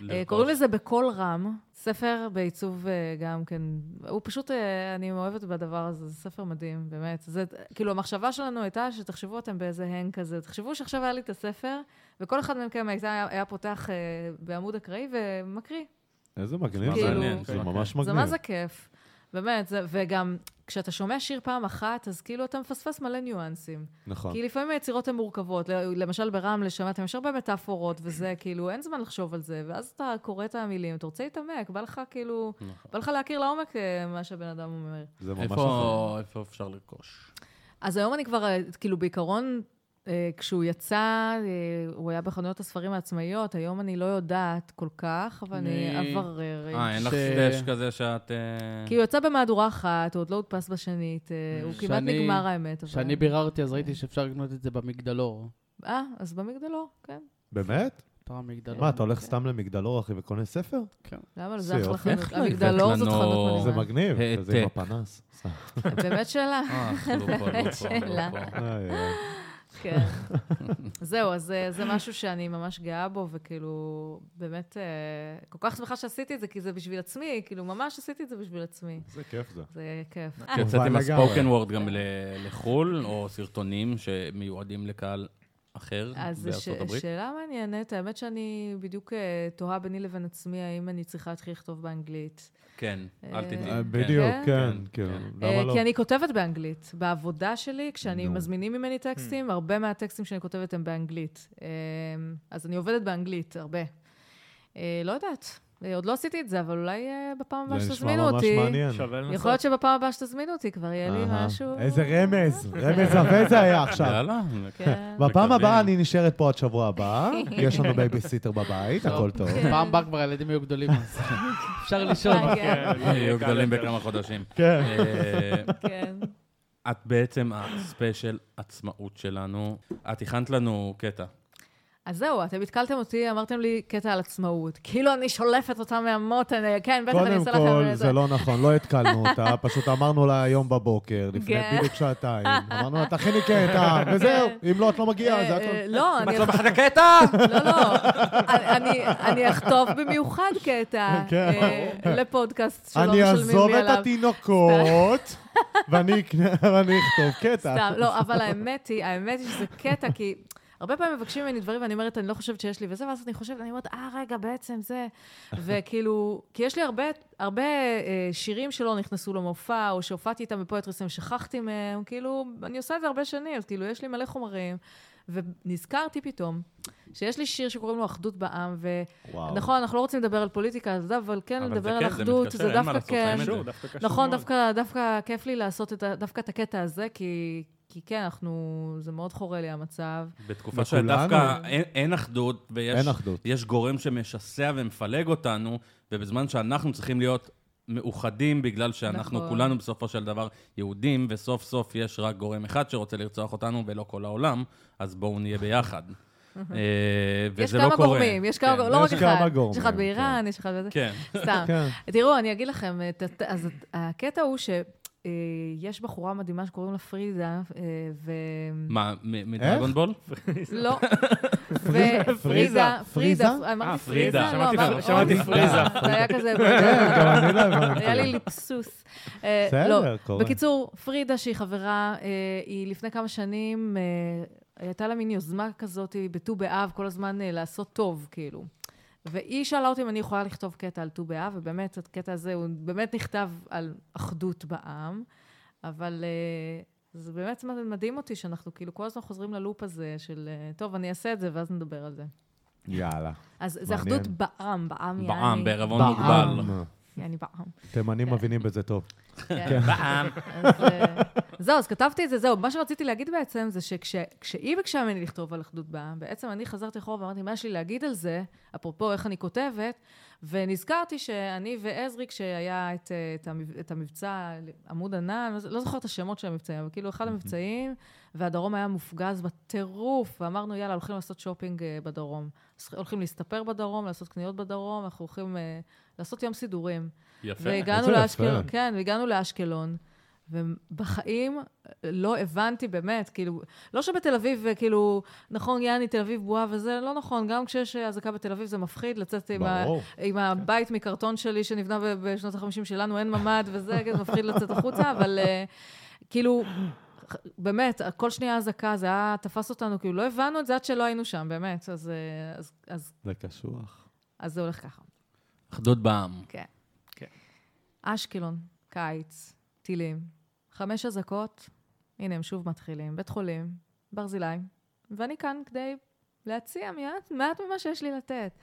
ל- אה. קוראים לזה בקול רם, ספר בעיצוב אה, גם כן, הוא פשוט, אני מאוהבת בדבר הזה, זה ספר מדהים, באמת. זה, כאילו, המחשבה שלנו הייתה שתחשבו אתם באיזה הנג כזה, תחשבו שעכשיו היה לי את הספר, וכל אחד מכם היה, היה פותח בעמוד אקראי ומקריא. איזה מגניב כאילו- זה, זה ממש מגניב. זה מה זה כיף. באמת, זה, וגם כשאתה שומע שיר פעם אחת, אז כאילו אתה מפספס מלא ניואנסים. נכון. כי לפעמים היצירות הן מורכבות. ל- למשל ברמלה שמעתם, יש הרבה מטאפורות וזה, כאילו, אין זמן לחשוב על זה, ואז אתה קורא את המילים, אתה רוצה להתעמק, בא לך כאילו, נכון. בא לך להכיר לעומק אה, מה שהבן אדם אומר. זה ממש נכון. איפה איפה אפשר לרכוש? אז היום אני כבר, אה, כאילו, בעיקרון, כשהוא יצא, אה, הוא היה בחנויות הספרים העצמאיות, היום אני לא יודעת כל כך, אבל אני אברר. אה, אין לך ש- סלאש כזה שאת... אה, כי הוא יצא במהדורה אחת, הוא עוד לא הודפס בשנית, אה, הוא כמעט שאני- נגמר האמת. אבל- כשאני ביררתי, אז ראיתי שאפשר לקנות את זה במגדלור. אה, אז במגדלור, כן. באמת? מה, אתה הולך סתם למגדלור, אחי, וקונה ספר? למה לא? זה זה אחלה. חנות. לא המגדלור זאת חנות זה מדהימה. מגניב, העתק. זה עם הפנס. באמת שאלה. אה, לא לא שאלה. כן. זהו, אז זה- זה משהו שאני ממש גאה בו, וכאילו, באמת, אה, כל כך שמחה שעשיתי את זה, כי זה בשביל עצמי, כאילו, ממש עשיתי את זה בשביל עצמי. זה כיף זה. זה כיף. יצאת עם לגמרי. הספוקן וורד גם ל- לחו"ל, או סרטונים שמיועדים לקהל אחר אז זו בארצות הברית? שאלה מעניינת. האמת שאני בדיוק אה, תוהה ביני לבין עצמי, האם אני צריכה להתחיל לכתוב באנגלית. כן, אל אה, תדעי. אה, כן. בדיוק, כן? כן, כן, כאילו, כן. למה לא? כי אני כותבת באנגלית. בעבודה שלי, כשאני. מזמינים ממני טקסטים, הרבה מהטקסטים שאני כותבת הם באנגלית. אז אני עובדת באנגלית, הרבה. לא יודעת, עוד לא עשיתי את זה, אבל אולי אה, בפעם הבאה זה נשמע שתזמינו ממש אותי, מעניין. שווה לנסות. יכול להיות שבפעם הבאה שתזמינו אותי כבר יהיה לי. משהו... איזה רמז, רמז עבה זה היה עכשיו. יאללה. כן. בפעם. הבאה אני נשארת פה עד שבוע הבא, יש לנו בייביסיטר בבית, הכל טוב. כן. פעם הבאה כבר הילדים יהיו גדולים, אז אפשר לישון. כן, יהיו גדולים. בכמה חודשים. אה, כן. את בעצם ה special עצמאות שלנו. את הכנת לנו קטע. אז זהו, אתם התקלתם אותי, אמרתם לי קטע על עצמאות. כאילו אני שולפת אותה מהמותן, כן, בטח אני קודם אעשה לכם... כל, איזה- זה לא נכון, לא התקלנו אותה, פשוט אמרנו לה היום בבוקר, לפני כן. בדיוק שעתיים. אמרנו לה, תכיני קטע, וזהו, אם לא, את לא מגיעה, זה אה, הכל. אה, לא, אני... בחרת קטע? לא, לא. אני- אני אכתוב במיוחד קטע כן. אה, לפודקאסט שלא אני משלמים אעזוב לי את עליו. התינוקות, ואני אקנה- ואני אכתוב קטע. סתם, לא, אבל האמת היא, האמת היא שזה קטע, כי הרבה פעמים מבקשים ממני דברים, ואני אומרת, אני לא חושבת שיש לי וזה, ואז אני חושבת, אני אומרת, אה, רגע, בעצם זה. וכאילו, כי יש לי הרבה, הרבה אה, שירים שלא נכנסו למופע, או שהופעתי איתם בפואטריסים, שכחתי מהם, כאילו, אני עושה את זה הרבה שנים, אז כאילו, יש לי מלא חומרים. ונזכרתי פתאום שיש לי שיר שקוראים לו אחדות בעם. ונכון, אנחנו לא רוצים לדבר על פוליטיקה, אז אבל כן אבל לדבר זה על כן, זה אחדות, מתקשר, זה מה דווקא כן. קשור, דווקא נכון. דווקא, דווקא כיף לי לעשות את, דווקא את הקטע הזה, כי, כי כן, אנחנו, זה מאוד חורה לי המצב. בתקופה שדווקא אין- אין אחדות, ויש אין אחדות. יש גורם שמשסע ומפלג אותנו, ובזמן שאנחנו צריכים להיות מאוחדים בגלל שאנחנו נכון. כולנו בסופו של דבר יהודים, וסוף סוף יש רק גורם אחד שרוצה לרצוח אותנו ולא כל העולם, אז בואו נהיה ביחד. אה, יש וזה לא כמה קורה. גורמים, יש כמה, כן. לא רק יש כמה אחד. גורמים, יש אחד כן. באיראן, יש אחד בזה. כן. סתם. כן. תראו, אני אגיד לכם, אז הקטע הוא שיש בחורה מדהימה שקוראים לה פרידה, אה, ו... מה, מדרגון בול? לא. פרידה, אמרתי אה? פרידה. לא, שמעתי- שמעתי או, פריזה. זה היה כזה... כן, גם אני לא הבנתי. היה לי ליפסוס. אה, בסדר, לא. קורה. בקיצור, פרידה, שהיא חברה, אה, היא לפני כמה שנים, אה, הייתה לה מין יוזמה כזאת בט"ו באב, כל הזמן אה, לעשות טוב, כאילו. והיא שאלה אותי אם אני יכולה לכתוב קטע על ט"ו באב, ובאמת, הקטע הזה, הוא באמת נכתב על אחדות בעם, אבל אה, זה באמת מדהים אותי שאנחנו כאילו כל הזמן חוזרים ללופ הזה של, אה, טוב, אני אעשה את זה ואז נדבר על זה. יאללה. אז זה. אחדות בעם, בעם יעני. בעם, בערבון. מוגבל. יעני בעם. תימנים כן. מבינים בזה טוב. כן. אז, אה, זהו, אז כתבתי את זה, זהו. מה שרציתי להגיד בעצם זה שכשהיא ביקשה ממני לכתוב על אחדות בעם, בעצם אני חזרתי אחורה ואמרתי, מה יש לי להגיד על זה, אפרופו איך אני כותבת, ונזכרתי שאני ועזרי, כשהיה את, אה, את, המב- את המבצע עמוד ענן, לא- לא זוכרת את השמות של המבצעים, אבל כאילו אחד המבצעים, והדרום היה מופגז בטירוף, ואמרנו, יאללה, הולכים לעשות שופינג אה, בדרום. הולכים להסתפר בדרום, לעשות קניות בדרום, אנחנו הולכים לעשות יום סידורים. יפה. והגענו לאשקלון, יפה. כן, והגענו לאשקלון, ובחיים לא הבנתי באמת, כאילו, לא שבתל אביב, כאילו, נכון, יעני, תל אביב בועה וזה, לא נכון, גם כשיש אזעקה בתל אביב זה מפחיד לצאת עם, ה. עם הבית מקרטון שלי שנבנה ב- בשנות ה-50 שלנו, אין ממ"ד וזה, כן, זה מפחיד לצאת החוצה, אבל אה, כאילו, באמת, כל שנייה אזעקה, זה היה, תפס אותנו, כאילו, לא הבנו את זה עד שלא היינו שם, באמת, אז, אה, אז, אז, זה קשוח. אז זה הולך ככה. אחדות בעם. כן. אשקלון, קיץ, טילים, חמש אזעקות, הנה הם שוב מתחילים, בית חולים, ברזילי, ואני כאן כדי להציע מעט, מעט ממה שיש לי לתת.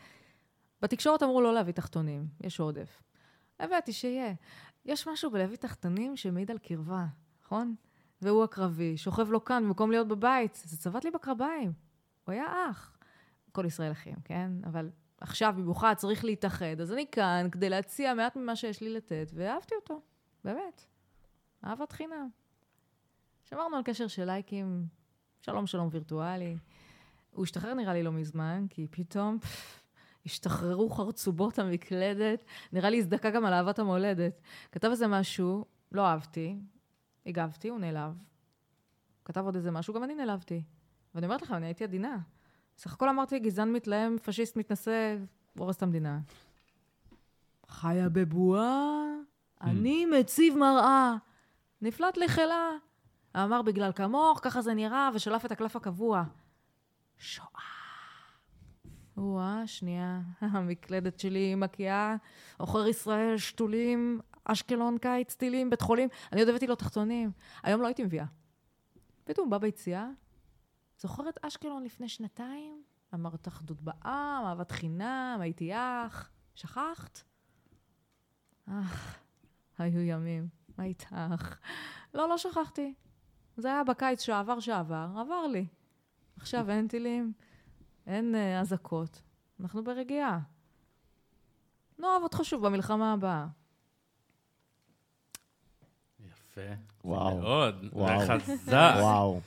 בתקשורת אמרו לא להביא תחתונים, יש עודף. הבאתי שיהיה. יש משהו בלהביא תחתונים שמעיד על קרבה, נכון? והוא הקרבי, שוכב לו כאן במקום להיות בבית, זה צבט לי בקרביים. הוא היה אח. כל ישראל אחים, כן? אבל עכשיו במיוחד צריך להתאחד, אז אני כאן כדי להציע מעט ממה שיש לי לתת, ואהבתי אותו, באמת. אהבת חינם. שמרנו על קשר של לייקים, שלום שלום וירטואלי. הוא השתחרר נראה לי לא מזמן, כי פתאום פף, השתחררו חרצובות המקלדת. נראה לי הזדקה גם על אהבת המולדת. כתב איזה משהו, לא אהבתי, הגבתי, הוא נעלב. כתב עוד איזה משהו, גם אני נעלבתי. ואני אומרת לך, אני הייתי עדינה. סך הכל אמרתי, גזען מתלהם, פשיסט מתנשא, הורס את המדינה. חיה בבועה, אני מציב מראה. נפלט לחילה. אמר, בגלל כמוך, ככה זה נראה, ושלף את הקלף הקבוע. שואה. וואה, שנייה, המקלדת שלי מקיאה, עוכר ישראל, שתולים, אשקלון קיץ, טילים, בית חולים. אני עוד הבאתי לו תחתונים. היום לא הייתי מביאה. פתאום בא ביציאה, זוכרת אשקלון לפני שנתיים? אמרת אחדות בעם, אהבת חינם, הייתי אח. שכחת? אך, היו ימים, היית אח. לא, לא שכחתי. זה היה בקיץ שעבר שעבר, עבר לי. עכשיו אין טילים, אין אה, אזעקות. אנחנו ברגיעה. נאהב אותך שוב במלחמה הבאה. יפה. וואו. מאוד. וואו. חזק. וואו.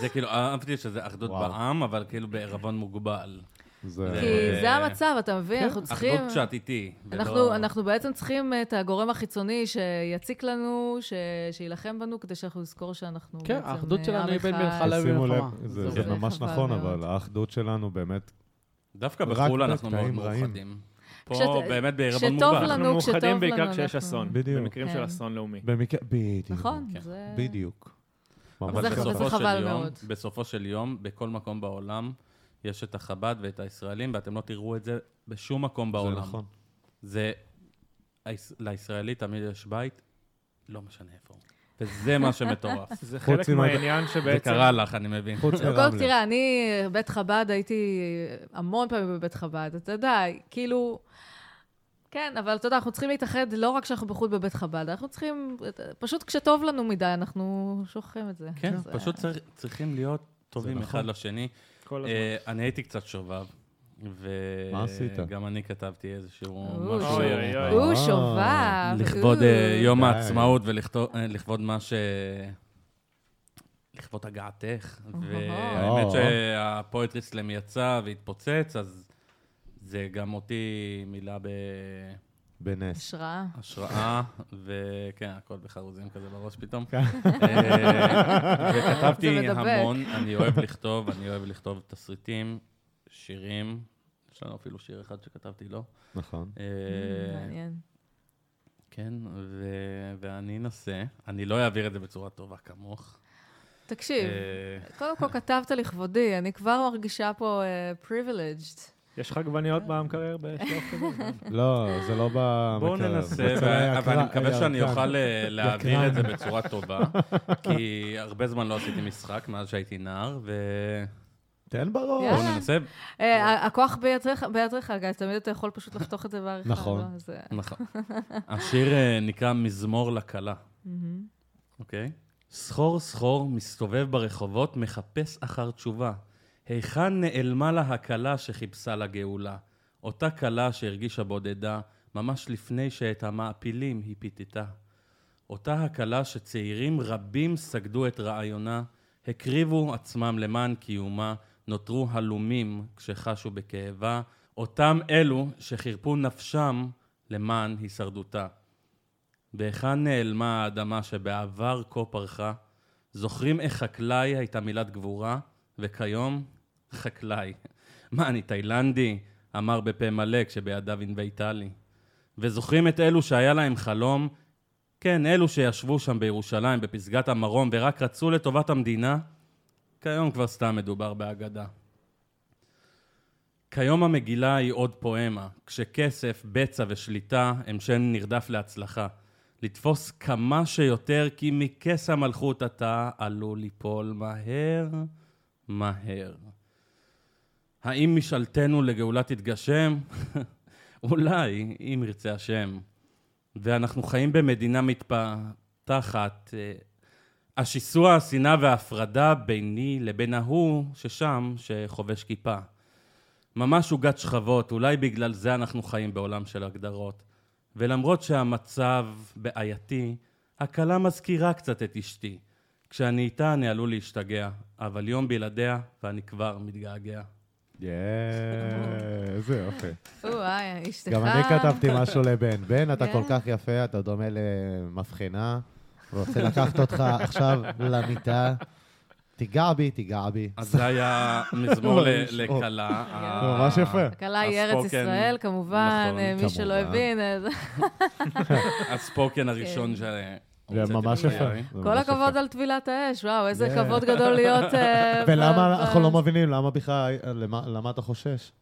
זה כאילו, אהבתי שזה אחדות. בעם, אבל כאילו בערבון מוגבל. זה... כי אה, זה המצב, אתה מבין? אנחנו צריכים... אחדות כשאת איתי. אנחנו, אנחנו בעצם צריכים את הגורם החיצוני שיציק לנו, ש... שיילחם בנו, כדי שאנחנו נזכור שאנחנו כן, בעצם האחדות אה, שלנו עם היא בין אחד. מלחמה למלחמה. זה, זה. ממש נכון. אבל האחדות שלנו באמת... דווקא בחו"ל אנחנו מאוד. מאוחדים. פה כשאת- באמת בערבון כשטוב מוגבל. לנו- אנחנו מאוחדים כשטוב בעיקר לנו, כשיש אנחנו- אסון. בדיוק. במקרים של כן. אסון לאומי. במקרה... בדיוק. נכון, כן. זה... בדיוק. אבל זה- בסופו של יום, מאוד. בסופו של יום, בכל מקום בעולם, יש את החב"ד ואת הישראלים, ואתם לא תראו את זה בשום מקום זה בעולם. נכון. זה... לישראלי תמיד יש בית, לא משנה איפה הוא. וזה מה שמטורף. זה חלק מהעניין זה שבעצם... קרה לך, אני מבין. חוץ קודם כל, מרמלה. תראה, אני, בית חב"ד, הייתי המון פעמים בבית חב"ד. אתה יודע, כאילו... כן, אבל אתה יודע, אנחנו צריכים להתאחד לא רק כשאנחנו בחו"ל בבית חב"ד, אנחנו צריכים... פשוט כשטוב לנו מדי, אנחנו שוכחים את זה. כן, זה- פשוט צריך- צריכים להיות טובים נכון. אחד לשני. כל הזמן. אה, אני הייתי קצת שובב, מה עשית? וגם אני כתבתי איזשהו משהו. הוא אה, שובב. לכבוד. אה, יום. העצמאות ולכבוד מה ש... לכבוד הגעתך. והאמת או. שהפואטרי סלאם יצא והתפוצץ, אז זה גם אותי מילא בנס. השראה. בהשראה, וכן, הכל בחרוזים כזה בראש פתאום. כן. אה, וכתבתי. המון, אני אוהב לכתוב, אני אוהב לכתוב תסריטים, שירים. יש לנו אפילו שיר אחד שכתבתי לו. נכון. אה, מעניין. כן, ואני אנסה. אני לא אעביר את זה בצורה טובה כמוך. תקשיב, אה, קודם כל כתבת לכבודי, אני כבר מרגישה פה פריבילג'ד. יש לך עגבניות במקרר כזה? לא, זה לא במקרר. בואו ננסה, ו- אבל אני מקווה שאני. אוכל אה, להעביר את זה. בצורה טובה, כי הרבה זמן לא עשיתי משחק מאז שהייתי נער, ובואו תן בראש. יאללה. ננסה. אה, הכוח בידך, בידך, גיא, תמיד אתה יכול פשוט לחתוך את זה בעריכה. נכון. זה- נכון. השיר אה, נקרא מזמור לכלה. אוקיי? סחור סחור מסתובב ברחובות, מחפש אחר תשובה. היכן נעלמה לה הכלה שחיפשה לגאולה? אותה כלה שהרגישה בודדה, ממש לפני שאת המעפילים היא פיתתה. אותה הכלה שצעירים רבים סגדו את רעיונה, הקריבו עצמם למען קיומה, נותרו הלומים כשחשו בכאבה, אותם אלו שחירפו נפשם למען הישרדותה. והיכן נעלמה האדמה שבעבר כה פרחה? זוכרים איך חקלאי הייתה מילת גבורה, וכיום חקלאי. מה, אני תאילנדי? אמר בפה מלא כשבידיו ענבי טלי. וזוכרים את אלו שהיה להם חלום? כן, אלו שישבו שם בירושלים, בפסגת המרום, ורק רצו לטובת המדינה? כיום כבר סתם מדובר באגדה. כיום המגילה היא עוד פואמה, כשכסף, בצע ושליטה הם שן נרדף להצלחה. לתפוס כמה שיותר, כי מכס המלכות אתה עלול ליפול מהר, מהר. האם משאלתנו לגאולה תתגשם? אולי, אם ירצה השם. ואנחנו חיים במדינה מתפתחת. אה, השיסוע, השנאה וההפרדה ביני לבין ההוא ששם, שחובש כיפה. ממש עוגת שכבות, אולי בגלל זה אנחנו חיים בעולם של הגדרות. ולמרות שהמצב בעייתי, הכלה מזכירה קצת את אשתי. כשאני איתה אני עלול להשתגע, אבל יום בלעדיה ואני כבר מתגעגע. יאה, איזה יופי. וואי, אשתך... גם אני כתבתי משהו לבן. בן, אתה כן. כל כך יפה, אתה דומה למבחנה, רוצה לקחת אותך עכשיו למיטה. תיגע בי, תיגע בי. אז זה היה מזמור ל- ממש, או. לכלה. זה ממש יפה. הכלה היא ארץ ישראל, כמובן, נכון, אה, מי שלא. הבין. הספוקן הראשון ש... זה ממש יפה. כל ממש הכבוד. על טבילת האש, וואו, איזה Yeah. כבוד גדול להיות... אה, ולמה אנחנו לא מבינים, למה בכלל, למה למה אתה חושש?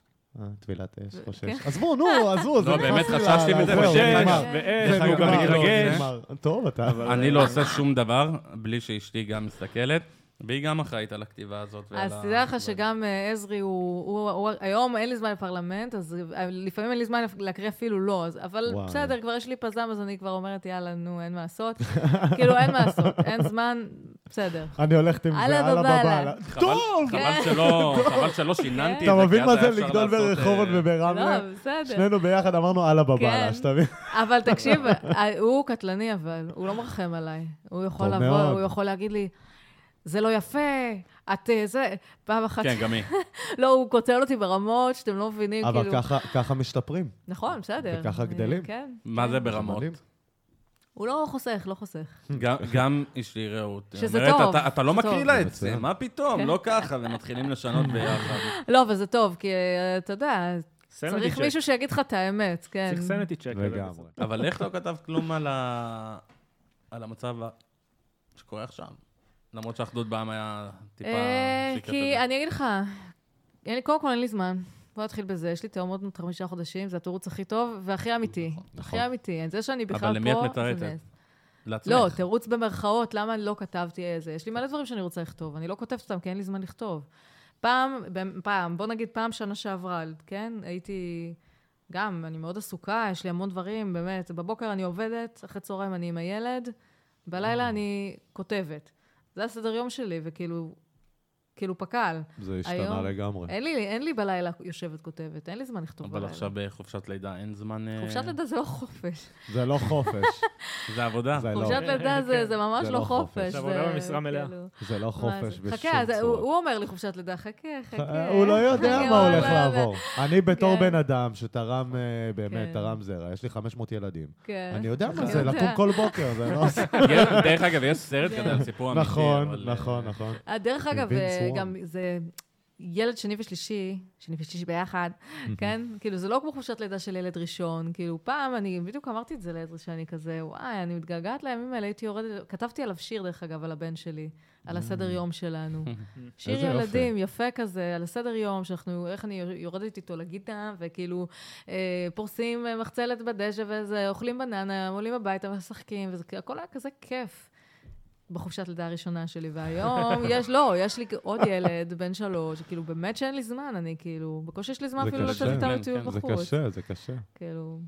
אה, טבילת אש, חושש. כן. עזבו, נו, עזבו, זה לא, באמת חששתי מזה. אגב, ואיך, הוא גם מתרגש. טוב, אתה... אני לא עושה שום דבר בלי שאשתי גם מסתכלת, והיא גם אחראית על הכתיבה הזאת. אז תדע לך שגם אה, עזרי הוא, הוא, הוא, היום אין לי זמן לפרלמנט, אז אה, לפעמים אין לי זמן להקריא אפילו לא, אז, אבל וואו. בסדר, כבר יש לי פזם, אז אני כבר אומרת, יאללה, נו, אין מה לעשות. כאילו, אין מה לעשות, אין זמן, בסדר. אני הולכת עם זה, אללה אללה בבאללה. טוב! חבל שלא, שיננתי את אתה זה, מבין כי מה זה לגדול ברחובות אה, וברמלה? לא, בסדר. שנינו ביחד אמרנו אללה בבאללה, כן. שתבין. אבל תקשיב, הוא קטלני אבל, הוא לא מרחם עליי. הוא יכול לבוא. הוא יכול להגיד לי, זה לא יפה, את אה, זה, פעם אחת, כן, גם היא. לא, הוא קוטל אותי ברמות שאתם לא מבינים, אבל כאילו... ככה- ככה משתפרים. נכון, בסדר. וככה אני- גדלים. כן. מה זה זה ברמות? הוא לא חוסך, לא חוסך. גם- אשתי רעות. שזה טוב, "אתה- לא מקריא טוב." לה את זה. מה פתאום, כן. לא ככה, ומתחילים לשנות ביחד. לא, אבל זה טוב, כי אה, אתה יודע, צריך. מישהו שיגיד לך את האמת, כן. צריך סנטי צ'ק. לגמרי. אבל איך לא כתבת כלום על המצב שקורה עכשיו? למרות שהאחדות בעם היה טיפה אה, כי. אני אגיד לך, קודם כל אין לי זמן. בוא נתחיל בזה, יש לי תאומות בנות חמישה חודשים, זה התירוץ הכי טוב והכי אמיתי. נכון. הכי אמיתי. זה שאני בכלל פה... אבל למי את מתרצת? לעצמך. לא, תירוץ במרכאות, למה לא כתבתי איזה? יש לי מלא דברים שאני רוצה לכתוב, אני לא כותבת אותם כי אין לי זמן לכתוב. פעם, פעם, בוא נגיד פעם שנה שעברה, כן? הייתי... גם, אני מאוד עסוקה, יש לי המון דברים, באמת. בבוקר אני עובדת, אחרי צהריים אני עם הילד, בלילה אני כותבת. זה הסדר יום שלי, וכאילו, כאילו פק"ל. זה השתנה היום- לגמרי. אין לי, אין לי בלילה יושבת כותבת, אין לי זמן לכתוב אבל בלילה. עכשיו בחופשת לידה אין זמן... אה, חופשת לידה זה לא חופש. זה לא חופש. זה עבודה. זה לא. חופשת לידה זה, כן. זה ממש זה לא לא חופש. זה עבודה במשרה מלאה. כאילו- זה לא חופש זה? בשום חכה, אז הוא- צורה. הוא אומר לי חופשת לידה, חכה, חכה. הוא לא יודע חכה, מה הולך לא. לעבור. אני בתור כן. בן אדם שתרם, אה, באמת, כן. תרם זרע, יש לי 500 ילדים. כן. אני יודע מה זה. לקום כל בוקר, זה לא... דרך אגב, יש סרט כזה על סיפור אמיתי. נכון, אבל, אה, נכון, נכון. אה, דרך אגב, אה. גם זה ילד שני ושלישי, שני ושלישי ביחד, כן? כאילו, זה לא כמו חופשת לידה של ילד ראשון. כאילו, פעם, אני בדיוק אמרתי את זה לעזרי, שאני כזה, וואי, אני מתגעגעת לימים האלה, הייתי יורדת, כתבתי עליו שיר, דרך אגב, על הבן שלי, על הסדר יום שלנו. שיר. ילדים, יפה כזה, על הסדר יום, שאנחנו, איך אני יורדת איתו לגינה, וכאילו, אה, פורסים אה, מחצלת בדשא וזה, אוכלים בננה, עולים הביתה ומשחקים, וזה הכל היה כזה כיף. בחופשת לידה הראשונה שלי, והיום יש, לא, יש לי עוד ילד, בן שלוש, כאילו, באמת שאין לי זמן, אני כאילו, בקושי יש לי זמן זה אפילו. לצאת איתם כן, לטיול כן, זה בחוץ. קשה, זה קשה. כאילו,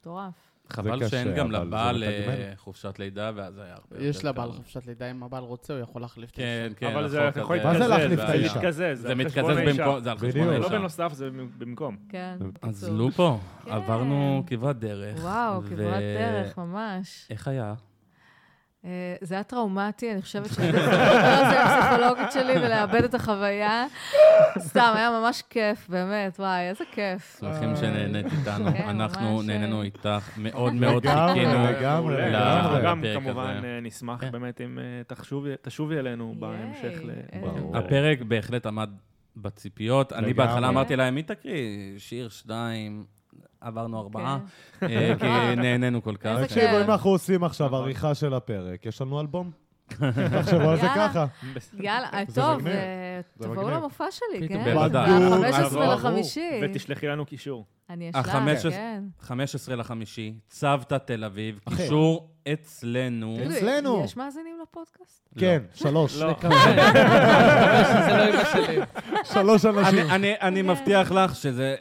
מטורף. חבל שאין גם זה לבעל מתגמל. אה, חופשת לידה, ואז היה הרבה יותר יש לבעל. חופשת לידה, אם הבעל רוצה, הוא יכול להחליף את כן, כן. אבל זה יכול הזה. מה זה להתקזז, להחליף זה את האישה? מתקזז, זה מתקזז האישה. במקום, זה על חשבון בדיוק. לא האישה. בנוסף, זה במקום. כן, אז בקיצור. לופו, כן. עברנו כברת דרך. וואו, כברת דרך, ממש. איך היה? אה, זה היה טראומטי, אני חושבת שאני לדבר על זה עם הפסיכולוגית שלי ולאבד את החוויה. סתם, היה ממש כיף, באמת, וואי, איזה כיף. שמחים שנהנית איתנו. כן, אנחנו ממש, נהנינו אה. איתך, מאוד מאוד חיכינו. לגמרי. לגמרי. גם לפרק כמובן הזה. אה, נשמח כן. באמת אם אה, תשובי אלינו בהמשך. הפרק בהחלט עמד בציפיות. אני. בהתחלה אמרתי להם, מי תקריא? שיר, שניים, עברנו ארבעה, כן. אה, כי נהנינו כל כך. תקשיבו. אם אנחנו עושים עכשיו נכון. עריכה של הפרק, יש לנו אלבום. תחשבו על זה. ככה. יאללה, טוב, תבואו. למופע שלי, כן? בוודאי. ב-15 ברור. לחמישי. ותשלחי לנו קישור. אני אשלח, 15 כן. 15 לחמישי, צוותא תל אביב. קישור אצלנו. אצלנו. יש מאזינים לפודקאסט? כן, שלוש. לא. לא. שלוש אנשים. אני-. מבטיח לך שזה,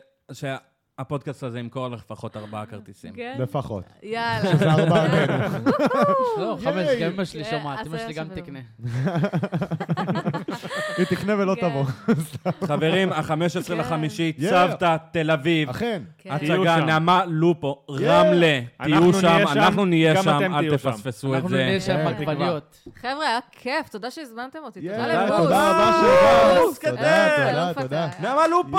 שהפודקאסט הזה ימכור לך לפחות ארבעה כרטיסים. כן? לפחות. יאללה. שזה ארבעתנו. לא, חמש. גם אמא שלי כן, שומעת, אמא שלי גם תקנה. היא תקנה ולא כן. תבוא. חברים, ה-15 כן. לחמישי, Yeah. צוותא תל אביב. אכן. כן. תהיו הצגה, שם. נעמה לופו, רמלה, תהיו אנחנו שם, נהיה שם, אנחנו נהיה גם שם, אתם אל תהיו שם. תפספסו את אנחנו זה. נהיה שם. בעגבניות. חבר'ה, היה כיף, תודה שהזמנתם אותי. תודה יאללה, לבוס. תודה רבה בוס, שבאת. קדם. תודה, תודה, אלוף תודה. אתה. נעמה לופו!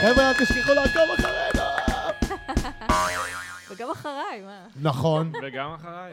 חבר'ה, אל תשכחו לעקוב אחרינו. וגם אחריי, מה? נכון. וגם אחריי.